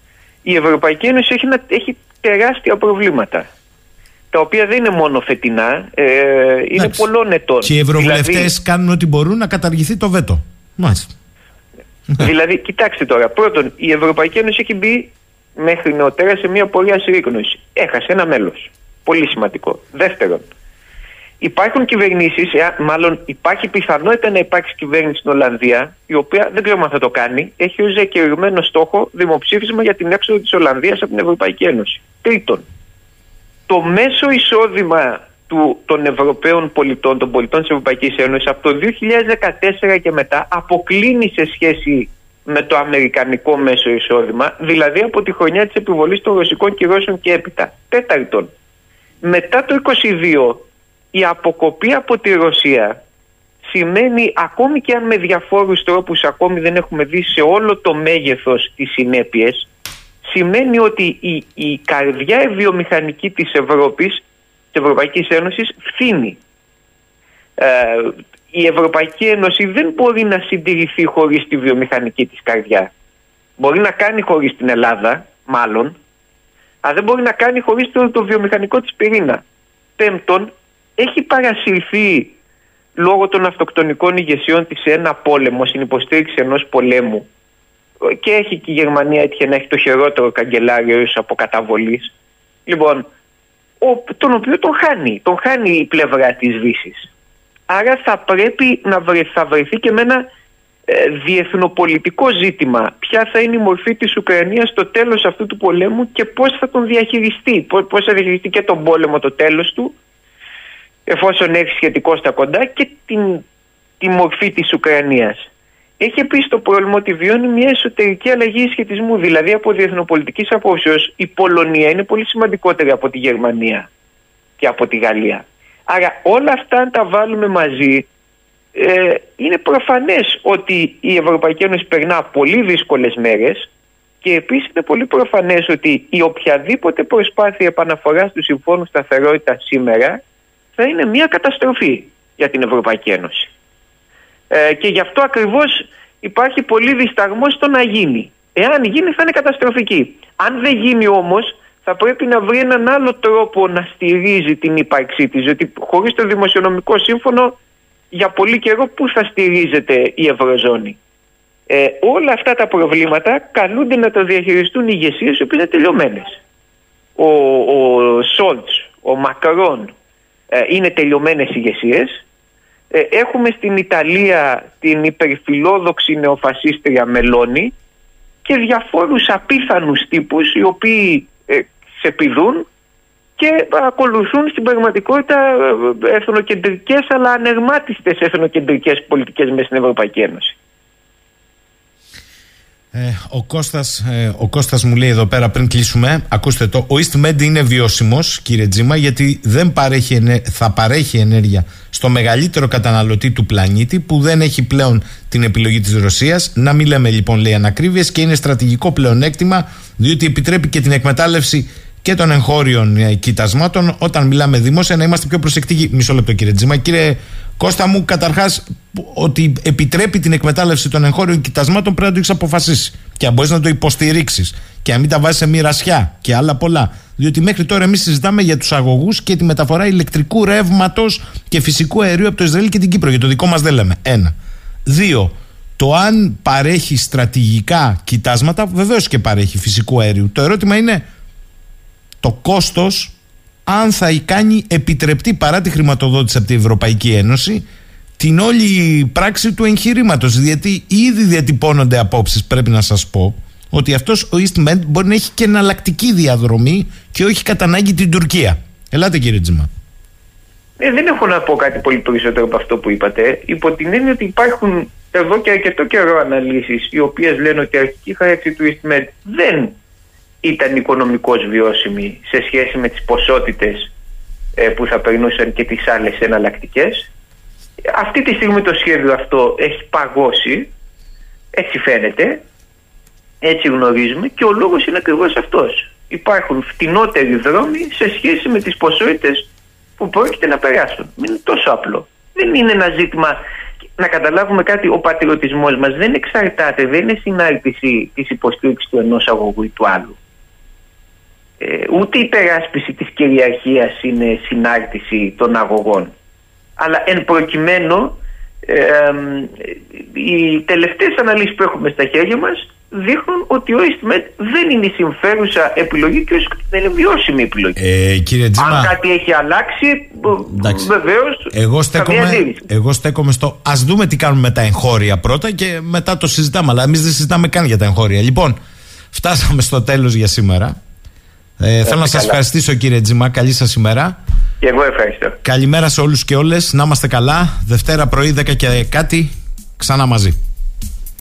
Η Ευρωπαϊκή Ένωση έχει, να, έχει τεράστια προβλήματα. Τα οποία δεν είναι μόνο φετινά, ε, είναι Εντάξει. πολλών ετών. Και οι ευρωβουλευτές Δηλαδή- κάνουν ό,τι μπορούν να καταργηθεί το βέτο. Μάλιστα. δηλαδή, κοιτάξτε τώρα. Πρώτον, η Ευρωπαϊκή Ένωση έχει μπει μέχρι νεότερα σε μια πορεία συρρήκνωση. Έχασε ένα μέλος. Πολύ σημαντικό. Δεύτερον, υπάρχουν κυβερνήσεις, μάλλον υπάρχει πιθανότητα να υπάρξει κυβέρνηση στην Ολλανδία, η οποία δεν ξέρω αν θα το κάνει, έχει ως διακεκριμένο στόχο δημοψήφισμα για την έξοδο της Ολλανδίας από την Ευρωπαϊκή Ένωση. Τρίτον, το μέσο εισόδημα του, των Ευρωπαίων πολιτών, των πολιτών της Ευρωπαϊκής Ένωσης από το 2014 και μετά αποκλίνει σε σχέση με το αμερικανικό μέσο εισόδημα, δηλαδή από τη χρονιά της επιβολής των ρωσικών κυρώσεων και έπειτα. Τέταρτον, μετά το 22 η αποκοπή από τη Ρωσία σημαίνει ακόμη και αν με διαφόρους τρόπους ακόμη δεν έχουμε δει σε όλο το μέγεθος τις συνέπειες σημαίνει ότι η, η καρδιά η βιομηχανική της Ευρώπης της Ευρωπαϊκής Ένωσης φθήνει. Ε, η Ευρωπαϊκή Ένωση δεν μπορεί να συντηρηθεί χωρίς τη βιομηχανική της καρδιά. Μπορεί να κάνει χωρίς την Ελλάδα, μάλλον, αλλά δεν μπορεί να κάνει χωρίς το, το βιομηχανικό της πυρήνα. Πέμπτον, έχει παρασυρθεί λόγω των αυτοκτονικών ηγεσιών της σε ένα πόλεμο, στην υποστήριξη ενός πολέμου και έχει και η Γερμανία έτυχε να έχει το χειρότερο καγκελάριο ίσως από καταβολής. Λοιπόν, ο, τον οποίο τον χάνει, τον χάνει η πλευρά της Δύσης. Άρα θα πρέπει να βρε, θα βρεθεί και με ένα ε, διεθνοπολιτικό ζήτημα. Ποια θα είναι η μορφή της Ουκρανίας στο τέλος αυτού του πολέμου και πώς θα τον διαχειριστεί. Πώς, πώς θα διαχειριστεί και τον πόλεμο το τέλος του εφόσον έχει σχετικό στα κοντά και την, τη μορφή της Ουκρανίας. Έχει επίσης το πρόβλημα ότι βιώνει μια εσωτερική αλλαγή σχετισμού. Δηλαδή, από διεθνοπολιτικής απόψεως, η Πολωνία είναι πολύ σημαντικότερη από τη Γερμανία και από τη Γαλλία. Άρα, όλα αυτά, αν τα βάλουμε μαζί, ε, είναι προφανές ότι η Ευρωπαϊκή Ένωση περνά πολύ δύσκολες μέρες και επίσης είναι πολύ προφανές ότι η οποιαδήποτε προσπάθεια επαναφοράς του Συμφώνου Σταθερότητας σήμερα θα είναι μια καταστροφή για την Ευρωπαϊκή Ένωση. Ε, και γι' αυτό ακριβώς υπάρχει πολύ δισταγμός στο να γίνει. Εάν γίνει θα είναι καταστροφική. Αν δεν γίνει όμως θα πρέπει να βρει έναν άλλο τρόπο να στηρίζει την ύπαρξή της. Διότι χωρίς το δημοσιονομικό σύμφωνο για πολύ καιρό πού θα στηρίζεται η Ευρωζώνη. Ε, όλα αυτά τα προβλήματα καλούνται να τα διαχειριστούν οι ηγεσίες οι οποίες είναι τελειωμένες. Ο, ο Σόλτς, ο Μακρόν ε, είναι τελειωμένες ηγεσίες ε, έχουμε στην Ιταλία την υπερφιλόδοξη νεοφασίστρια Μελώνη και διαφόρους απίθανους τύπους οι οποίοι ε, ξεπηδούν και ακολουθούν στην πραγματικότητα ε, εθνοκεντρικές αλλά ανεγμάτιστες εθνοκεντρικές πολιτικές μέσα στην Ευρωπαϊκή Ένωση. Ε, ο, Κώστας, ε, ο Κώστας μου λέει εδώ πέρα πριν κλείσουμε Ακούστε το, ο EastMed είναι βιώσιμος κύριε Τζίμα γιατί δεν παρέχει, ενέ- θα παρέχει ενέργεια στο μεγαλύτερο καταναλωτή του πλανήτη που δεν έχει πλέον την επιλογή της Ρωσίας. Να μην λέμε λοιπόν λέει ανακρίβειες και είναι στρατηγικό πλεονέκτημα διότι επιτρέπει και την εκμετάλλευση και των εγχώριων ε, κοιτασμάτων όταν μιλάμε δημόσια να είμαστε πιο προσεκτικοί μισό λεπτό κύριε Τζίμα κύριε Κώστα μου, καταρχάς, ότι επιτρέπει την εκμετάλλευση των εγχώριων κοιτασμάτων πρέπει να το έχεις αποφασίσει. Και αν μπορείς να το υποστηρίξεις και να μην τα βάζεις σε μοιρασιά και άλλα πολλά. Διότι μέχρι τώρα εμείς συζητάμε για τους αγωγούς και τη μεταφορά ηλεκτρικού ρεύματος και φυσικού αερίου από το Ισραήλ και την Κύπρο. Για το δικό μας δεν λέμε. Ένα. Δύο. Το αν παρέχει στρατηγικά κοιτάσματα, βεβαίως και παρέχει φυσικού αερίου. Το ερώτημα είναι το κόστος αν θα κάνει επιτρεπτή παρά τη χρηματοδότηση από την Ευρωπαϊκή Ένωση την όλη πράξη του εγχειρήματος. Γιατί ήδη διατυπώνονται απόψεις, πρέπει να σας πω, ότι αυτός ο EastMed μπορεί να έχει και εναλλακτική διαδρομή και όχι κατά ανάγκη την Τουρκία. Ελάτε κύριε Τζιμά. Ε, δεν έχω να πω κάτι πολύ περισσότερο από αυτό που είπατε. Υπό την έννοια ότι υπάρχουν εδώ και αρκετό καιρό αναλύσεις οι οποίες λένε ότι η αρχική χαράξη του EastMed δεν ήταν οικονομικώς βιώσιμη σε σχέση με τις ποσότητες ε, που θα περνούσαν και τις άλλες εναλλακτικές. Αυτή τη στιγμή το σχέδιο αυτό έχει παγώσει, έτσι φαίνεται, έτσι γνωρίζουμε και ο λόγος είναι ακριβώς αυτός. Υπάρχουν φτηνότεροι δρόμοι σε σχέση με τις ποσότητες που πρόκειται να περάσουν. Είναι τόσο απλό. Δεν είναι ένα ζήτημα να καταλάβουμε κάτι, ο πατριωτισμός μας δεν εξαρτάται, δεν είναι συνάρτηση της υποστήριξης του ενός αγωγού ή του άλλου. Ε, ούτε η υπεράσπιση της κυριαρχίας είναι συνάρτηση των αγωγών. Αλλά εν προκειμένου ε, οι τελευταίες αναλύσεις που έχουμε στα χέρια μας δείχνουν ότι ο EastMed δεν είναι η συμφέρουσα επιλογή και δεν είναι βιώσιμη επιλογή. Ε, κύριε Τζίμα, Αν κάτι έχει αλλάξει, βεβαίως. Εγώ, στέκομαι, εγώ στέκομαι στο. Α δούμε τι κάνουμε με τα εγχώρια πρώτα και μετά το συζητάμε. Αλλά εμείς δεν συζητάμε καν για τα εγχώρια. Λοιπόν, φτάσαμε στο τέλος για σήμερα. Ε, θέλω να σας ευχαριστήσω κύριε Τζιμά. Καλή σας ημέρα. Και εγώ ευχαριστώ. Καλημέρα σε όλους και όλες. Να είμαστε καλά. Δευτέρα πρωί 10 και κάτι. Ξανά μαζί.